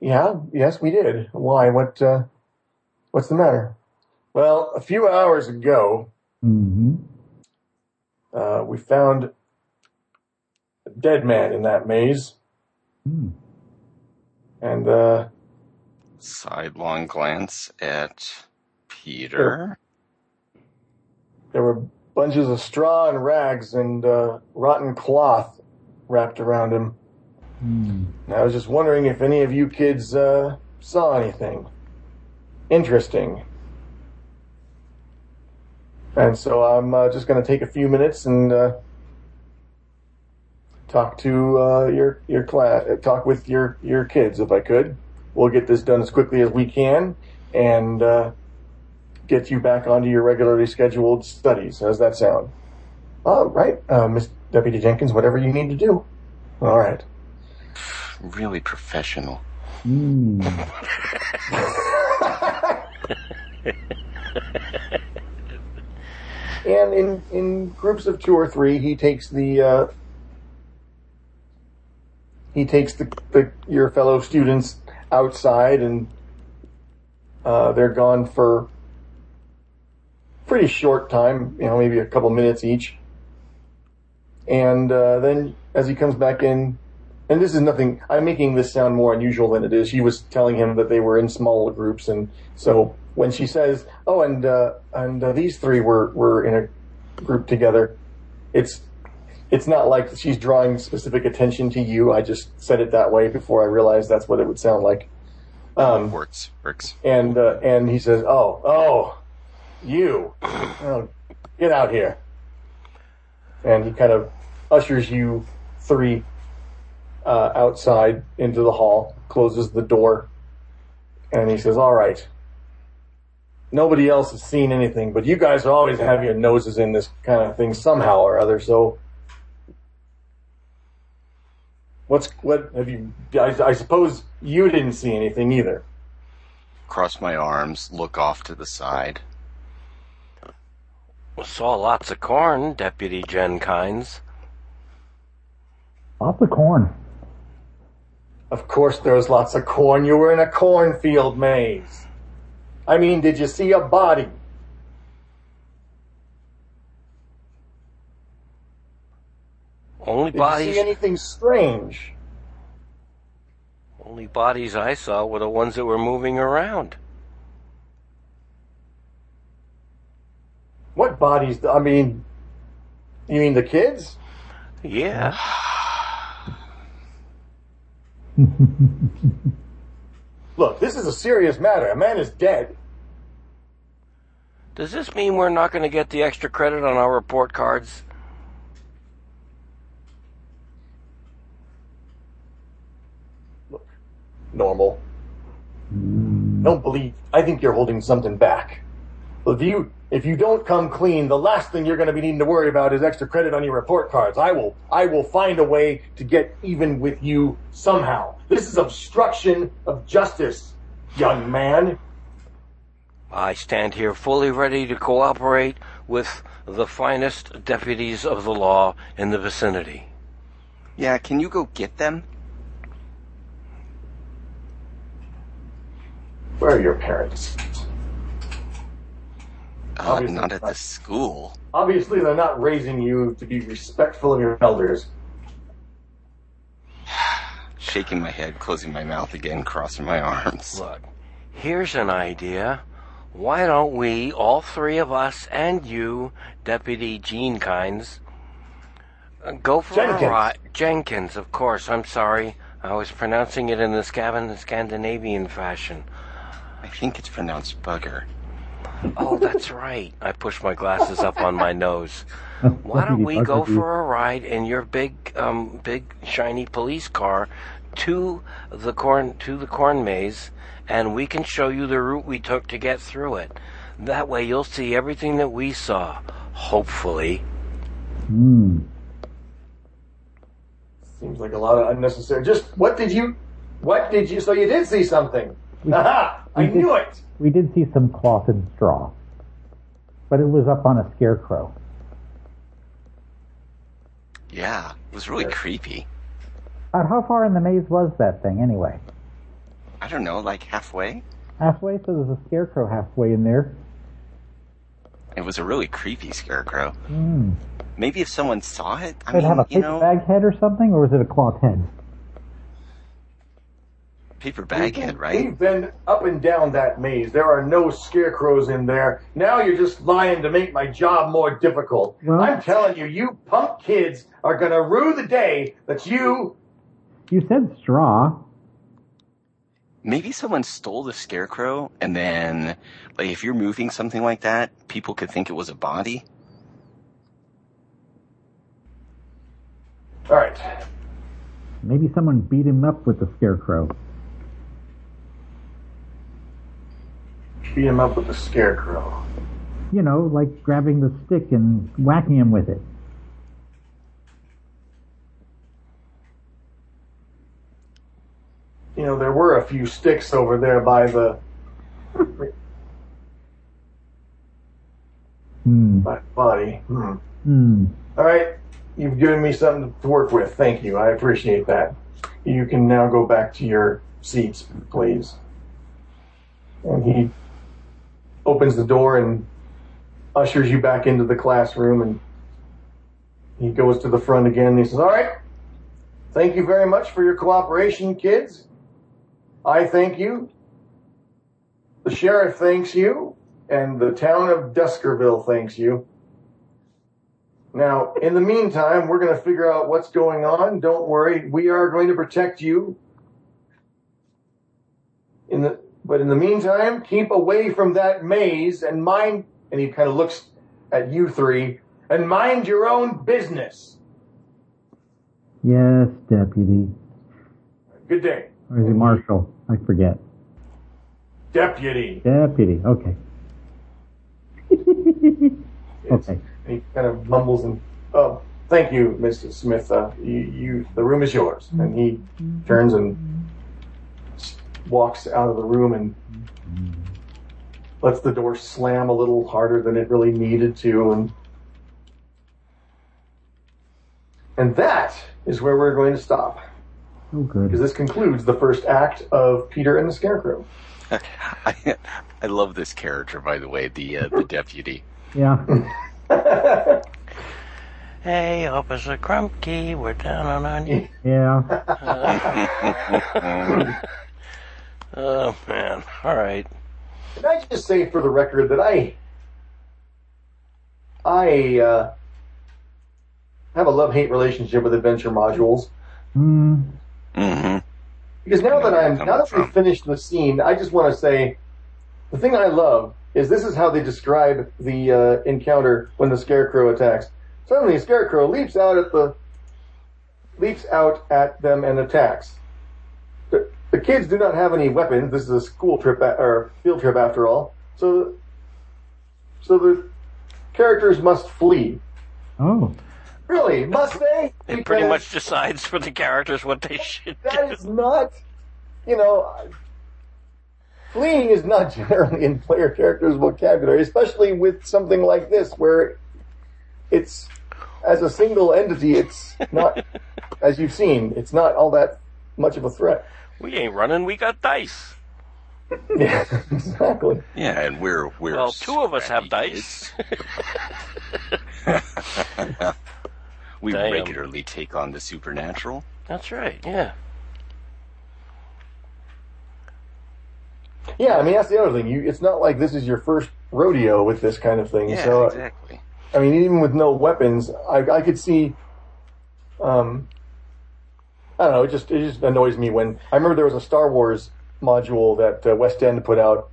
D: Yeah, yes, we did. Why? What? Uh, what's the matter? Well, a few hours ago,
C: hmm
D: uh, we found a dead man in that maze,
C: Hmm.
D: and uh,
B: Sidelong glance at Peter.
D: there were bunches of straw and rags and uh, rotten cloth wrapped around him.
C: Hmm.
D: And I was just wondering if any of you kids uh, saw anything interesting. And so I'm uh, just going to take a few minutes and uh, talk to uh, your your class, talk with your your kids if I could. We'll get this done as quickly as we can and uh, get you back onto your regularly scheduled studies. How's that sound? All right, uh, Miss Deputy Jenkins, whatever you need to do. All right.
B: Really professional.
C: Hmm.
D: And in, in groups of two or three, he takes the uh, he takes the, the your fellow students outside, and uh, they're gone for pretty short time, you know, maybe a couple minutes each. And uh, then as he comes back in, and this is nothing. I'm making this sound more unusual than it is. She was telling him that they were in smaller groups, and so when she says, "Oh, and uh, and uh, these three were were in a group together," it's it's not like she's drawing specific attention to you. I just said it that way before I realized that's what it would sound like. Um,
B: Works. Works.
D: and uh, and he says, "Oh, oh, you, oh, get out here!" And he kind of ushers you three uh, outside into the hall, closes the door, and he says, "All right." Nobody else has seen anything, but you guys always have your noses in this kind of thing somehow or other. So, what's what have you? I, I suppose you didn't see anything either.
B: Cross my arms, look off to the side.
A: Saw lots of corn, Deputy Jenkins.
C: Lots of corn.
D: Of course there was lots of corn. You were in a cornfield maze. I mean, did you see a body?
A: Only
D: Did
A: bodies.
D: you see anything strange?
A: Only bodies I saw were the ones that were moving around.
D: What bodies? I mean, you mean the kids?
A: Yeah.
D: Look, this is a serious matter. A man is dead.
A: Does this mean we're not going to get the extra credit on our report cards?
D: Look, normal. Don't believe. I think you're holding something back. If you if you don't come clean, the last thing you're going to be needing to worry about is extra credit on your report cards. I will I will find a way to get even with you somehow. This is obstruction of justice, young man.
A: I stand here fully ready to cooperate with the finest deputies of the law in the vicinity.
B: Yeah, can you go get them?
D: Where are your parents?
B: Uh,
D: Obviously
B: not at the school.
D: Obviously, they're not raising you to be respectful of your elders.
B: Shaking my head, closing my mouth again, crossing my arms.
A: Look, here's an idea. Why don't we, all three of us and you, Deputy Gene Kynes, uh, go for
D: Jenkins.
A: a ride? Jenkins, of course. I'm sorry. I was pronouncing it in the Scavan- Scandinavian fashion.
B: I think it's pronounced bugger.
A: Oh, that's right. I pushed my glasses up on my nose. Why don't we go for a ride in your big, um, big shiny police car to the corn to the corn maze, and we can show you the route we took to get through it. That way, you'll see everything that we saw. Hopefully.
C: Hmm.
D: Seems like a lot of unnecessary. Just what did you? What did you? So you did see something? Aha! I
C: did-
D: knew it.
C: We did see some cloth and straw, but it was up on a scarecrow.
B: Yeah, it was really creepy.
C: About how far in the maze was that thing, anyway?
B: I don't know, like halfway.
C: Halfway, so there's a scarecrow halfway in there.
B: It was a really creepy scarecrow.
C: Hmm.
B: Maybe if someone saw it, I
C: Did it
B: mean,
C: have a
B: you
C: paper
B: know,
C: bag head or something, or was it a cloth head?
B: paper bag head, right?
D: We've been up and down that maze. There are no scarecrows in there. Now you're just lying to make my job more difficult.
C: Well-
D: I'm telling you, you punk kids are gonna rue the day that you.
C: You said straw.
B: Maybe someone stole the scarecrow, and then, like, if you're moving something like that, people could think it was a body.
D: All right.
C: Maybe someone beat him up with the scarecrow.
D: Beat him up with the scarecrow.
C: You know, like grabbing the stick and whacking him with it.
D: You know, there were a few sticks over there by the
C: Hmm.
D: by the body. Hmm.
C: Hmm.
D: All right, you've given me something to work with. Thank you. I appreciate that. You can now go back to your seats, please. And he opens the door and ushers you back into the classroom and he goes to the front again and he says, All right, thank you very much for your cooperation, kids. I thank you. The sheriff thanks you, and the town of Duskerville thanks you. Now, in the meantime, we're going to figure out what's going on. Don't worry, we are going to protect you. In the but in the meantime, keep away from that maze and mind. And he kind of looks at you three and mind your own business.
C: Yes, deputy.
D: Good day,
C: Or is he marshal? I forget.
D: deputy.
C: Deputy. Okay. okay.
D: He kind of mumbles and, oh, thank you, Mr. Smith. Uh, you, you, the room is yours. And he turns and walks out of the room and lets the door slam a little harder than it really needed to. And, and that is where we're going to stop.
C: Oh,
D: Because this concludes the first act of Peter and the Scarecrow.
B: I, I love this character, by the way, the uh, the deputy.
C: Yeah.
A: Hey, Officer Krupke, we're down on our knees.
C: Yeah.
A: Oh man. All right.
D: Can I just say for the record that I I uh, have a love hate relationship with adventure modules
C: Hmm.
B: Hmm
D: because now that I'm now that we've finished the scene, I just want to say the thing I love is this is how they describe the uh, encounter when the scarecrow attacks. Suddenly, a scarecrow leaps out at the leaps out at them and attacks. The, the kids do not have any weapons. This is a school trip a- or field trip after all. So, so the characters must flee.
C: Oh.
D: Really, must they?
A: It pretty much decides for the characters what they should do.
D: that is not, you know, fleeing is not generally in player characters' vocabulary, especially with something like this where it's as a single entity. It's not, as you've seen, it's not all that much of a threat.
A: We ain't running. We got dice.
D: Yeah, exactly.
B: Yeah, and we're we're
A: Well, two of us have dice.
B: Kids. we
A: Damn.
B: regularly take on the supernatural.
A: That's right. Yeah.
D: Yeah, I mean that's the other thing. You, it's not like this is your first rodeo with this kind of thing.
B: Yeah,
D: so,
B: exactly.
D: I mean, even with no weapons, I, I could see. Um, I don't know. It just it just annoys me when I remember there was a Star Wars module that uh, West End put out,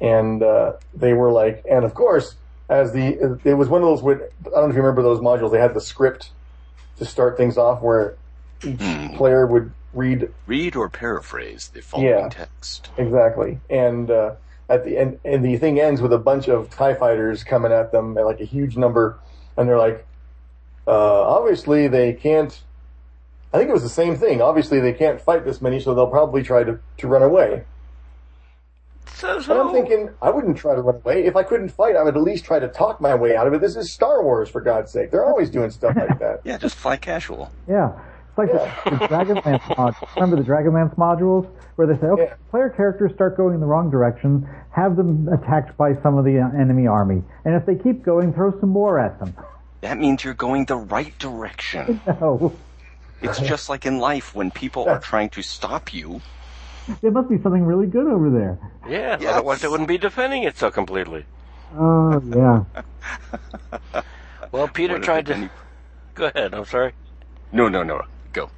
D: and uh, they were like, and of course, as the it was one of those. With, I don't know if you remember those modules. They had the script to start things off, where each
B: Hmm.
D: player would read
B: Read or paraphrase the following
D: Yeah.
B: text.
D: Exactly. And uh, at the end, and the thing ends with a bunch of Tie fighters coming at them at like a huge number, and they're like, uh, obviously they can't. I think it was the same thing. Obviously they can't fight this many, so they'll probably try to, to run away.
A: Says
D: And I'm thinking, I wouldn't try to run away. If I couldn't fight, I would at least try to talk my way out of it. This is Star Wars, for God's sake. They're always doing stuff like that.
B: Yeah, just fly casual.
C: Yeah. It's like the, the Dragonlance modules. Remember the Dragonlance modules? Where they say, okay,
D: Yeah.
C: player characters start going in the wrong direction, have them attacked by some of the uh, enemy army. And if they keep going, throw some more at them.
B: That means you're going the right direction.
C: No.
B: It's just like in life when people are trying to stop you.
C: There must be something really good over there.
A: Yeah,
B: Yes.
A: otherwise they wouldn't be defending it so completely.
C: Oh, yeah.
A: Well, Peter
B: What
A: tried to.
B: any-
A: Go ahead. I'm sorry.
B: No, no, no. Go.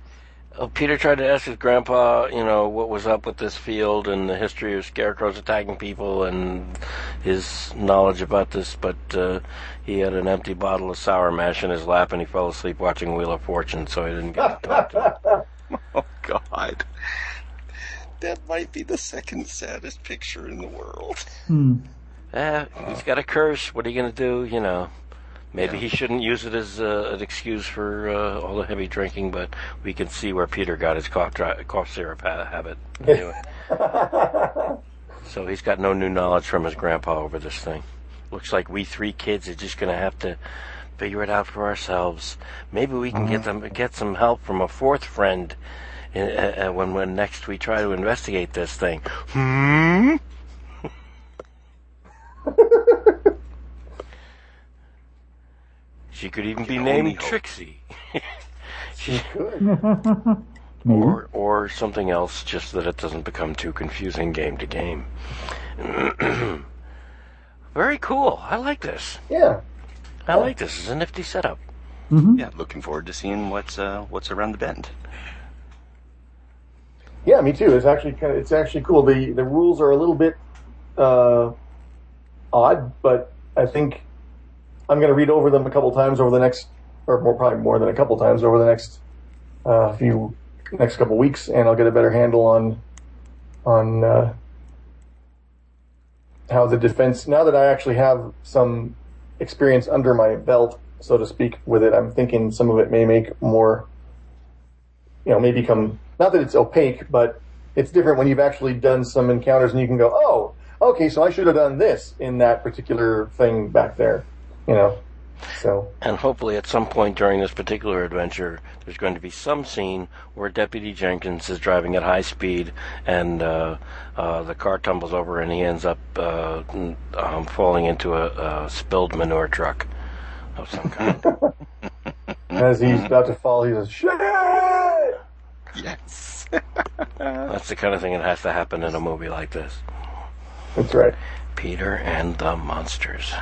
A: Oh, Peter tried to ask his grandpa, you know, what was up with this field and the history of scarecrows attacking people and his knowledge about this, but uh, he had an empty bottle of sour mash in his lap and he fell asleep watching Wheel of Fortune, so he didn't get to talk to him.
B: Oh God. That might be the second saddest picture in the world.
C: Hmm.
A: Eh, he's got a curse. What are you going to do? You know, maybe
B: Yeah.
A: he shouldn't use it as uh, an excuse for uh, all the heavy drinking, but we can see where Peter got his cough, dry, cough syrup ha- habit. Anyway. So he's got no new knowledge from his grandpa over this thing. Looks like we three kids are just going to have to figure it out for ourselves. Maybe we can get them get some help from a fourth friend uh, uh, when when next we try to investigate this thing. Hmm. she could even be
B: can
A: named
B: hope.
A: Trixie.
D: Good.
C: Maybe.
A: or or something else, just that it doesn't become too confusing game to game. Very cool. I like this.
D: Yeah.
A: I like this. It's a nifty setup.
B: Yeah, looking forward to seeing what's uh, what's around the bend.
D: Yeah, me too. It's actually kind of, it's actually cool. The the rules are a little bit uh, odd, but I think I'm going to read over them a couple times over the next, or more probably more than a couple times over the next uh, few next couple weeks, and I'll get a better handle on on uh, how the defense. Now that I actually have some experience under my belt, so to speak, with it, I'm thinking some of it may make more you know, may become not that it's opaque, but it's different when you've actually done some encounters and you can go, oh, okay, so I should have done this in that particular thing back there, you know. So
A: And hopefully, at some point during this particular adventure, there's going to be some scene where Deputy Jenkins is driving at high speed, and uh, uh, the car tumbles over, and he ends up uh, um, falling into a, a spilled manure truck of some kind.
D: as he's about to fall, he says, shit!
B: Yes.
A: That's the kind of thing that has to happen in a movie like this.
D: That's right.
A: Peter and the Monsters.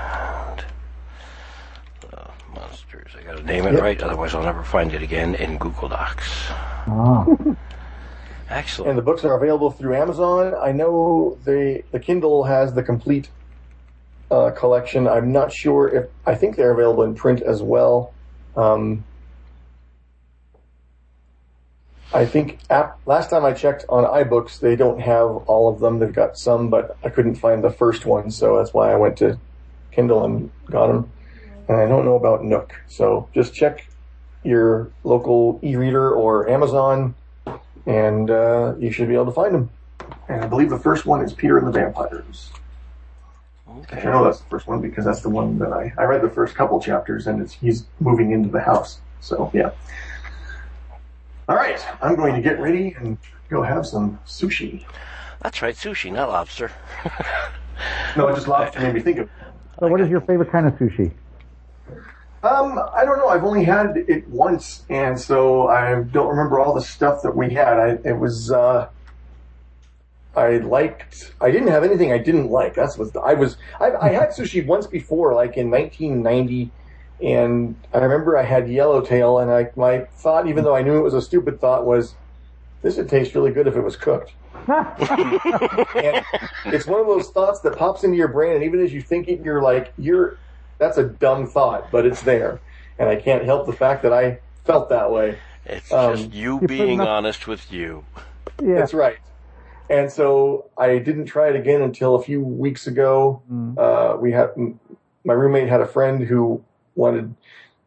A: The Monsters. I gotta name it
D: Yep.
A: right, otherwise I'll never find it again in Google Docs.
C: Ah.
A: Excellent.
D: And the books are available through Amazon. I know the the Kindle has the complete uh, collection. I'm not sure if I think they're available in print as well. Um, I think app, last time I checked on iBooks, they don't have all of them. They've got some, but I couldn't find the first one, so that's why I went to Kindle and got them. And I don't know about Nook, so just check your local e-reader or Amazon and uh, you should be able to find them. And I believe the first one is Peter and the Vampires.
A: Okay.
D: I know that's the first one because that's the one that I, I read the first couple chapters and it's he's moving into the house. So yeah. All right, I'm going to get ready and go have some sushi.
A: That's right, sushi, not lobster.
D: No, it just lobster made me think of.
C: So, what is your favorite kind of sushi?
D: Um, I don't know. I've only had it once, and so I don't remember all the stuff that we had. I it was uh, I liked. I didn't have anything I didn't like. That's what I was. I, I had sushi once before, like in 1990, and I remember I had yellowtail, and I my thought, even though I knew it was a stupid thought, was this would taste really good if it was cooked. and it's one of those thoughts that pops into your brain, and even as you think it, you're like, you're, that's a dumb thought, but it's there. And I can't help the fact that I felt that way.
A: It's
D: Um,
A: just you being
C: enough-
A: honest with you.
C: Yeah.
D: That's right. And so I didn't try it again until a few weeks ago.
C: Mm.
D: Uh, we had my roommate had a friend who wanted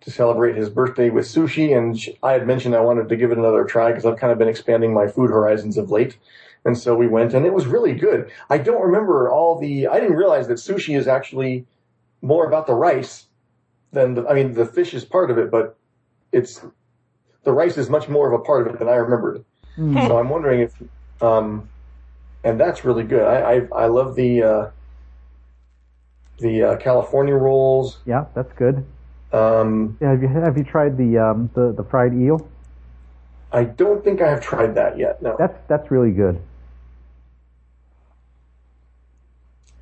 D: to celebrate his birthday with sushi, and I had mentioned I wanted to give it another try because I've kind of been expanding my food horizons of late. And so we went, and it was really good. I don't remember all the. I didn't realize that sushi is actually more about the rice than the. I mean, the fish is part of it, but it's the rice is much more of a part of it than I remembered.
C: Mm.
D: So I'm wondering if, um, and that's really good. I I, I love the uh, the uh, California rolls.
C: Yeah, that's good.
D: Um,
C: Yeah, have you have you tried the um, the the fried eel?
D: I don't think I have tried that yet. No,
C: That's that's really good.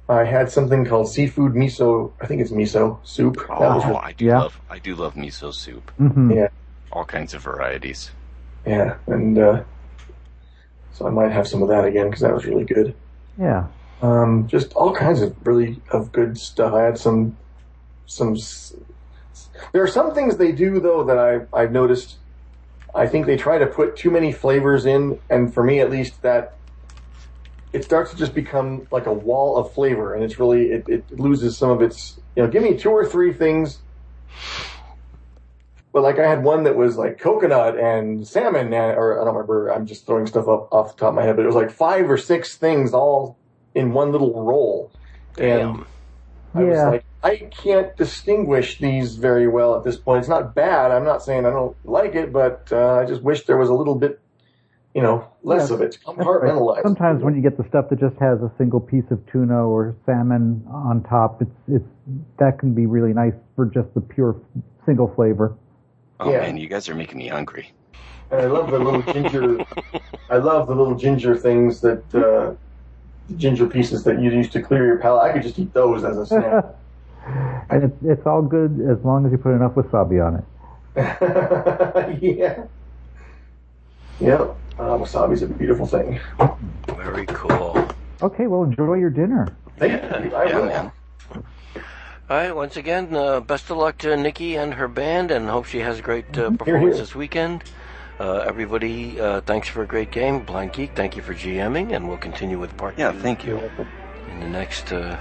D: I had something called seafood miso. I think it's miso soup. That was
B: Oh,
D: really,
B: I do
C: Yeah.
B: love I do love miso soup.
C: hmm
D: Yeah.
B: All kinds of varieties.
D: yeah, and uh, so I might have some of that again because that was really good.
C: Yeah.
D: Um, just all kinds of really of good stuff. I had some some. S- There are some things they do though that I I've noticed. I think they try to put too many flavors in, and for me at least, that it starts to just become like a wall of flavor, and it's really it, it loses some of its. You know, give me two or three things. But like I had one that was like coconut and salmon, and, or I don't remember. I'm just throwing stuff up off the top of my head, but it was like five or six things all in one little roll. And
A: Damn.
D: I was like, I can't distinguish these very well at this point. It's not bad. I'm not saying I don't like it, but uh, I just wish there was a little bit, you know, less
C: Yeah,
D: of it.
C: That's right.
D: Compartmentalized.
C: Sometimes when you get the stuff that just has a single piece of tuna or salmon on top, it's it's that can be really nice for just the pure single flavor.
B: Oh
D: Yeah.
B: man, you guys are making me hungry.
D: And I love the little ginger. I love the little ginger things that uh, the ginger pieces that you use to clear your palate. I could just eat those as a snack.
C: and it's it's all good as long as you put enough wasabi on it.
D: yeah. Yep. Uh, wasabi's a beautiful thing.
A: Very cool.
C: Okay, well enjoy your dinner.
D: Thank
A: Yeah,
D: you. I
B: yeah,
D: will.
B: man.
A: All right, once again, uh, best of luck to Nikki and her band, and hope she has a great uh,
D: Here,
A: performance
D: here.
A: this weekend. Uh, everybody, uh, thanks for a great game. BlindGeek, thank you for GMing, and we'll continue with part
B: Yeah,
A: two
B: thank you.
A: in the next uh,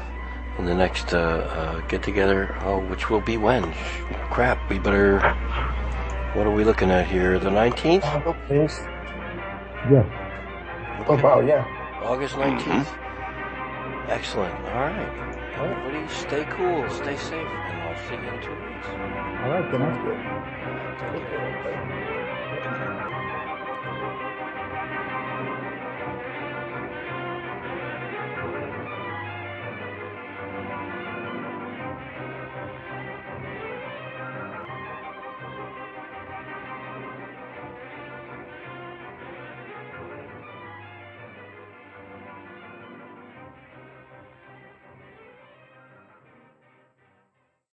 A: in the next uh, uh, get together. Oh, which will be when? Crap, we better. What are we looking at here? The nineteenth,
D: Oh, thanks.
C: Yes.
D: Oh, wow, yeah.
A: August 19th Excellent. All right, everybody, stay cool, stay safe, and I'll see you in two weeks.
C: All right, good night.
D: Good.
A: Take care.